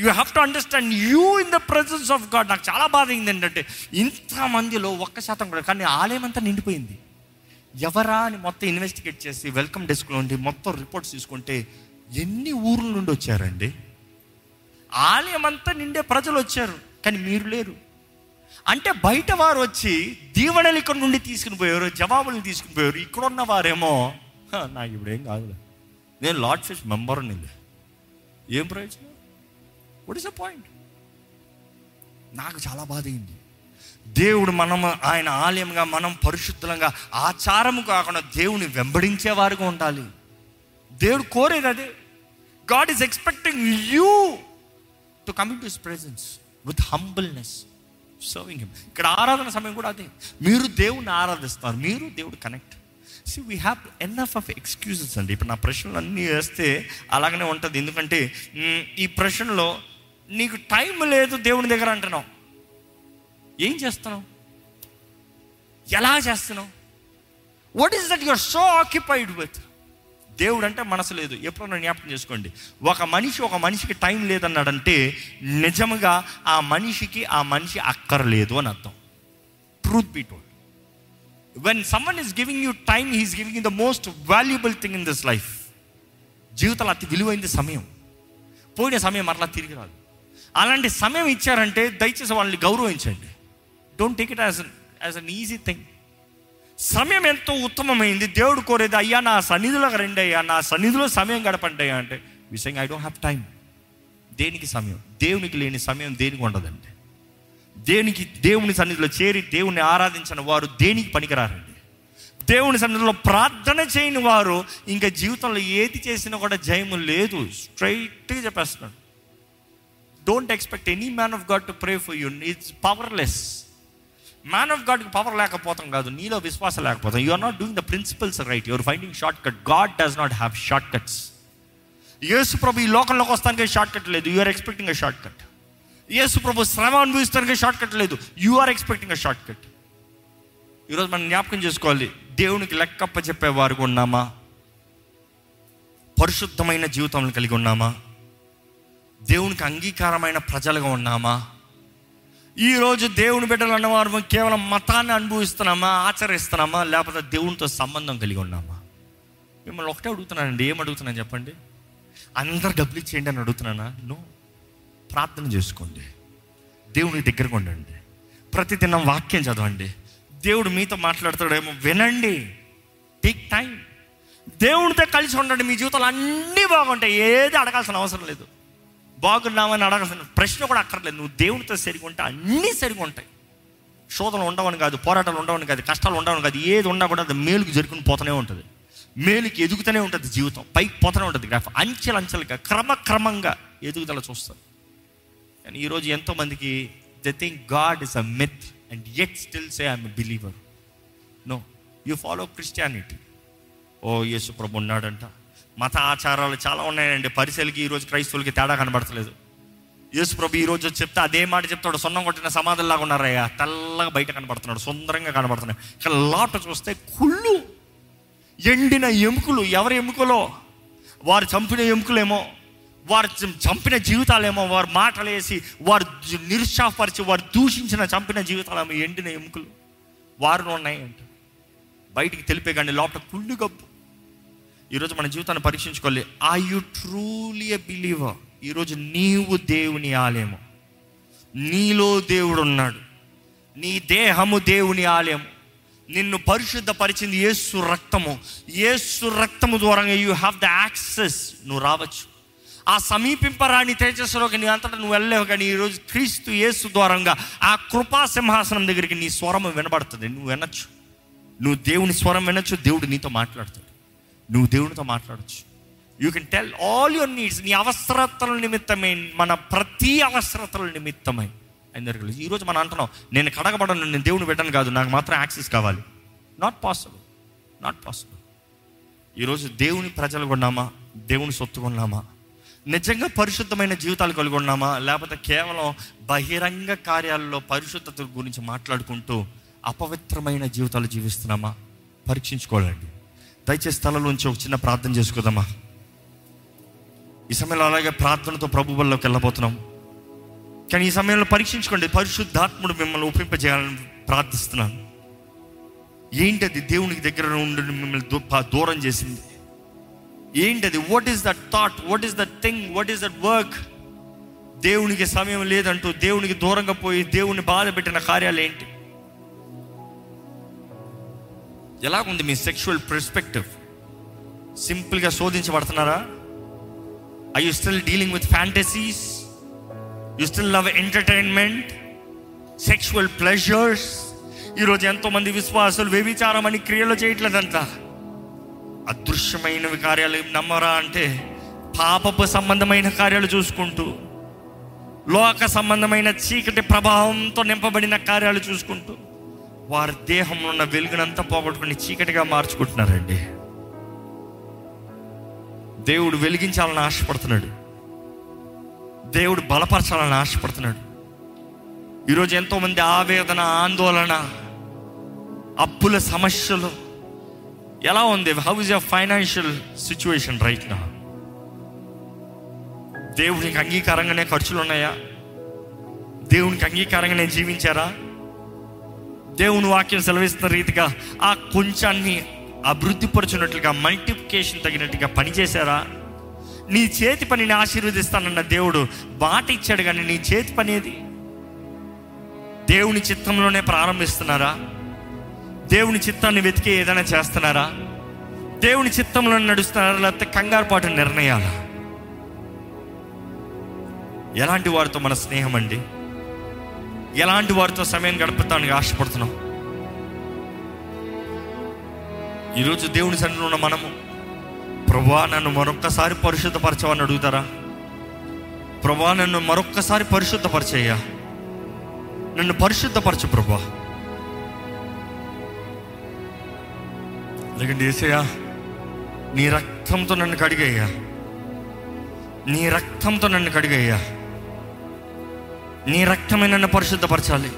Speaker 7: you have to understand you in the presence of God నాకు చాలా బాధ అయింది ఏంటంటే ఇంతమందిలో ఒక్క శాతం కూడా కానీ ఆలయం అంతా నిండిపోయింది ఎవరా అని మొత్తం ఇన్వెస్టిగేట్ చేసి వెల్కమ్ డెస్క్లో ఉండి మొత్తం రిపోర్ట్స్ తీసుకుంటే ఎన్ని ఊర్ల నుండి వచ్చారండి ఆలయం అంతా నిండే ప్రజలు వచ్చారు కానీ మీరు లేరు అంటే బయట వారు వచ్చి దీవెనలు ఇక్కడ నుండి తీసుకుని పోయారు జవాబులను తీసుకుని పోయారు ఇక్కడ ఉన్న వారేమో నాకు ఇప్పుడు ఏం కాదులే నేను లార్డ్ ఫిష్ మెంబర్ మెంబర్ని ఏం ప్రయోజనం వాట్ ఇస్ అ పాయింట్ నాకు చాలా బాధ అయింది దేవుడు మనము ఆయన ఆలయంగా మనం పరిశుద్ధంగా ఆచారము కాకుండా దేవుని వెంబడించేవారుగా ఉండాలి దేవుడు కోరేది అదే God is expecting you to coming to his presence with humbleness serving him ఇక్కడ ఆరాధన సమయం కూడా అదే మీరు దేవుని ఆరాధిస్తారు మీరు దేవుడు connect see we have enough of excuses అండి ఇప్పుడు నా ప్రశ్నలు అన్నీ వేస్తే అలాగనే ఉంటుంది ఎందుకంటే ఈ ప్రశ్నలో నీకు టైం లేదు దేవుని దగ్గర అంటున్నావు ఏం చేస్తున్నావు ఎలా చేస్తున్నావు what is that your so occupied with దేవుడు అంటే మనసు లేదు ఎప్పుడన్నా జ్ఞాపకం చేసుకోండి ఒక మనిషి ఒక మనిషికి టైం లేదన్నాడంటే నిజంగా ఆ మనిషికి ఆ మనిషి అక్కర్లేదు అని అర్థం truth be told when someone is giving you time he's giving in the most valuable thing in this life జీవితంలో అతి విలువైంది సమయం పోయిన సమయం మరలా తిరిగి రాదు అలాంటి సమయం ఇచ్చారంటే దయచేసి వాళ్ళని గౌరవించండి don't take it as as an easy thing సమయం ఎంతో ఉత్తమమైంది దేవుడు కోరేది అయ్యా నా సన్నిధిలో రెండు అయ్యా నా సన్నిధిలో సమయం గడపండి అయ్యా అంటే విషయం ఐ డోంట్ హ్యావ్ టైం దేనికి సమయం దేవునికి లేని సమయం దేనికి ఉండదండి దేనికి దేవుని సన్నిధిలో చేరి దేవుని ఆరాధించిన వారు దేనికి పనికిరారండి దేవుని సన్నిధిలో ప్రార్థన చేయని వారు ఇంకా జీవితంలో ఏది చేసినా కూడా జయము లేదు స్ట్రైట్గా చెప్పేస్తున్నాడు don't expect any man of God to pray for you it's powerless man of గాడ్కి పవర్ లేకపోతాం కాదు నీలో విశ్వాసం లేకపోతాం you are not doing the principles right your finding shortcut God does not have shortcuts యేసు ప్రభు ఈ లోకంలోకి వస్తానికే షార్ట్ కట్ లేదు you're expecting a shortcut యేసు ప్రభు శ్రమ అనుభవిస్తానికే షార్ట్ కట్ లేదు you are expecting a shortcut ఈరోజు మనం జ్ఞాపకం చేసుకోవాలి దేవునికి లెక్కప్ప చెప్పేవారు ఉన్నామా పరిశుద్ధమైన జీవితం కలిగి ఉన్నామా దేవునికి అంగీకారమైన ప్రజలుగా ఉన్నామా ఈరోజు దేవుని బిడ్డలు అన్నవారు కేవలం మతాన్ని అనుభవిస్తున్నామా ఆచరిస్తున్నామా లేకపోతే దేవునితో సంబంధం కలిగి ఉన్నామా మిమ్మల్ని ఒకటే అడుగుతున్నానండి ఏం అడుగుతున్నాను చెప్పండి అందరు డబ్బులు ఇచ్చేయండి అని అడుగుతున్నానా నో ప్రార్థన చేసుకోండి దేవుని దగ్గరకు ఉండండి ప్రతిదినం వాక్యం చదవండి దేవుడు మీతో మాట్లాడుతాడేమో వినండి టేక్ టైం దేవునితో కలిసి ఉండండి మీ జీవితంలో అన్నీ బాగుంటాయి ఏది అడగాల్సిన అవసరం లేదు బాగున్నామని అడగాల్సిన ప్రశ్న కూడా అక్కర్లేదు నువ్వు దేవునితో సరిగ్గా ఉంటే అన్నీ సరిగా ఉంటాయి శోధనలు ఉండవని కాదు పోరాటాలు ఉండవని కాదు కష్టాలు ఉండవని కాదు ఏది ఉన్నా కూడా అది మేలుకి జరుకుని పోతూనే ఉంటుంది మేలుకి ఎదుగుతూనే ఉంటుంది జీవితం పైకి పోతూనే ఉంటుంది గ్రాఫ్ అంచెలుగా క్రమక్రమంగా ఎదుగుదల చూస్తారు కానీ ఈరోజు ఎంతోమందికి the thing God is a myth and yet still say I'm believer no you follow Christianity ఓ యేసు ప్రభు ఉన్నాడంట మత ఆచారాలు చాలా ఉన్నాయండి పరిశీలికి ఈరోజు క్రైస్తవులకి తేడా కనబడతలేదు యేసు ప్రభు ఈరోజు చెప్తే అదే మాట చెప్తాడు సొన్నం కొట్టిన సమాధుల్లాగా ఉన్నారయ్యా తెల్లగా బయట కనబడుతున్నాడు సుందరంగా కనబడుతున్నాడు ఇక్కడ లోట చూస్తే కుళ్ళు ఎండిన ఎముకలు ఎవరి ఎముకలో వారు చంపిన ఎముకలేమో వారు చంపిన జీవితాలేమో వారు మాటలేసి వారు నిరుత్సాహపరిచి వారు దూషించిన చంపిన జీవితాలేమో ఎండిన ఎముకలు వారిలో ఉన్నాయి అంట బయటికి తెలిపే కానీ లోపల కుళ్ళు గబ్బు ఈరోజు మన జీవితాన్ని పరీక్షించుకోవాలి ఐ యు ట్రూలీ బిలీవ్ ఈరోజు నీవు దేవుని ఆలయము నీలో దేవుడు ఉన్నాడు నీ దేహము దేవుని ఆలయము నిన్ను పరిశుద్ధపరిచింది ఏసు రక్తము ఏసు రక్తము ద్వారా యూ హ్యావ్ ద యాక్సెస్ నువ్వు రావచ్చు ఆ సమీపింపరాని తేజస్సులోకి నీ అంతటా నువ్వు వెళ్ళలేవు కానీ ఈరోజు క్రీస్తు యేసు ద్వారంగా ఆ కృపా సింహాసనం దగ్గరికి నీ స్వరము వినబడుతుంది నువ్వు వినొచ్చు నువ్వు దేవుని స్వరం వినొచ్చు దేవుడు నీతో మాట్లాడుతుంది నువ్వు దేవునితో మాట్లాడచ్చు you can tell all your needs నీ అవసరతల నిమిత్తమై మన ప్రతి అవసరతల నిమిత్తమై అందరికీ ఈరోజు మనం అంటున్నాం నేను కడగబడను నేను దేవుని పెట్టను కాదు నాకు మాత్రం యాక్సెస్ కావాలి నాట్ పాసిబుల్ నాట్ పాసిబుల్ ఈరోజు దేవుని ప్రజలు కొన్నామా దేవుని సొత్తు కొన్నామా నిజంగా పరిశుద్ధమైన జీవితాలు కలిగి ఉన్నామా లేకపోతే కేవలం బహిరంగ కార్యాలలో పరిశుద్ధత గురించి మాట్లాడుకుంటూ అపవిత్రమైన జీవితాలు జీవిస్తున్నామా పరీక్షించుకోవాలండి దయచేసి స్థలంలోంచి ఒక చిన్న ప్రార్థన చేసుకుందామా ఈ సమయంలో అలాగే ప్రార్థనతో ప్రభు వల్లకి వెళ్ళబోతున్నాం కానీ ఈ సమయంలో పరీక్షించుకోండి పరిశుద్ధాత్ముడు మిమ్మల్ని ఒప్పింపజేయాలని ప్రార్థిస్తున్నాను అది దేవునికి దగ్గర ఉండి మిమ్మల్ని దూరం చేసింది ఏంటది what is that thought what is that thing what is that work దేవునికి సమయం లేదంటూ దేవునికి దూరంగా పోయి దేవుని బాధ పెట్టిన కార్యాలు ఏంటి ఎలాగుంది మీ సెక్షువల్ పర్స్పెక్టివ్ సింపుల్గా శోధించబడుతున్నారా I you still dealing with fantasies you still love entertainment sexual pleasures ఈరోజు ఎంతోమంది విశ్వాసులు వ్యభిచారం అని క్రియలు చేయట్లేదంట అదృశ్యమైన కార్యాలు నమ్మరా అంటే పాపపు సంబంధమైన కార్యాలు చూసుకుంటూ లోక సంబంధమైన చీకటి ప్రభావంతో నింపబడిన కార్యాలు చూసుకుంటూ వారి దేహంలో ఉన్న వెలుగునంతా పోగొట్టుకుని చీకటిగా మార్చుకుంటున్నారండి దేవుడు వెలిగించాలని ఆశపడుతున్నాడు దేవుడు బలపరచాలని ఆశపడుతున్నాడు ఈరోజు ఎంతోమంది ఆవేదన ఆందోళన అప్పుల సమస్యలు ఎలా ఉంది how is your financial situation right నా దేవునికి అంగీకారంగానే ఖర్చులు ఉన్నాయా దేవునికి అంగీకారంగానే జీవించారా దేవుని వాక్యం సెలవిస్తున్న రీతిగా ఆ కొంచాన్ని అభివృద్ధిపరచున్నట్లుగా మల్టిప్లికేషన్ తగినట్టుగా పనిచేశారా నీ చేతి పనిని ఆశీర్వదిస్తానన్న దేవుడు బాట ఇచ్చాడు కానీ నీ చేతి పని ఏది దేవుని చిత్తంలోనే ప్రారంభిస్తున్నారా దేవుని చిత్తాన్ని వెతికి ఏదైనా చేస్తున్నారా దేవుని చిత్తంలో నడుస్తున్నారా లేకపోతే కంగారు పాటు నిర్ణయాలా ఎలాంటి వారితో మన స్నేహం అండి ఎలాంటి వారితో సమయం గడపడానికి ఆశపడుతున్నాం ఈరోజు దేవుని సన్నిధిలో ఉన్న మనము ప్రభా నన్ను మరొక్కసారి పరిశుద్ధపరచవని అడుగుతారా ప్రభా నన్ను మరొక్కసారి పరిశుద్ధపరచయ్యా నన్ను పరిశుద్ధపరచు ప్రభా లేకుంటే ఏసయ్యా నీ రక్తంతో నన్ను కడిగయ్యా నీ రక్తంతో నన్ను కడిగయ్యా నీ రక్తమే నన్ను పరిశుద్ధపరచాలి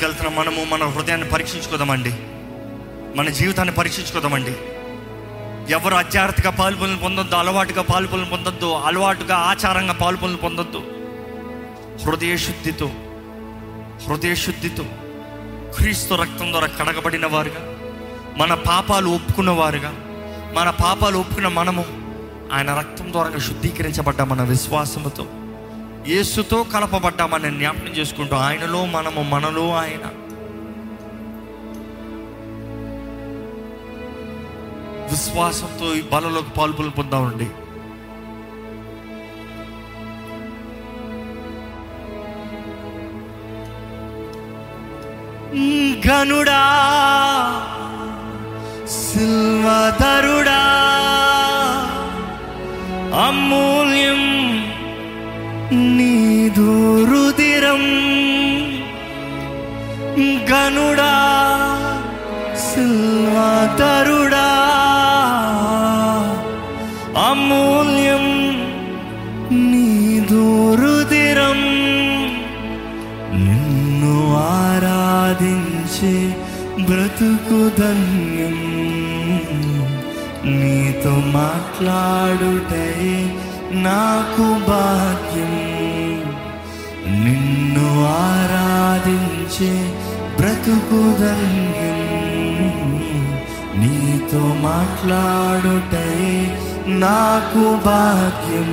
Speaker 7: జీవితంలోకి వెళ్తున్న మనము మన హృదయాన్ని పరీక్షించుకోదామండి మన జీవితాన్ని పరీక్షించుకోదామండి ఎవరు అత్యార్థిగా పాల్పనులు పొందొద్దు అలవాటుగా పాల్పనులు పొందొద్దు అలవాటుగా ఆచారంగా పాల్పొలను పొందొద్దు హృదయ శుద్ధితో హృదయ శుద్ధితో క్రీస్తు రక్తం ద్వారా కడగబడిన వారుగా మన పాపాలు ఒప్పుకున్నవారుగా మన పాపాలు ఒప్పుకున్న మనము ఆయన రక్తం ద్వారా శుద్ధీకరించబడ్డ మన విశ్వాసముతో యేసుతో కలపబడ్డామని జ్ఞాపకం చేసుకుంటూ ఆయనలో మనము మనలో ఆయన విశ్వాసంతో ఈ బలలోకి పాల్పులు పొందామండి
Speaker 9: గనుడా సిల్వధరుడా అమూల్యం నీదు రుదిరం గనుడా సిల్వాతరుడా అమూల్యం నీదు రుదిరం నిన్ను ఆరాధించే బ్రతుకు ధన్యం నీతో మాట్లాడుటయే నాకు భాగ్యం నిన్ను ఆరాధించే బ్రతుకు ధన్యం నీతో మాట్లాడుటై నాకు భాగ్యం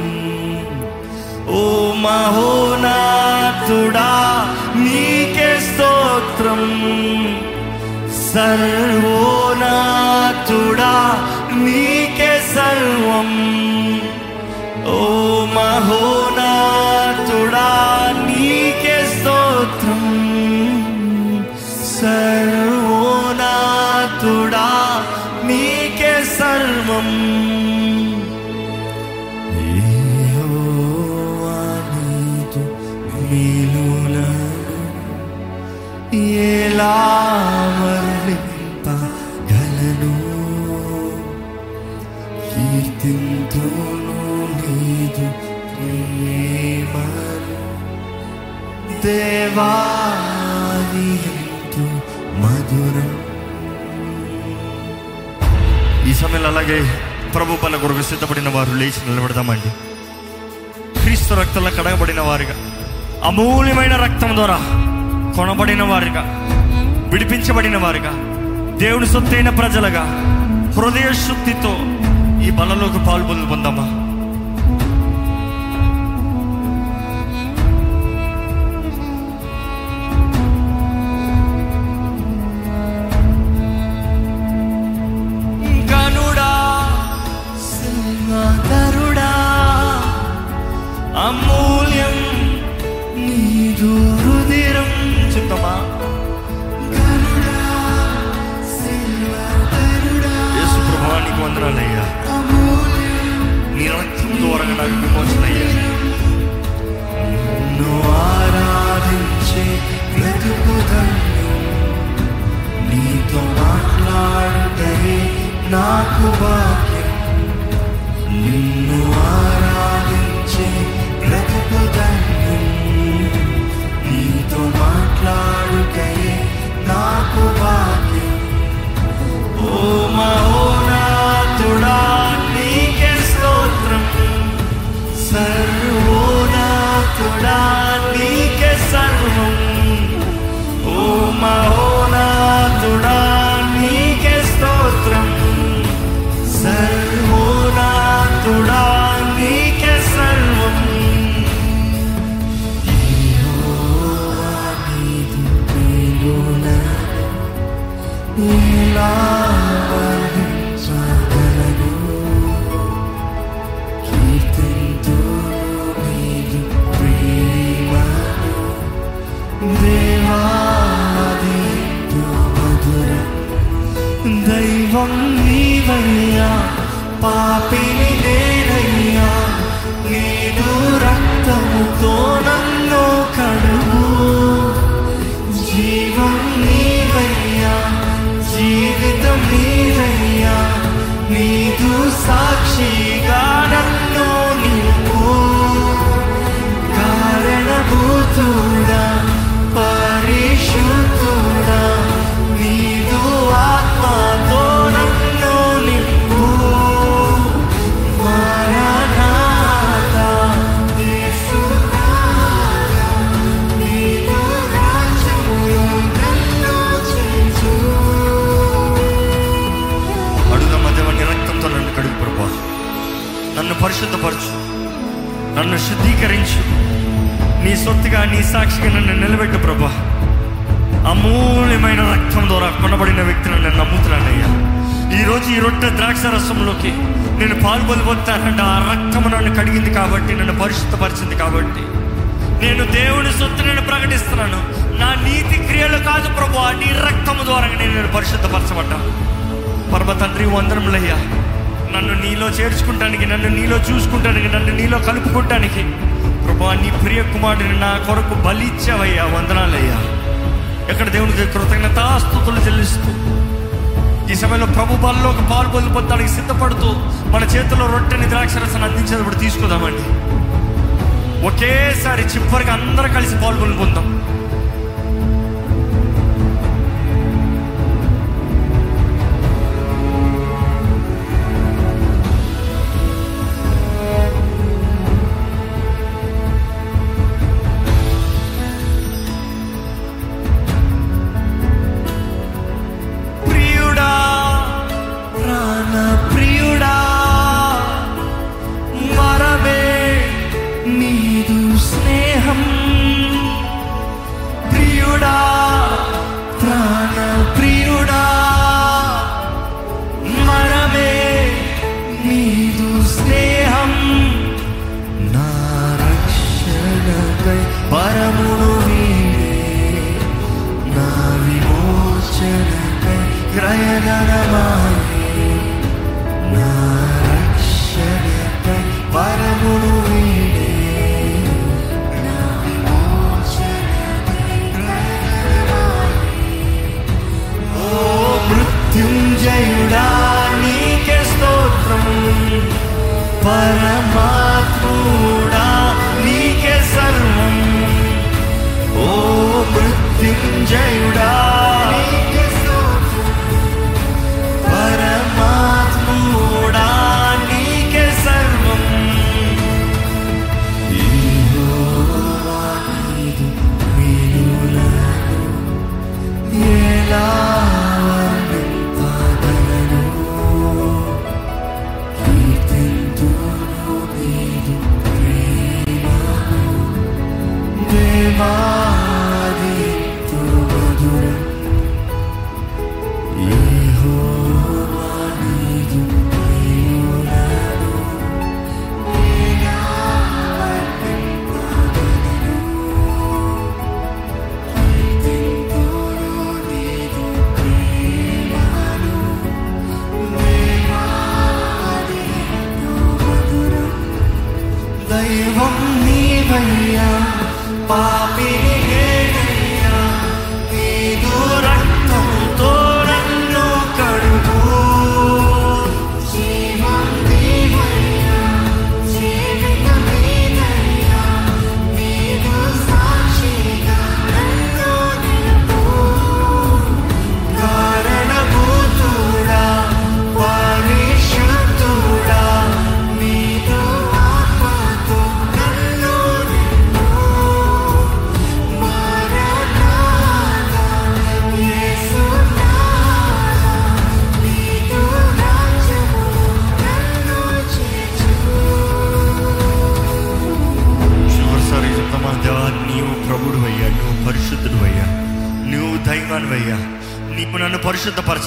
Speaker 9: ఓ మహోనాథుడా నీకే స్తోత్రం సర్వోనాథుడా నీ
Speaker 7: ఈ సమయంలో అలాగే ప్రభు పల్ల కొరకు సిద్ధపడిన వారు లేచి నిలబెడదామండి క్రీస్తు రక్తంలో కడగబడిన వారిగా అమూల్యమైన రక్తం ద్వారా కొనబడిన వారిగా విడిపించబడిన వారిగా దేవుని సొత్తైన ప్రజలుగా హృదయ శుద్ధితో ఈ బలలోకి పొందామా
Speaker 9: goodbye. నీవయ్యా పాపిని నేనయ్యా నేను రక్తముతో నన్ను కడుగు జీవం నీవయ్యా జీవితం నీదయ్యా నీదు సాక్షిగా
Speaker 7: రక్తానికి నేను పాల్పొలుతానంటే ఆ రక్తము నన్ను కడిగింది కాబట్టి నన్ను పరిశుద్ధపరిచింది కాబట్టి నేను దేవుని సొత్తు నేను ప్రకటిస్తున్నాను నా నీతి క్రియలు కాదు ప్రభు నీ రక్తము ద్వారా నేను నేను పరిశుద్ధపరచబడ్డాను పర్మ తండ్రి వందరములయ్యా నన్ను నీలో చేర్చుకుంటానికి నన్ను నీలో చూసుకుంటానికి నన్ను నీలో కలుపుకుంటానికి ప్రభా నీ ప్రియ కుమారుడిని నా కొరకు బలిచ్చావయ్యా వందనాలయ్యా ఎక్కడ దేవునికి కృతజ్ఞతాస్తుతులు చెల్లిస్తూ ఈ సమయంలో ప్రభు బలలోకి పాల్గొని పొందడానికి సిద్ధపడుతూ మన చేతిలో రొట్టెని ద్రాక్షరసను అందించేటప్పుడు తీసుకుందామండి ఒకేసారి చివరికి అందరూ కలిసి పాల్గొని పొందాం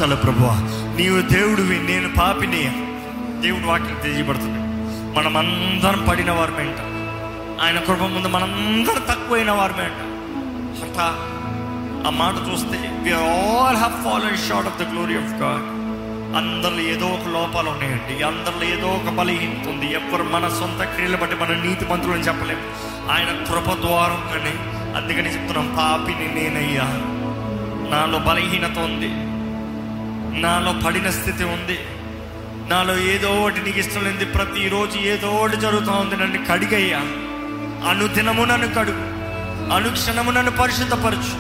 Speaker 9: స్తోత్రాలు ప్రభు నీవు దేవుడివి నేను పాపిని దేవుడు వాక్యం తెలియబడుతుంది మనమందరం పడిన వారమే ఆయన కృప ముందు మనందరం తక్కువైన వారమే అంట ఆ మాట చూస్తే we all have fallen short of the glory of God అందరిలో ఏదో ఒక లోపాలు ఉన్నాయండి అందరిలో ఏదో ఒక బలహీనత ఉంది ఎవరు మన సొంత క్రియలు బట్టి మన నీతి మంత్రులను చెప్పలేము ఆయన కృప కానీ అందుకని చెప్తున్నాం పాపిని నేనయ్యా నాలో బలహీనత ఉంది నాలో పడిన స్థితి ఉంది నాలో ఏదో ఒకటి నీకు ఇష్టం లేని ప్రతిరోజు ఏదో ఒకటి జరుగుతూ ఉంది నన్ను కడిగయ్యా అనుదినము నన్ను కడుగు అనుక్షణము నన్ను పరిశుద్ధపరచు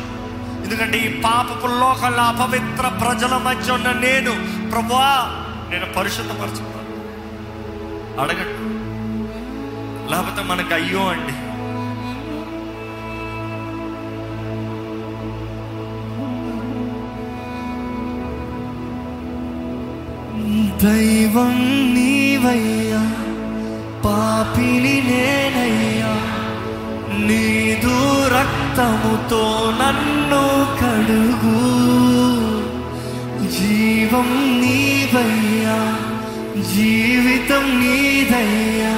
Speaker 9: ఎందుకంటే ఈ పాపపు లోకల్ అపవిత్ర ప్రజల మధ్య ఉన్న నేను ప్రభా నేను పరిశుద్ధపరచుకున్నాను అడగండి లేకపోతే మనకు అయ్యో అండి దైవం నీవయ్యా పాపిని నేనయ్యా నీదు రక్తముతో నన్ను కడుగు జీవం నీవయ్యా జీవితం నీదయ్యా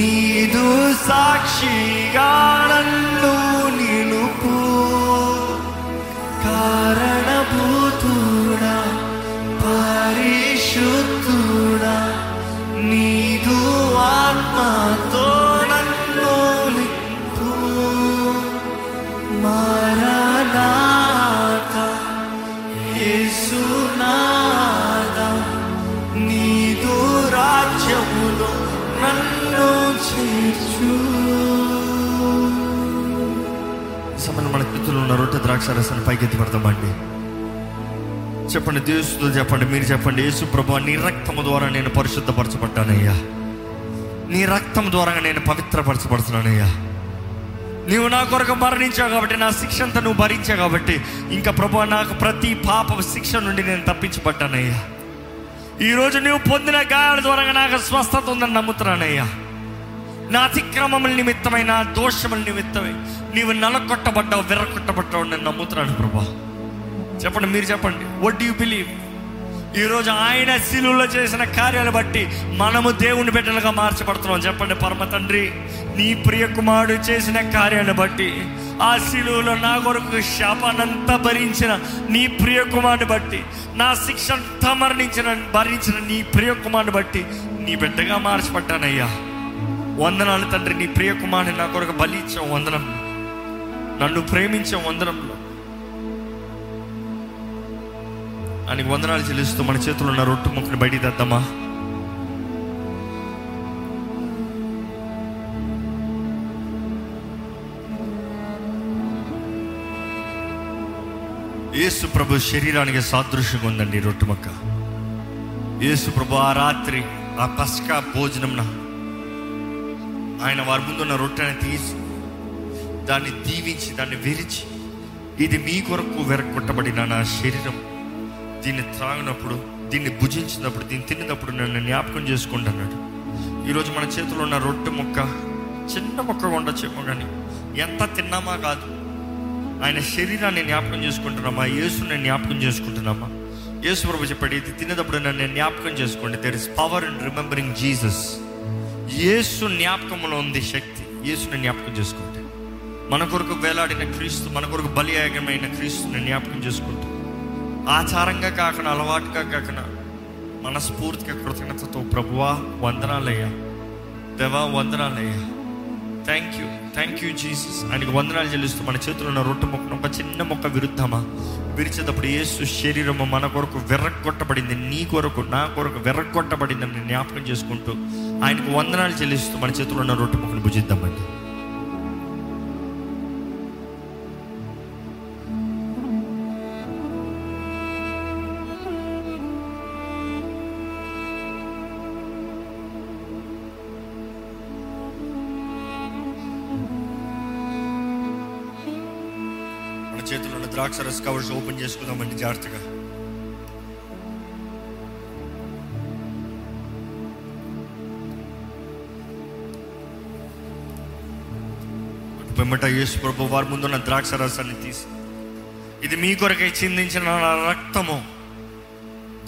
Speaker 9: నీదు సాక్షిగా నన్ను ఒకసారి అసలు పైకెత్తి పెడతామండి చెప్పండి దేవుస్తుతో చెప్పండి మీరు చెప్పండి యేసు ప్రభు నీ రక్తం ద్వారా నేను పరిశుద్ధపరచబడ్డానయ్యా నీ రక్తం ద్వారా నేను పవిత్రపరచబడుతున్నానయ్యా నువ్వు నా కొరకు మరణించావు కాబట్టి నా శిక్ష అంతా నువ్వు భరించావు కాబట్టి ఇంకా ప్రభు నాకు ప్రతి పాప శిక్ష నుండి నేను తప్పించబడ్డానయ్యా ఈరోజు నువ్వు పొందిన గాయాల ద్వారా నాకు స్వస్థత ఉందని నమ్ముతున్నానయ్యా నా అతిక్రమముల నిమిత్తమై నా దోషముల నిమిత్తమై నీవు నలకొట్టబడ్డావు విర్రకొట్టబడ్డావు నేను నమ్ముతున్నాను ప్రభా చెప్పండి మీరు చెప్పండి వట్ డూ బిలీవ్ ఈరోజు ఆయన శిలువులో చేసిన కార్యాలు బట్టి మనము దేవుని బిడ్డలుగా మార్చబడుతున్నాం చెప్పండి పరమ తండ్రి నీ ప్రియ కుమారుడు చేసిన కార్యాన్ని బట్టి ఆ శిలువులో నా కొరకు శాపానంతా భరించిన నీ ప్రియ కుమారుని బట్టి నా శిక్ష అంతా మరణించిన భరించిన నీ ప్రియ కుమారుని బట్టి నీ బిడ్డగా మార్చబడ్డానయ్యా వందనాలు తండ్రి నీ ప్రియ కుమారుని నా కొరకు బలిచ్చావు వందనం నన్ను ప్రేమించే వందనంలో అని వందనాలు చెల్లిస్తూ మన చేతులు ఉన్న రొట్టు ముక్కని బయటికి తెద్దామా యేసు ప్రభు శరీరానికి సాదృశ్యంగా ఉందండి రొట్టు మొక్క యేసు ప్రభు ఆ రాత్రి ఆ పస్కా భోజనంన ఆయన వారి ముందున్న రొట్టెని తీసి దాన్ని దీవించి దాన్ని విరిచి ఇది మీ కొరకు వెరగొట్టబడిన నా శరీరం దీన్ని త్రాగినప్పుడు దీన్ని భుజించినప్పుడు దీన్ని తిన్నప్పుడు నన్ను జ్ఞాపకం చేసుకుంటున్నాడు ఈరోజు మన చేతిలో ఉన్న రొట్టె ముక్క చిన్న కొండ చెప్పు కానీ ఎంత తిన్నామా కాదు ఆయన శరీరాన్ని జ్ఞాపకం చేసుకుంటున్నామా యేసుని జ్ఞాపకం చేసుకుంటున్నామా యేసు ప్రభు చెప్పాడు ఇది తినేటప్పుడు నన్ను జ్ఞాపకం చేసుకోండి there is power in remembering Jesus యేసు జ్ఞాపకంలో ఉంది శక్తి యేసుని జ్ఞాపకం చేసుకోండి మన కొరకు వేలాడిన క్రీస్తు మన కొరకు బలియాగమైన క్రీస్తుని జ్ఞాపకం చేసుకుంటూ ఆచారంగా కాకుండా అలవాటుగా కాకుండా మనస్ఫూర్తిగా కృతజ్ఞతతో ప్రభువా వందనాలయ్యా దేవా వందనాలయ్యా thank you thank you Jesus ఆయనకు వందనాలు చెల్లిస్తూ మన చేతిలో ఉన్న రొట్టె మొక్కను ఒక చిన్న మొక్క విరుద్ధమా విరిచేటప్పుడు ఏసు శరీరము మన కొరకు వెర్రగొట్టబడింది నీ కొరకు నా కొరకు వెర్రగొట్టబడిందని జ్ఞాపకం చేసుకుంటూ ఆయనకు వందనాలు చెల్లిస్తూ మన చేతిలో ఉన్న రొట్టె మొక్కను భుజిద్దామండి ద్రాక్ష కవర్స్ ఓపెన్ చేసుకుందామండి జాగ్రత్తగా వెంబట యేసు ప్రభు వారి ముందున్న ద్రాక్ష రసాన్ని తీసి ఇది మీ కొరకై చిందించిన నా రక్తము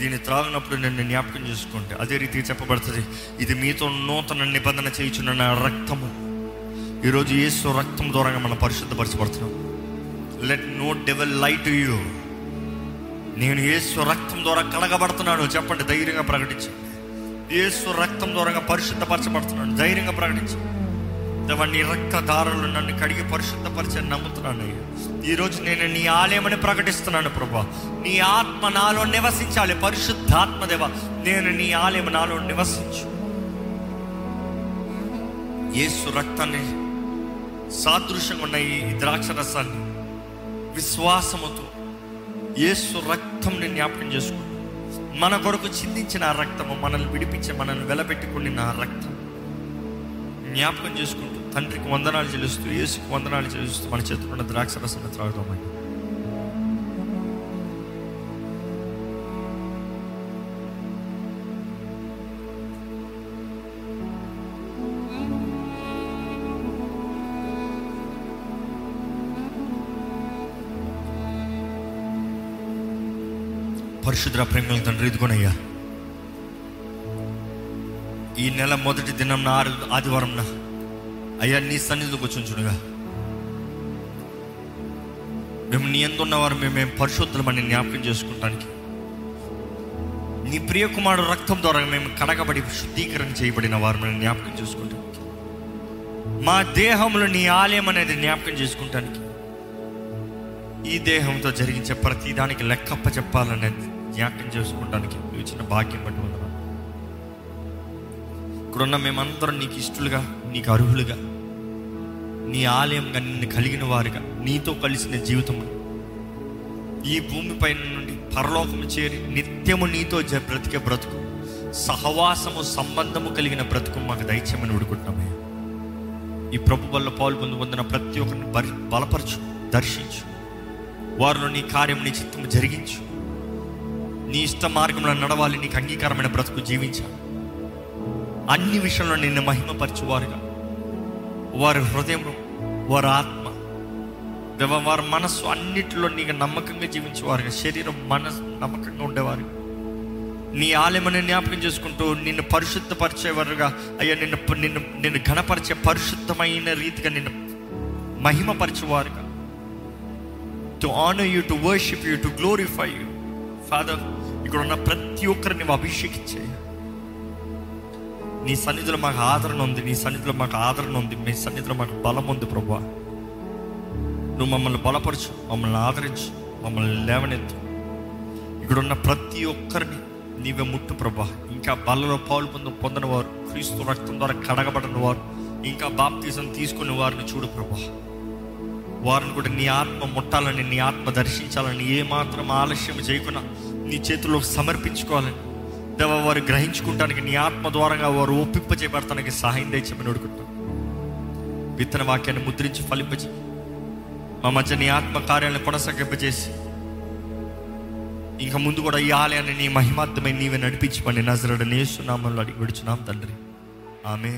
Speaker 9: దీన్ని త్రాగినప్పుడు నన్ను జ్ఞాపకం చేసుకుంటే అదే రీతి చెప్పబడుతుంది ఇది మీతో నూతన నిబంధన చేయించిన నా రక్తము ఈరోజు యేసు రక్తం ద్వారా మనం పరిశుద్ధపరచబడుతున్నాం let no devil lie to you నేను ఏసు రక్తం ద్వారా కడగబడుతున్నాను చెప్పండి ధైర్యంగా ప్రకటించండి ఏసు రక్తం ద్వారా పరిశుద్ధపరచబడుతున్నాను ధైర్యంగా ప్రకటించండి నీ రక్తదారులు నన్ను కడిగి పరిశుద్ధపరిచని నమ్ముతున్నాను ఈరోజు నేను నీ ఆలయమని ప్రకటిస్తున్నాను ప్రభా నీ ఆత్మ నాలో నివసించాలి పరిశుద్ధాత్మదేవ నేను నీ ఆలయం నాలో నివసించు ఏసు రక్తాన్ని సాదృశ్యంగా ఉన్న ఈ ద్రాక్ష రసాన్ని విశ్వాసముతో యేసు రక్తంని జ్ఞాపకం చేసుకుంటూ మన కొరకు చిందించిన ఆ రక్తము మనల్ని విడిపించి మనల్ని వెలబెట్టుకుని ఆ రక్తం జ్ఞాపకం చేసుకుంటూ తండ్రికి వందనాలు చెల్లిస్తూ ఏసుకు వందనాలు చెల్లిస్తూ మన చేతుకున్న ద్రాక్ష రసం త్రాగుతామండి పరిశుద్ర ప్రేమల తండ్రి ఇదిగోనయ్యా ఈ నెల మొదటి దినం ఆరు ఆదివారం అయ్యా నీ సన్నిధికి కూర్చుంచుడుగా మేము నీ ఎందున్నవారు మేము పరిశుద్ధమని జ్ఞాపకం చేసుకుంటానికి నీ ప్రియకుమారుడు రక్తం ద్వారా మేము కడగబడి శుద్ధీకరణ చేయబడిన వారిని జ్ఞాపకం చేసుకుంటానికి మా దేహంలో నీ ఆలయం అనేది జ్ఞాపకం చేసుకుంటానికి ఈ దేహంతో జరిగించే ప్రతిదానికి లెక్కప్ప చెప్పాలని జ్ఞాపకం చేసుకోవడానికి నువ్వు ఇచ్చిన భాగ్యం బట్టి ఇక్కడున్న మేమందరం నీకు ఇష్టలుగా నీకు అర్హులుగా నీ ఆలయంగా నిన్ను కలిగిన వారుగా నీతో కలిసిన జీవితం ఈ భూమిపై నుండి పరలోకము చేరి నిత్యము నీతో బ్రతికే బ్రతుకు సహవాసము సంబంధము కలిగిన బ్రతుకు మాకు దైత్యమని ఉడుకుంటున్నామయ్యా ఈ ప్రభు వల్ల పాలు ప్రతి ఒక్కరిని బలపరచు దర్శించు వారిలో నీ కార్యం నీ చిత్తం జరిగించు నీ ఇష్ట మార్గంలో నడవాలి నీకు అంగీకారమైన బ్రతుకు జీవించాలి అన్ని విషయంలో నిన్ను మహిమపరచువారుగా వారి హృదయం వారి ఆత్మ వారి మనస్సు అన్నింటిలో నీకు నమ్మకంగా జీవించేవారుగా శరీరం మనసు నమ్మకంగా ఉండేవారు నీ ఆలయమని జ్ఞాపకం చేసుకుంటూ నిన్ను పరిశుద్ధపరిచేవారుగా అయ్యా నిన్ను నిన్ను నిన్ను ఘనపరిచే పరిశుద్ధమైన రీతిగా నిన్ను మహిమపరిచేవారుగా to honour you to worship you to glorify you father ఇక్కడ ఉన్న ప్రతి ఒక్కరిని నువ్వు అభిషేకించే నీ సన్నిధిలో మాకు ఆదరణ ఉంది నీ సన్నిధిలో మాకు ఆదరణ ఉంది మీ సన్నిధిలో మాకు బలం ఉంది ప్రభు నువ్వు మమ్మల్ని బలపరచు మమ్మల్ని ఆదరించు మమ్మల్ని లేవనెత్తు ఇక్కడున్న ప్రతి ఒక్కరిని నీవే ముట్టు ప్రభా ఇంకా బలలో పాలు పొంద పొందిన వారు క్రీస్తు రక్తం ద్వారా కడగబడిన వారు ఇంకా బాప్తీసం తీసుకునే వారిని చూడు ప్రభా వారిని కూడా నీ ఆత్మ ముట్టాలని నీ ఆత్మ దర్శించాలని ఏమాత్రం ఆలస్యం చేయకుండా నీ చేతుల్లో సమర్పించుకోవాలని దేవ వారు గ్రహించుకుంటానికి నీ ఆత్మ ద్వారంగా వారు ఒప్పింపజేయబడతానికి సహాయం తెచ్చమని అడుగుతాం విత్తన వాక్యాన్ని ముద్రించి ఫలింపజే మా మధ్య నీ ఆత్మ కార్యాలను కొనసాగింపజేసి ఇంకా ముందు కూడా ఈ ఆలయాన్ని నీ మహిమార్థమై నీవే నడిపించమని నజరడ నేస్తున్నామని అడిగి విడుచున్నాం తండ్రి ఆమె